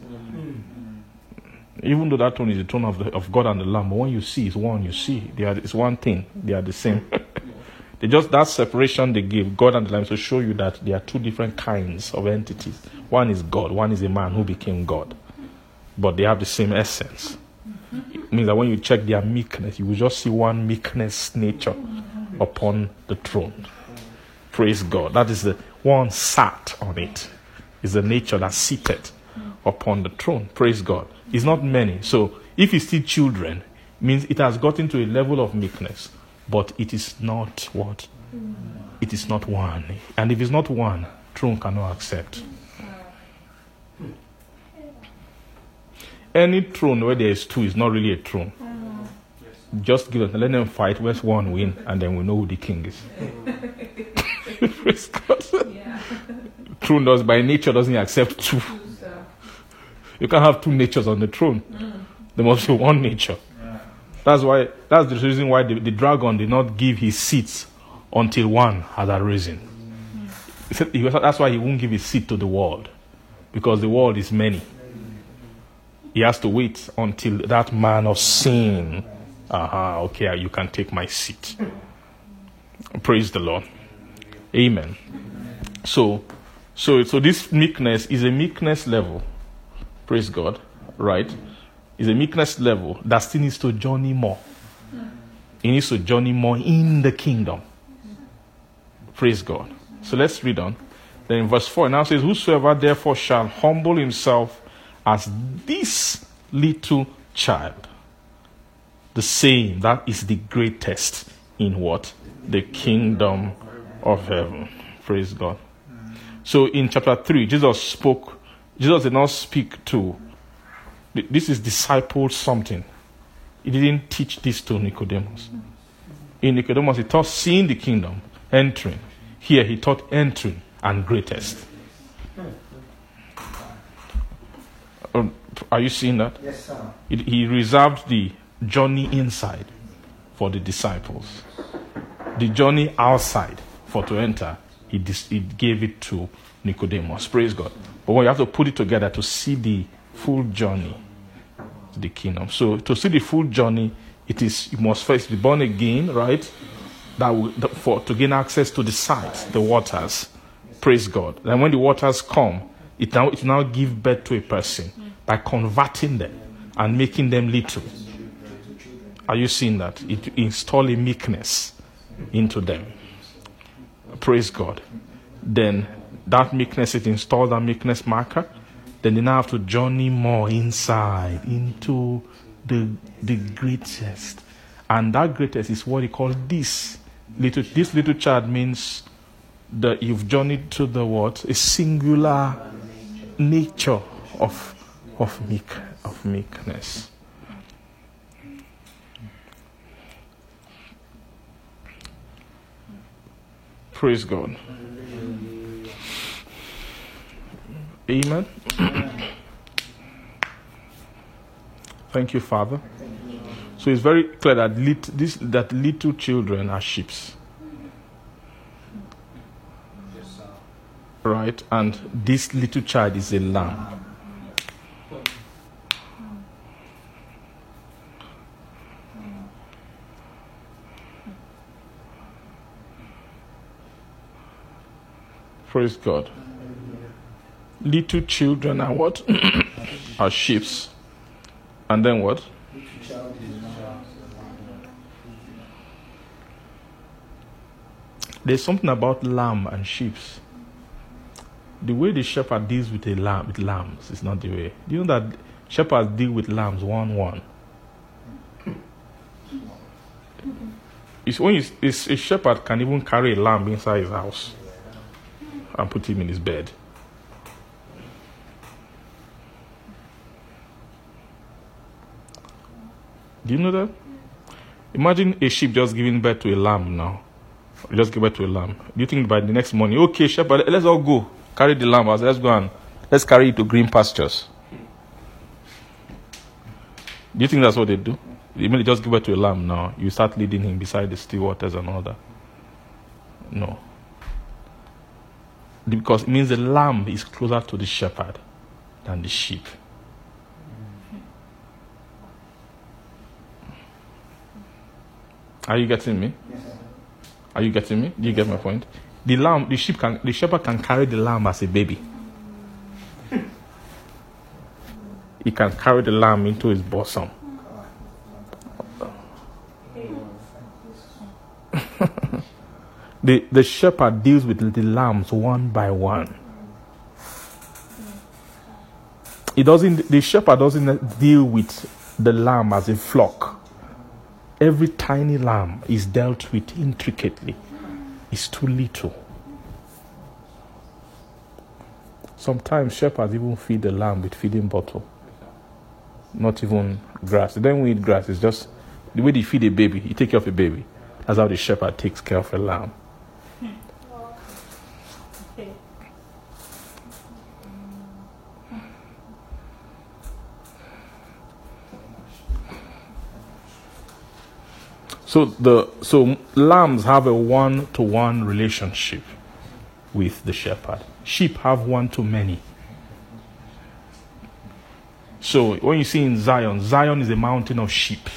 Even though that throne is the throne of, the, of God and the Lamb, but when you see, it's one. You see, they are. It's one thing. They are the same. they just that separation they give God and the Lamb to show you that there are two different kinds of entities. One is God. One is a man who became God, but they have the same essence. It means that when you check their meekness, you will just see one meekness nature upon the throne. Praise God. That is the one sat on it. Is the nature that seated upon the throne. Praise God. It's not many. So if it's still children, means it has gotten to a level of meekness, but it is not what? It is not one. And if it's not one, throne cannot accept. Any throne where there is two is not really a throne. Just give it, let them fight, where's one win, and then we know who the king is. Praise God. Yeah. Throne does by nature doesn't accept two. You can't have two natures on the throne. There must be one nature. That's why that's the reason why the, the dragon did not give his seat until one had arisen. He said, that's why he won't give his seat to the world. Because the world is many. He has to wait until that man of sin. Aha, okay, you can take my seat. Praise the Lord. Amen. So so so this meekness is a meekness level. Praise God. Right? Is a meekness level that still needs to journey more. It needs to journey more in the kingdom. Praise God. So let's read on. Then in verse 4 it now says, Whosoever therefore shall humble himself as this little child, the same that is the greatest in what? The kingdom of heaven. Praise God. So in chapter 3, Jesus spoke, Jesus did not speak to, this is disciple something. He didn't teach this to Nicodemus. In Nicodemus, he taught seeing the kingdom, entering. Here, he taught entering and greatest. Um, are you seeing that? Yes, sir. It, he reserved the journey inside for the disciples. The journey outside for to enter, he, dis, he gave it to Nicodemus. Praise God. But when you have to put it together to see the full journey to the kingdom. So to see the full journey, it is you must first be born again, right? That will, that- for to gain access to the site, the waters. Praise God. And when the waters come, it now it now give birth to a person by converting them and making them little. Are you seeing that? It install a meekness into them. Praise God. Then that meekness, it installed that meekness marker. Then they now have to journey more inside into the the greatest. And that greatest is what he called this. Little this little child means that you've journeyed to the what? A singular nature of of meek of meekness. Praise God. Amen. Thank you, Father. So it's very clear that lit, this, that little children are sheep, right? And this little child is a lamb. Praise God. Little children are what? are sheep. And then what? There's something about lamb and sheep. The way the shepherd deals with a lamb with lambs is not the way. Do you know that shepherds deal with lambs one one? It's when you, it's, a shepherd can even carry a lamb inside his house and put him in his bed. Do you know that? Imagine a sheep just giving birth to a lamb now. Just give birth to a lamb. Do you think by the next morning, okay, shepherd, let's all go. Carry the lamb. Let's go and let's carry it to green pastures. Do you think that's what they do? They immediately just give birth to a lamb now. You start leading him beside the still waters and all that. No. Because it means the lamb is closer to the shepherd than the sheep. Are you getting me? Yes. Are you getting me? Do you get my point? The lamb, the sheep can, the shepherd can carry the lamb as a baby. He can carry the lamb into his bosom. The, the shepherd deals with the lambs one by one. He doesn't, the shepherd doesn't deal with the lamb as a flock. Every tiny lamb is dealt with intricately. It's too little. Sometimes shepherds even feed the lamb with feeding bottle, not even grass. Then we eat grass. It's just the way they feed a baby. You take care of a baby. That's how the shepherd takes care of a lamb. So the so lambs have a one to one relationship with the shepherd. Sheep have one to many. So when you see in Zion, Zion is a mountain of sheep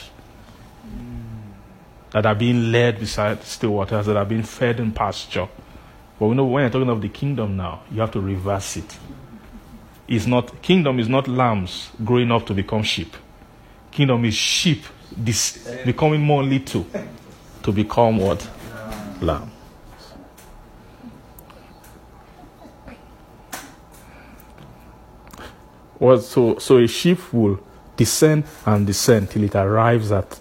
that are being led beside still waters, that are being fed in pasture. But we know when you're talking of the kingdom now, you have to reverse it. It's not kingdom is not lambs growing up to become sheep. Kingdom is sheep dis, becoming more little to become what? Lamb. Well, so so a sheep will descend and descend till it arrives at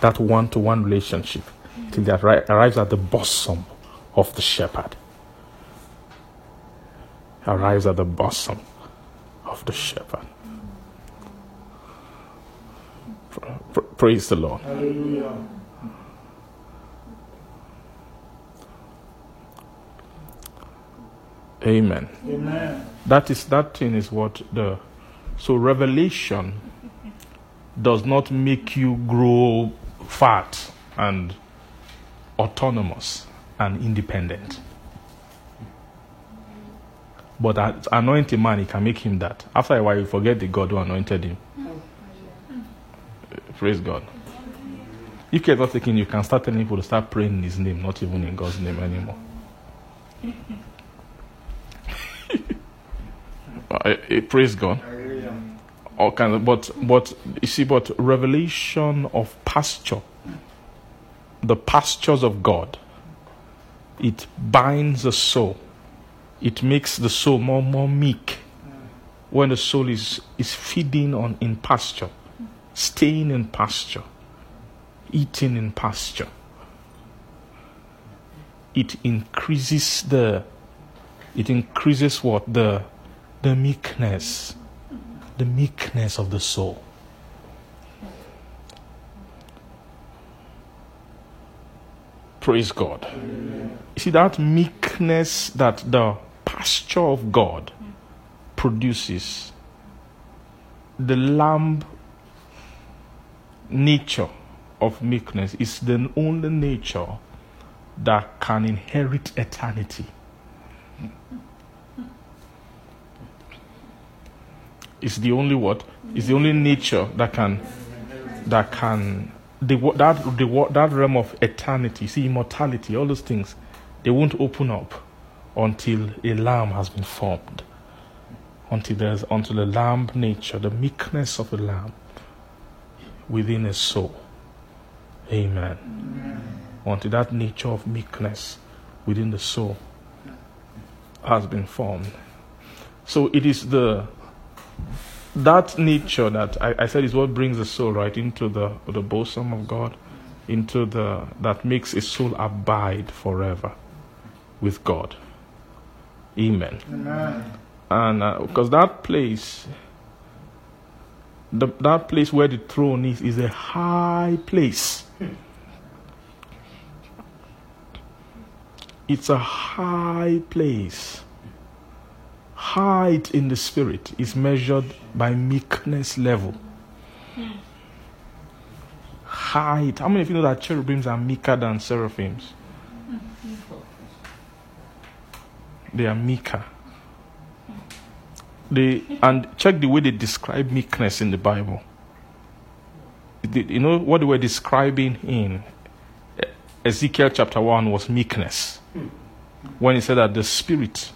that one-to-one relationship, till it arri- arrives at the bosom of the shepherd. Arrives at the bosom of the shepherd. Praise the Lord. Hallelujah. Amen. Amen. That is that thing is what the so revelation does not make you grow fat and autonomous and independent. But anointing man, he can make him that. After a while, you forget the God who anointed him. Praise God. If care is not taken, you can start telling people to start praying in his name, not even in God's name anymore. Uh, praise God. All kinds of, but but you see but revelation of pasture the pastures of god it binds the soul it makes the soul more more meek when the soul is is feeding on in pasture staying in pasture eating in pasture it increases the it increases what the the meekness the meekness of the soul. Praise God. You see, that meekness that the pasture of God produces, the lamb nature of meekness is the only nature that can inherit eternity. It's the only what? It's the only nature that can that can the that the that realm of eternity see immortality all those things they won't open up until a lamb has been formed until there's until the lamb nature the meekness of a lamb within a soul amen until that nature of meekness within the soul has been formed so it is the that nature that I, I said is what brings the soul right into the the bosom of God, into the that makes a soul abide forever with God. Amen. Amen. And uh, because that place, the, that place where the throne is, is a high place. It's a high place height in the spirit is measured by meekness level. Height. How many of you know that cherubims are meeker than seraphims? They are meeker. They and check the way they describe meekness in the Bible. You know what they were describing in Ezekiel chapter 1 was meekness. When he said that the spirit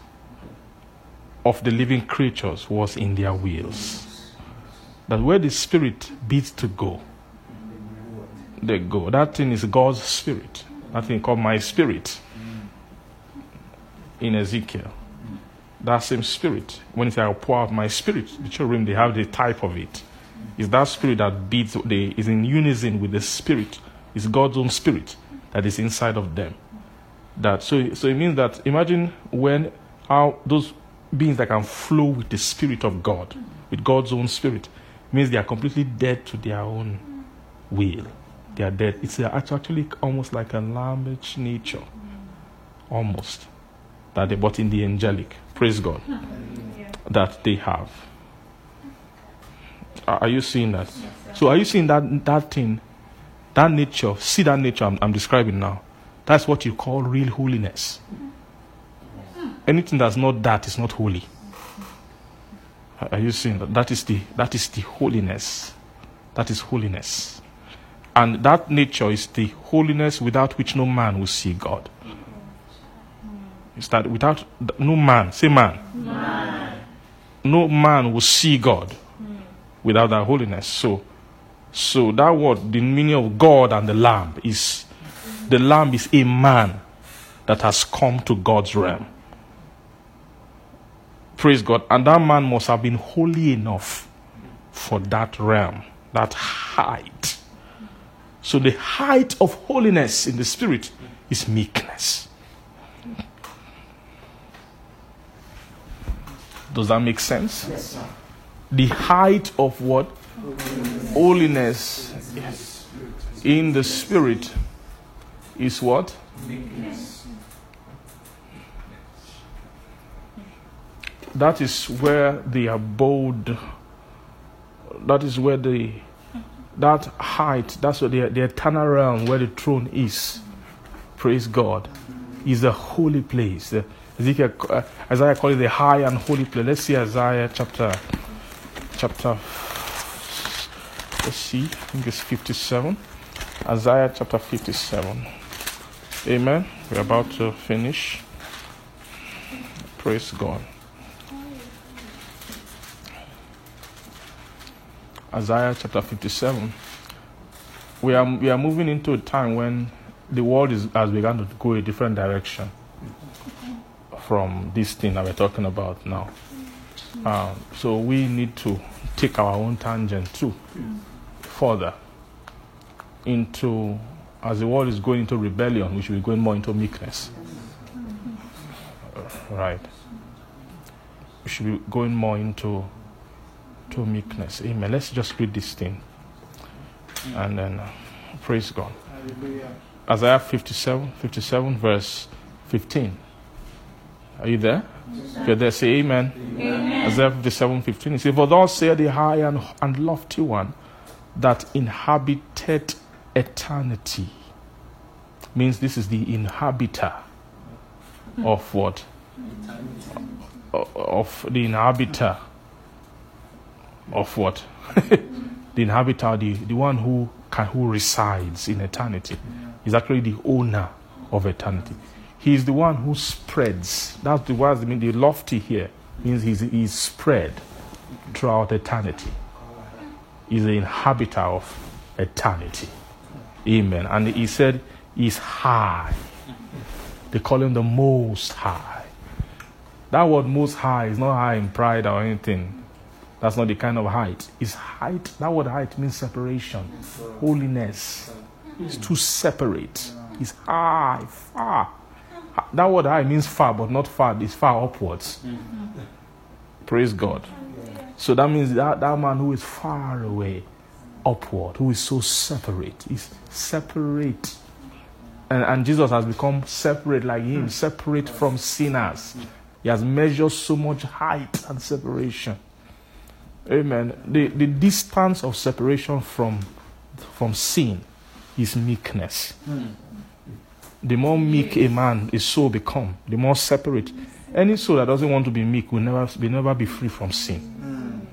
of the living creatures was in their wheels. That where the spirit bids to go, they go. That thing is God's spirit. That thing called my spirit in Ezekiel. That same spirit, when it says I'll pour out my spirit, the children they have the type of it. it. Is that spirit that beats the is in unison with the spirit. It's God's own spirit that is inside of them. That so so it means that imagine when how those beings that can flow with the Spirit of God, with God's own Spirit, means they are completely dead to their own will. They are dead. It's actually almost like a lambage nature, almost that they, but in the angelic. Praise God, that they have. Are you seeing that? So, are you seeing that that thing, that nature? See that nature I'm, I'm describing now. That's what you call real holiness. Anything that's not that is not holy. Are you seeing that? That is the that is the holiness. That is holiness. And that nature is the holiness without which no man will see God. That without no man, say man. No man will see God without that holiness. So so that word, the meaning of God and the Lamb is the Lamb is a man that has come to God's realm. Praise God. And that man must have been holy enough for that realm, that height. So the height of holiness in the spirit is meekness. Does that make sense? The height of what? Holiness in the spirit is what? That is where the abode, that is where the, that height, that's where the, the eternal realm where the throne is. Praise God. Is the holy place. The, Ezekiel, uh, Isaiah called it the high and holy place. Let's see Isaiah chapter, chapter, let's see, I think it's 57. Isaiah chapter 57. Amen. We're about to finish. Praise God. Isaiah chapter 57. We are, we are moving into a time when the world is, has begun to go a different direction from this thing that we're talking about now. Um, so we need to take our own tangent too, further into, as the world is going into rebellion, we should be going more into meekness. Right. We should be going more into to meekness. Amen. Let's just read this thing. And then uh, praise God. Hallelujah. Isaiah 57, 57, verse 15. Are you there? If you're there, say amen. Isaiah 57, 15. It says, For thus saith the high and, and lofty one that inhabited eternity. Means this is the inhabiter of what? Of the inhabiter of what? the inhabitor, the, the one who can, who resides in eternity, is actually the owner of eternity. He is the one who spreads. That's the word. I mean, the lofty here means he's, he's spread throughout eternity. He's the inhabitor of eternity. Amen. And he said he's high. They call him the most high. That word most high is not high in pride or anything. That's not the kind of height. It's height. That word height means separation, holiness. It's to separate. It's high, far. That word high means far, but not far. It's far upwards. Mm-hmm. Praise God. So that means that, that man who is far away, upward, who is so separate, is separate. And, and Jesus has become separate like him, separate from sinners. He has measured so much height and separation. Amen. The, the distance of separation from, from sin is meekness. Hmm. The more meek a man is so become, the more separate. Any soul that doesn't want to be meek will never, will never be free from sin.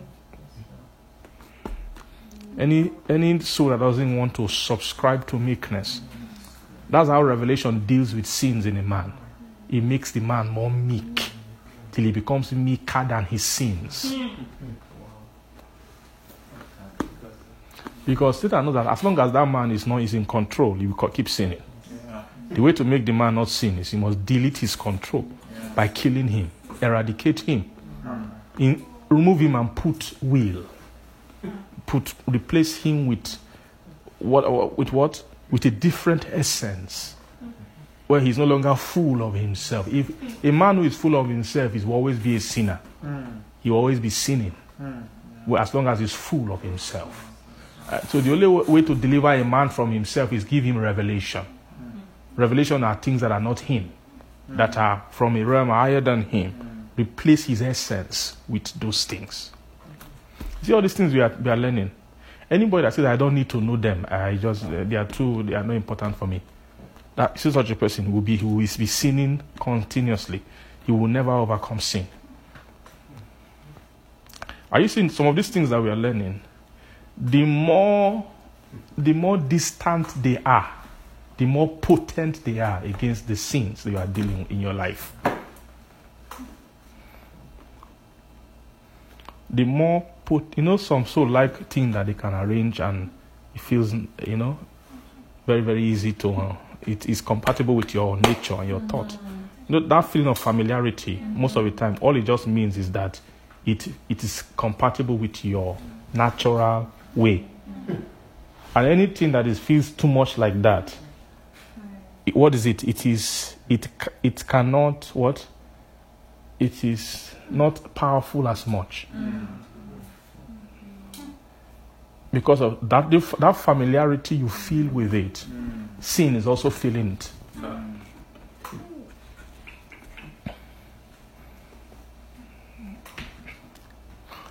Any, any soul that doesn't want to subscribe to meekness, that's how Revelation deals with sins in a man. It makes the man more meek till he becomes meeker than his sins. Because Satan knows that as long as that man is not is in control, he will keep sinning. The way to make the man not sin is he must delete his control by killing him, eradicate him, in, remove him and put will, put replace him with what with what with a different essence. where he's no longer full of himself. If a man who is full of himself is will always be a sinner. He will always be sinning. Well, as long as he's full of himself. Uh, so the only way to deliver a man from himself is give him revelation. Revelation are things that are not him, that are from a realm higher than him. Replace his essence with those things. See all these things we are, we are learning. Anybody that says I don't need to know them, I just uh, they are too they are not important for me. That see such a person will be who will be sinning continuously. He will never overcome sin. Are you seeing some of these things that we are learning? The more the more distant they are, the more potent they are against the sins you are dealing in your life. The more put, you know, some so like thing that they can arrange and it feels, you know, very very easy to. Uh, it is compatible with your nature and your mm-hmm. thought. You know, that feeling of familiarity, mm-hmm. most of the time, all it just means is that it it is compatible with your natural way. Mm-hmm. And anything that is feels too much like that, what is it? It is it it cannot what? It is not powerful as much. Because of that, that familiarity you feel with it, sin is also feeling it.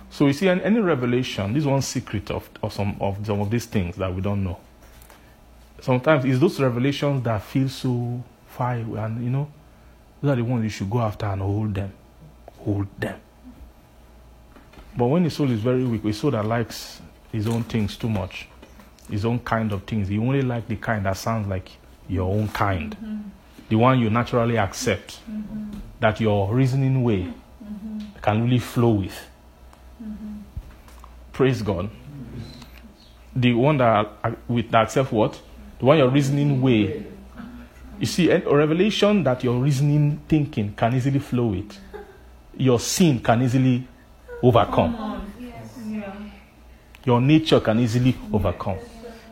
So you see, an- any revelation, this is one secret of, of some of some of these things that we don't know. Sometimes it's those revelations that feel so far away, and you know, those are the ones you should go after and hold them, hold them. But when the soul is very weak, a soul that likes his own things too much, his own kind of things, he only like the kind that sounds like your own kind, mm-hmm. the one you naturally accept, mm-hmm. that your reasoning way mm-hmm. can really flow with. Praise God. The one that with that accept what? The one your reasoning way. You see, eh, a revelation that your reasoning thinking can easily flow with. Your sin can easily overcome. Your nature can easily overcome.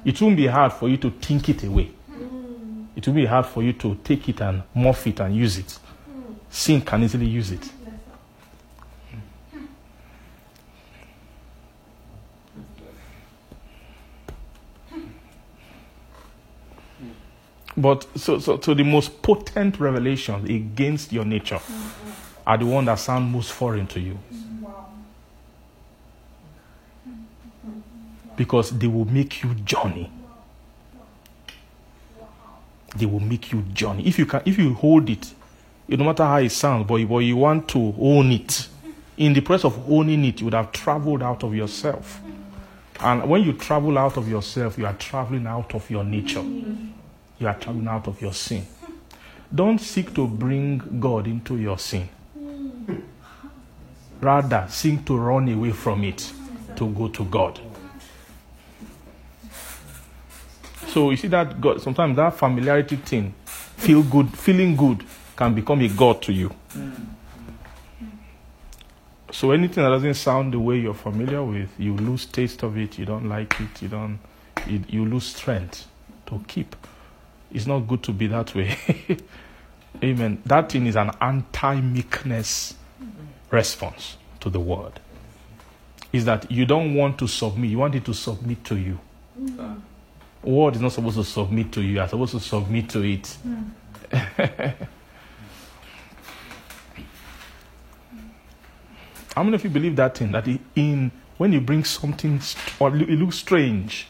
It won't be hard for you to think it away. It will be hard for you to take it and morph it and use it. Sin can easily use it. But so, so, so the most potent revelations against your nature are the ones that sound most foreign to you. Because they will make you journey. They will make you journey. If you can, if you hold it, it no matter how it sounds, but, but you want to own it. In the process of owning it, you would have traveled out of yourself. And when you travel out of yourself, you are traveling out of your nature you are traveling out of your sin. Don't seek to bring God into your sin. Rather, seek to run away from it to go to God. So you see that God sometimes that familiarity thing, feel good, feeling good, can become a God to you. So anything that doesn't sound the way you're familiar with, you lose taste of it, you don't like it, you don't you, you lose strength to keep. It's not good to be that way. Amen. That thing is an anti meekness response to the word. Is that you don't want to submit, you want it to submit to you. Mm. Word is not supposed to submit to you, you are supposed to submit to it. How many of you believe that thing? That in when you bring something st- or it looks strange,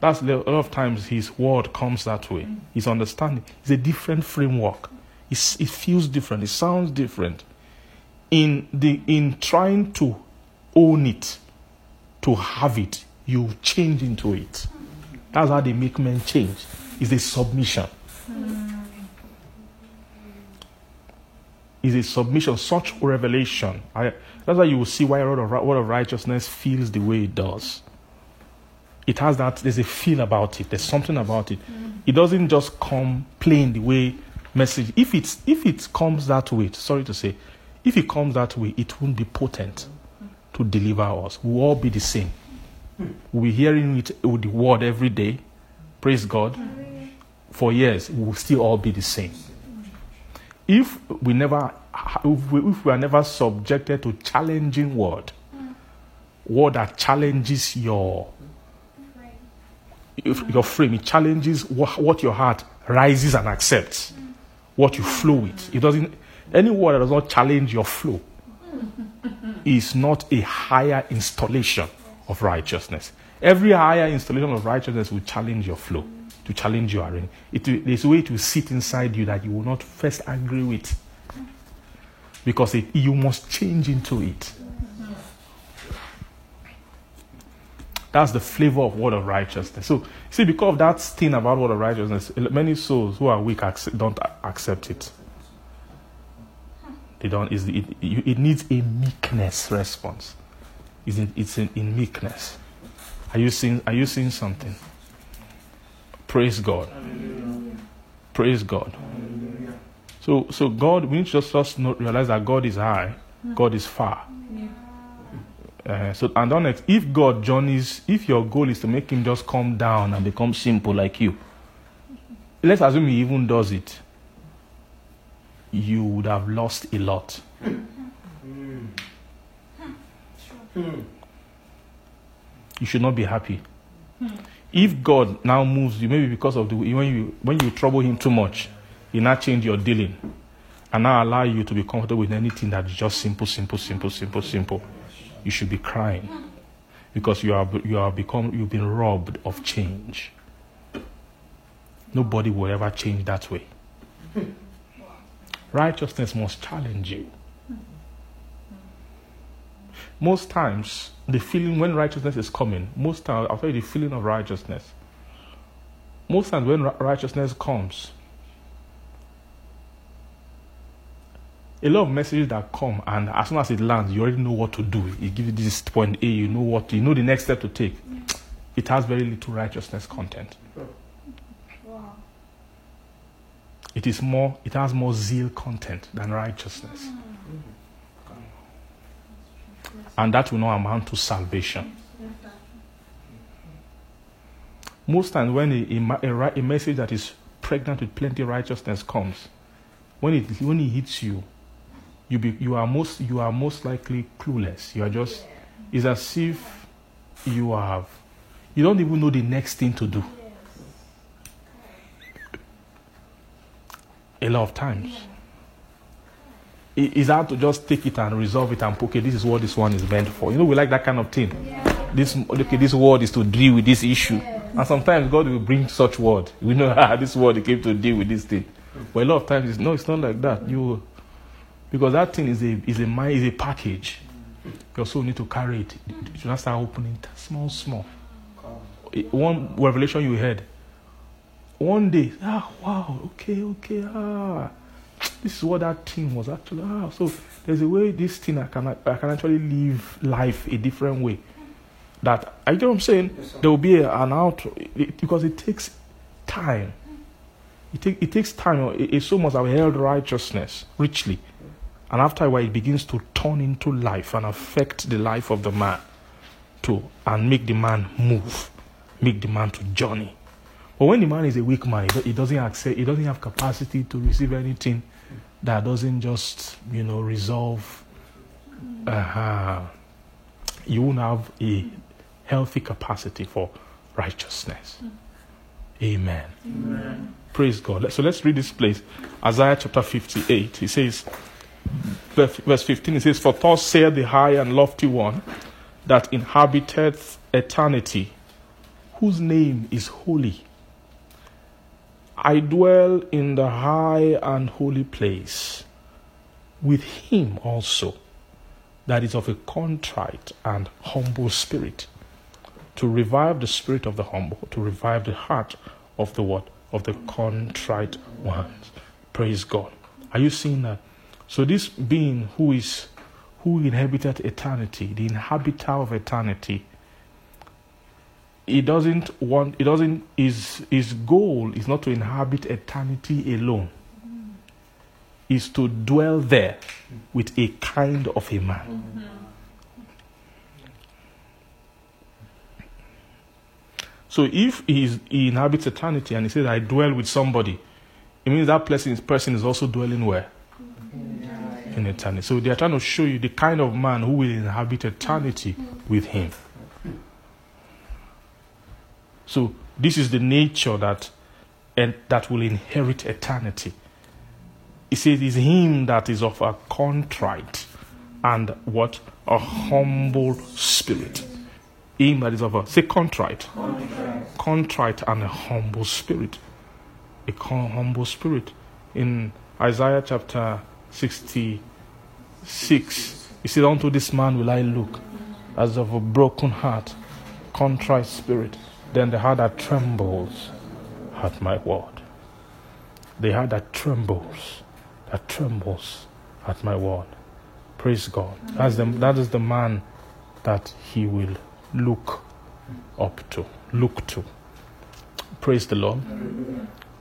that's the, a lot of times his word comes that way. Mm. His understanding is a different framework. It's, it feels different. It sounds different. In the in trying to own it, to have it, you change into it. That's how they make men change. It's a submission. Is a submission, such revelation. I, that's why you will see why a word of, word of righteousness feels the way it does it has that there's a feel about it there's something about it. It doesn't just come plain the way message if it's if it comes that way sorry to say if it comes that way it won't be potent to deliver us. We'll all be the same. We'll be hearing it with the word every day praise god for years, we will still all be the same. If we never, if we, if we are never subjected to challenging word, word that challenges your your frame, it challenges what, your heart rises and accepts, what you flow with. It doesn't. Any word that does not challenge your flow is not a higher installation of righteousness. Every higher installation of righteousness will challenge your flow, to challenge your arena. It there's a way to sit inside you that you will not first agree with, because it, you must change into it. That's the flavor of word of righteousness. So, see, because of that thing about word of righteousness, many souls who are weak don't accept it. They don't. It, it, it needs a meekness response. It's in, it's in, in meekness. Are you seeing? Are you seeing something? Praise God. Praise God. So, so God, we need to just, just realize that God is high, God is far. Uh, so and don't ex- if God journeys, if your goal is to make him just come down and become simple like you, let's assume he even does it, you would have lost a lot. You should not be happy. If God now moves you, maybe because of the when you when you trouble him too much, he now change your dealing and now allow you to be comfortable with anything that is just simple, simple, simple, simple, simple you should be crying because you are you are become you've been robbed of change. Nobody will ever change that way. Righteousness must challenge you. Most times, the feeling when righteousness is coming, most times, I'll tell you the feeling of righteousness. Most times, when righteousness comes, a lot of messages that come, and as soon as it lands, you already know what to do. It gives you this point A, you know what, you know the next step to take. It has very little righteousness content. Wow. It is more, it has more zeal content than righteousness, and that will not amount to salvation. Most times, when a, a, a, a message that is pregnant with plenty of righteousness comes, when it when it hits you, you be, you are most you are most likely clueless. You are just it's as if you have you don't even know the next thing to do. A lot of times. It- It's hard to just take it and resolve it and okay, this is what this one is meant for. You know, we like that kind of thing. This okay, this word is to deal with this issue. And sometimes God will bring such word. We know ah, this word came to deal with this thing. But a lot of times it's no, it's not like that. You because that thing is a is a is a package. You also need to carry it. You not start opening it small, small. One revelation you heard. One day, ah, wow, okay, okay, ah, this is what that thing was actually. Ah, so there's a way this thing I can I can actually live life a different way. That I know what I'm saying. There will be a, an out it, because it takes time. It, take, it takes time. It, it's so much have held righteousness richly. And after a while, it begins to turn into life and affect the life of the man to and make the man move, make the man to journey. But when the man is a weak man, he doesn't accept, he doesn't have capacity to receive anything that doesn't just, you know, resolve. Uh-huh. You won't have a healthy capacity for righteousness. Amen. Praise God. So let's read this place. Isaiah chapter 58. He says, verse verse 15, it says, For thus saith the high and lofty one that inhabiteth eternity, whose name is holy. I dwell in the high and holy place with him also that is of a contrite and humble spirit, to revive the spirit of the humble, to revive the heart of the what? Of the contrite ones. Praise God. Are you seeing that? So this being who is who inhabited eternity, the inhabitor of eternity, he doesn't want he doesn't his his goal is not to inhabit eternity alone. Is to dwell there with a kind of a man. So if he, he inhabits eternity and he says, I dwell with somebody, it means that person, person is also dwelling where? In eternity. So they are trying to show you the kind of man who will inhabit eternity with him. So this is the nature that and that will inherit eternity. He says, it's him that is of a contrite and what a humble spirit." Him that is of a say contrite, contrite, and a humble spirit. A humble spirit. In Isaiah chapter sixty-six, he said, "Unto this man will I look, as of a broken heart, contrite spirit." Then the heart that trembles at my word. The heart that trembles, that trembles at my word. Praise God. That's the, that is the man that he will look up to, look to. Praise the Lord.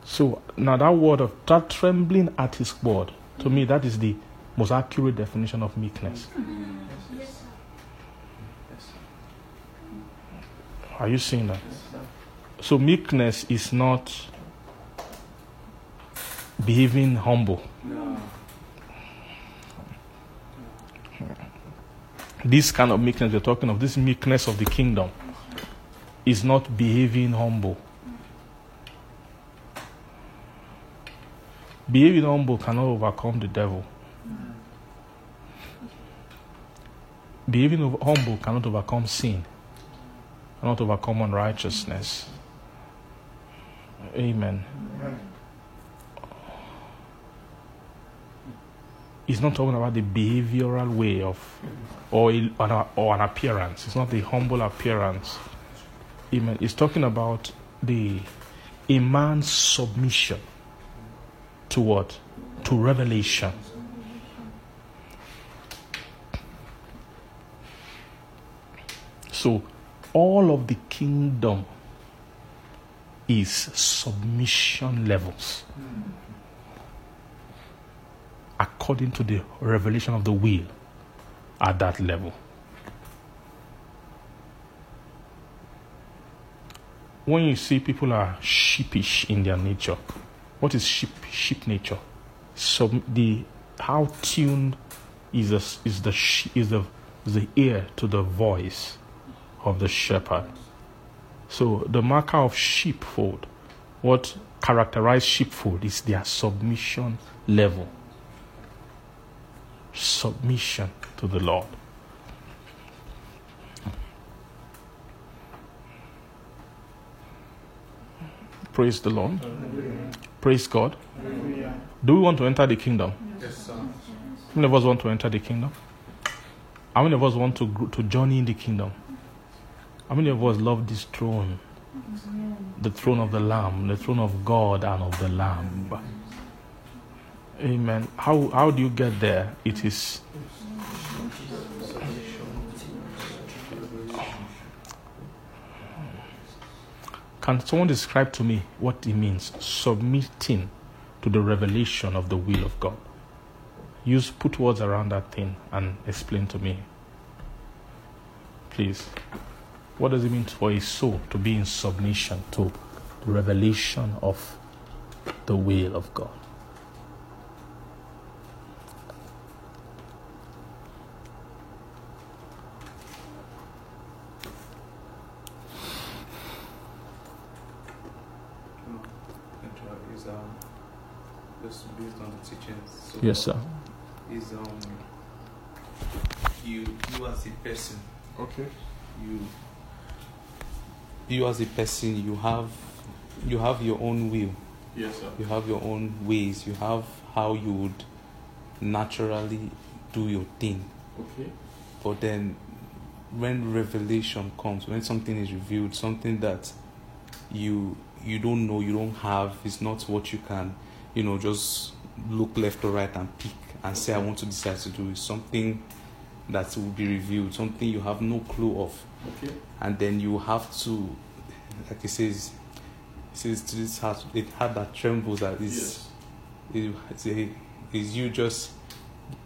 So now that word of that trembling at his word, to me that is the most accurate definition of meekness. Are you seeing that? So meekness is not behaving humble. This kind of meekness we're talking of, this meekness of the kingdom, is not behaving humble. Behaving humble cannot overcome the devil. Behaving humble cannot overcome sin, cannot overcome unrighteousness. Amen. It's not talking about the behavioral way of, or, a, or or an appearance. It's not the humble appearance. Amen. It's talking about the a man's submission to what? To revelation. So, all of the kingdom is submission levels according to the revelation of the will at that level. When you see people are sheepish in their nature, what is sheep sheep nature? So the how tuned is the is the is the is the ear to the voice of the shepherd. So the marker of sheepfold, what characterizes sheepfold is their submission level. Submission to the Lord. Praise the Lord. Praise God. Do we want to enter the kingdom? Yes, sir. How many of us want to enter the kingdom? How many of us want to to journey in the kingdom? How many of us love this throne? The throne of the Lamb, the throne of God and of the Lamb. Amen. How how do you get there? It is Can someone describe to me what it means? Submitting to the revelation of the will of God. Use put words around that thing and explain to me. Please. What does it mean for a soul to be in submission to the revelation of the will of God? Actually, is um, just based on the teachings. So Yes, sir. Is um, you you as a person, Okay. you you as a person, you have you have your own will. Yes, sir. You have your own ways. You have how you would naturally do your thing. Okay. But then, when revelation comes, when something is revealed, something that you you don't know, you don't have, is not what you can, you know, just look left or right and pick and say, I want to decide to do. It's something that will be revealed, something you have no clue of, Okay. and then you have to, like it says, it says to this heart, it heart that trembles that is Yes. is, it's you just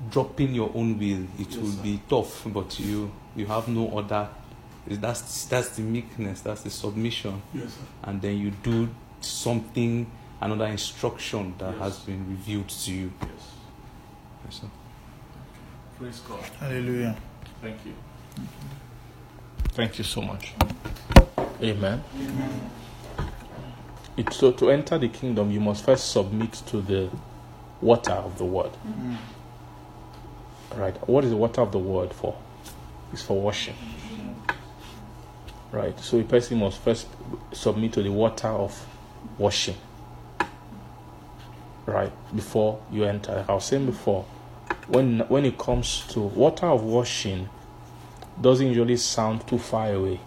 dropping your own will. It Yes, will sir. be tough, but you you have no other That's that's the meekness. That's the submission, Yes, sir. and then you do something, another instruction that Yes. has been revealed to you. Yes. Yes, sir. Praise God. Hallelujah. Thank you. Thank you so much. Amen. It, so to enter the kingdom, you must first submit to the water of the word. Mm-hmm. Right. What is the water of the word for? It's for washing. Mm-hmm. Right. So a person must first submit to the water of washing. Right. Before you enter. Like I was saying before, when when it comes to water of washing, doesn't usually sound too far away.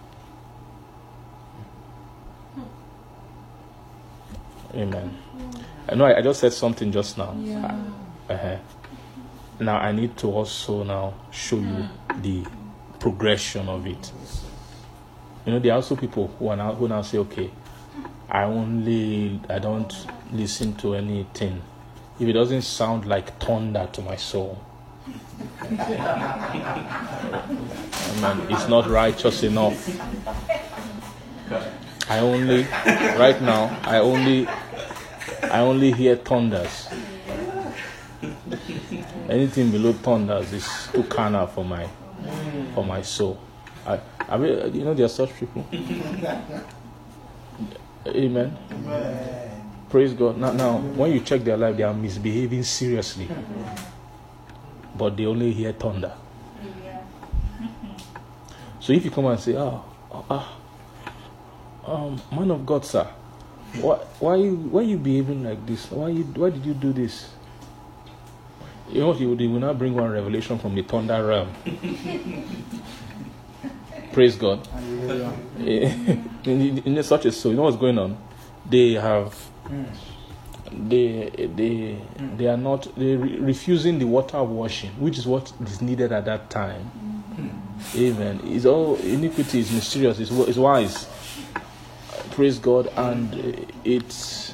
Amen. I know I, I just said something just now. Uh-huh. Now I need to also now show you the progression of it. You know, there are also people who are now who now say, okay, I only I don't listen to anything if it doesn't sound like thunder to my soul. Oh, Amen. It's not righteous enough. I only right now I only I only hear thunders. Anything below thunders is too carnal for my for my soul. I, I mean, you know there are such people. Amen. Praise God. Now, now, when you check their life, they are misbehaving seriously, but they only hear thunder. So if you come and say, "Ah, ah, um, man of God, sir, why, why you, why you behaving like this? Why you, why did you do this?" You know, what? he will, now bring one revelation from the thunder realm. Praise God. in, in, in such a soul, you know what's going on? They have, they, they, they are not, they re- refusing the water of washing, which is what is needed at that time. Amen. It's all iniquity is mysterious. It's, wi- it's wise. Praise God, and it's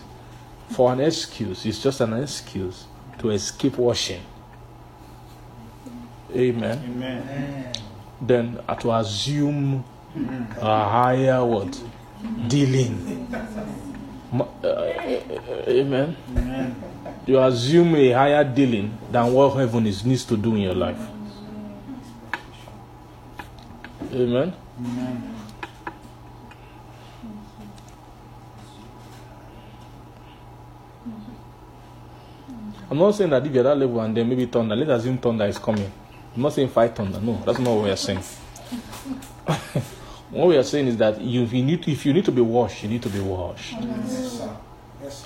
for an excuse. It's just an excuse to escape washing. Amen Amen. then uh, to assume a higher what dealing. Ma- uh, uh, amen. Amen. You assume a higher dealing than what heaven is needs to do in your life. Amen. Amen. I'm not saying that if you're at that level and then maybe thunder, let's assume thunder is coming. I'm not saying fight thunder. No, that's not what we are saying. what we are saying is that you, if you need to, if you need to be washed, you need to be washed.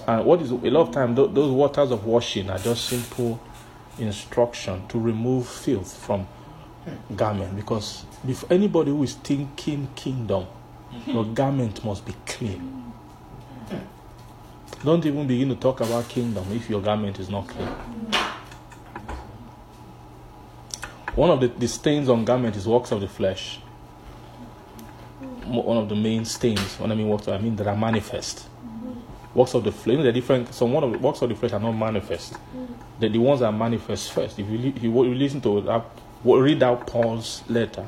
And what is a lot of time tho- those waters of washing are just simple instruction to remove filth from garment because if anybody who is thinking kingdom, mm-hmm. your garment must be clean. Don't even begin to talk about kingdom if your garment is not clean. One of the, the stains on garment is works of the flesh. One of the main stains, when I mean works, I mean that are manifest. Works of the flesh, they're different. Some one of the works of the flesh are not manifest. They're the ones that manifest first. If you, if you listen to that, read out Paul's letter,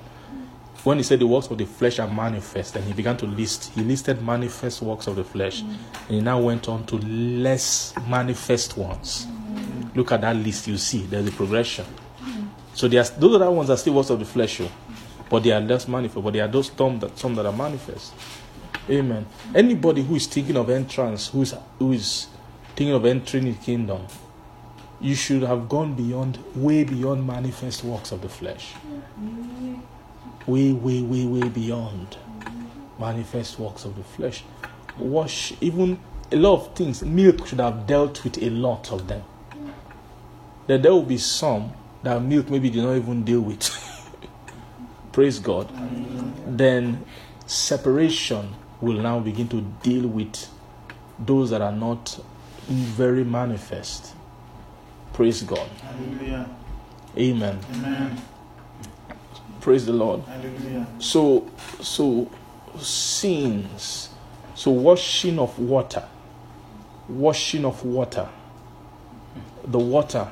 when he said the works of the flesh are manifest, and he began to list, he listed manifest works of the flesh, and he now went on to less manifest ones. Look at that list, you see, there's a progression. So there's those other ones are still works of the flesh, oh, but they are less manifest. But there are those some that some that are manifest. Amen. Anybody who is thinking of entrance, who is who is thinking of entering the kingdom, you should have gone beyond, way beyond manifest works of the flesh. Way, way, way, way beyond manifest works of the flesh. Wash even a lot of things. Milk should have dealt with a lot of them. That there will be some that milk maybe did not even deal with. Praise God. Then separation will now begin to deal with those that are not very manifest. Praise God. Hallelujah. Amen. Amen. Praise the Lord. Hallelujah. So, so sins. So washing of water, washing of water, the water,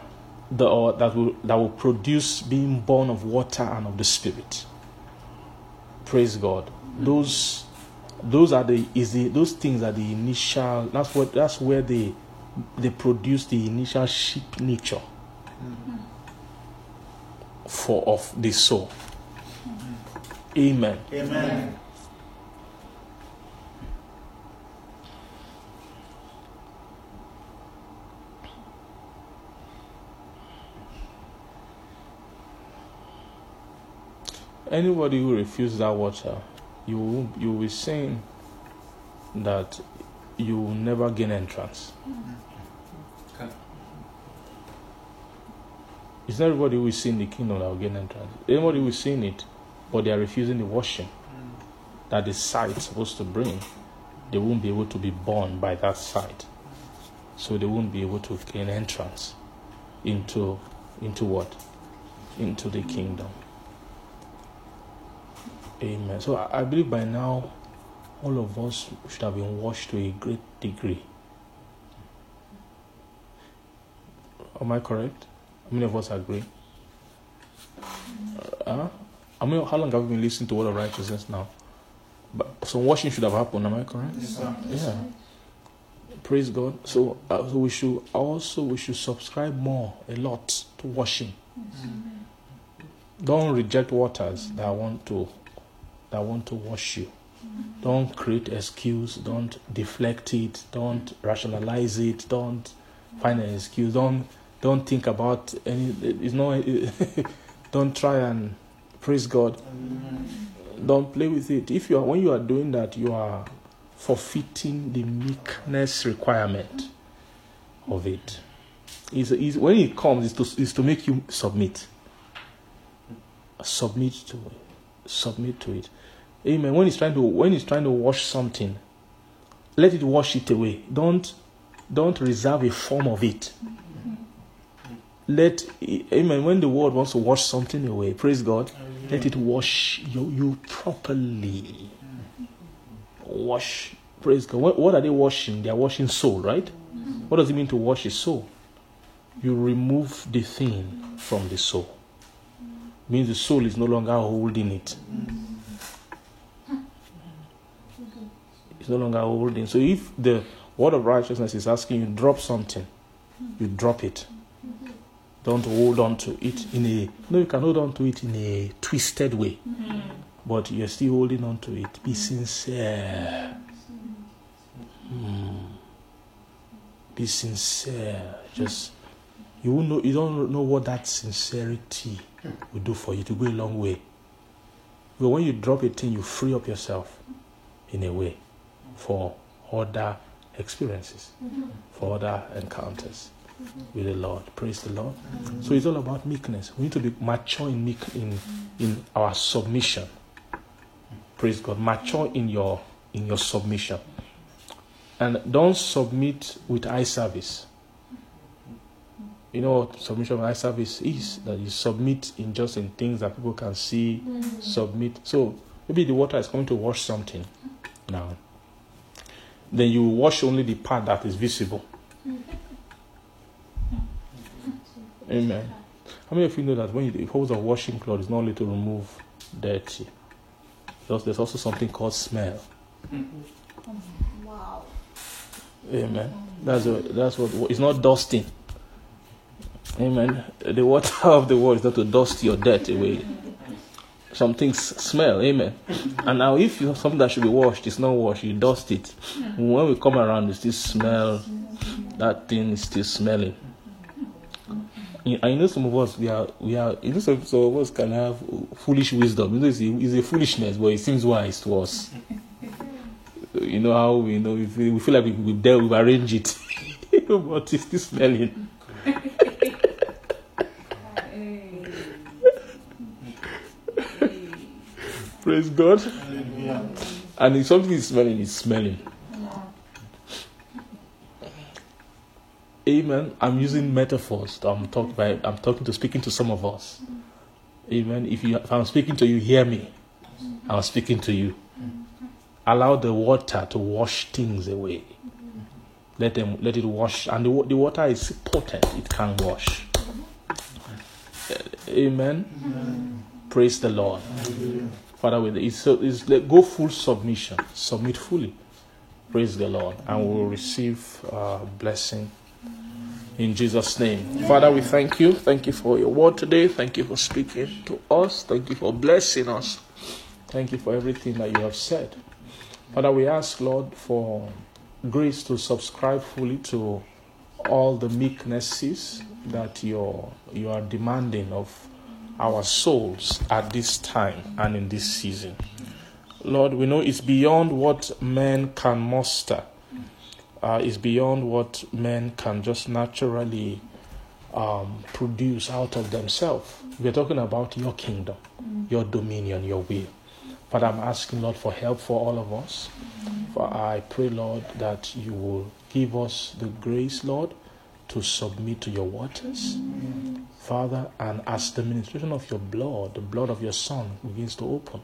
the uh, that will that will produce being born of water and of the Spirit. Praise God. Those those are the is the those things are the initial that's what that's where they they produce the initial sheep nature for of the soul. Amen. Amen. Anybody who refuses that water, you will, you will be saying that you will never gain entrance. Okay. It's not everybody who is seeing the kingdom that will gain entrance. Anybody who is seeing it, but they are refusing the washing mm. that the sight is supposed to bring, they won't be able to be born by that sight. So they won't be able to gain entrance into into what? Into the kingdom. Amen. So I I believe by now all of us should have been washed to a great degree. Am I correct? How many of us agree? Uh, I mean, how long have we been listening to word of righteousness now? But some washing should have happened. Am I correct? Yes, sir. Yeah. Praise God. So, uh, so we should also we should subscribe more a lot to washing. Don't reject waters that want to that want to wash you. Don't create excuse. Don't deflect it. Don't rationalize it. Don't find an excuse. Don't don't think about any. It's not. don't try and praise God. Don't play with it. If you are when you are doing that, you are forfeiting the meekness requirement of it. it. Is is when it comes, is to to make you submit. Submit to it. Submit to it. Amen. When he's trying to when he's trying to wash something, let it wash it away. Don't don't reserve a form of it. Let Amen. When the word wants to wash something away, praise God. Let it wash you, you properly. Wash. Praise God. What, what are they washing? They are washing soul, right? What does it mean to wash a soul? You remove the thing from the soul. Means the soul is no longer holding it. It's no longer holding. So if the word of righteousness is asking you drop something, you drop it. Don't hold on to it in a no. You can hold on to it in a twisted way, but you're still holding on to it. Be sincere. Mm. Be sincere. Just you know. You don't know what that sincerity will do for you to go a long way. But when you drop a thing, you free up yourself in a way for other experiences, for other encounters with the Lord. Praise the Lord. So it's all about meekness. We need to be mature in meek in in our submission. Praise God. Mature in your in your submission. And don't submit with eye service. You know what submission eye service is? That you submit in just in things that people can see. Mm. Submit. So maybe the water is coming to wash something now. Then you wash only the part that is visible. Mm. Amen. How many of you know that when you, the a washing cloth is not only to remove dirty, because there's also something called smell. Wow. Amen. That's what, that's what it's not dusting. Amen. The water of the world is not to dust your dirt away. Some things smell. Amen. And now, if you have something that should be washed, it's not washed, you dust it. When we come around, it still smell. That thing is still smelling. I know some of us we are we are you know some, some of us can have foolish wisdom. You know it's a, it's a foolishness, but it seems wise to us. You know how we know we feel, we feel like we we we arrange it, but it's still smelling. Praise God. Hallelujah. And if something is smelling, it's smelling. Amen. I'm using metaphors. I'm talking by I'm talking to speaking to some of us. Amen. If you if I'm speaking to you, hear me. I'm speaking to you. Allow the water to wash things away. Let them let it wash, and the, the water is potent. It can wash. Amen. Praise the Lord. Father, with so it's go full submission, submit fully. Praise the Lord, and we will receive uh, blessing in Jesus' name. Father, we thank you. Thank you for your word today. Thank you for speaking to us. Thank you for blessing us. Thank you for everything that you have said. Father, we ask, Lord, for grace to subscribe fully to all the meeknesses that you're, you are demanding of our souls at this time and in this season. Lord, we know it's beyond what men can muster, uh, it's beyond what men can just naturally um, produce out of themselves. We're talking about your kingdom, your dominion, your will. Father, I'm asking, Lord, for help for all of us. For I pray, Lord, that you will give us the grace, Lord, to submit to your waters. Father, and as the ministration of your blood, the blood of your Son, begins to open,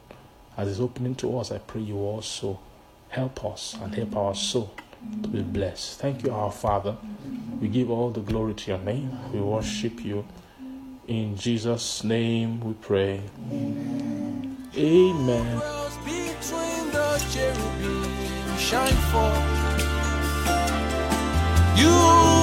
as it's opening to us, I pray you also help us and help our soul to be blessed. Thank you, our Father. We give all the glory to your name. We worship you. In Jesus' name we pray. Amen. You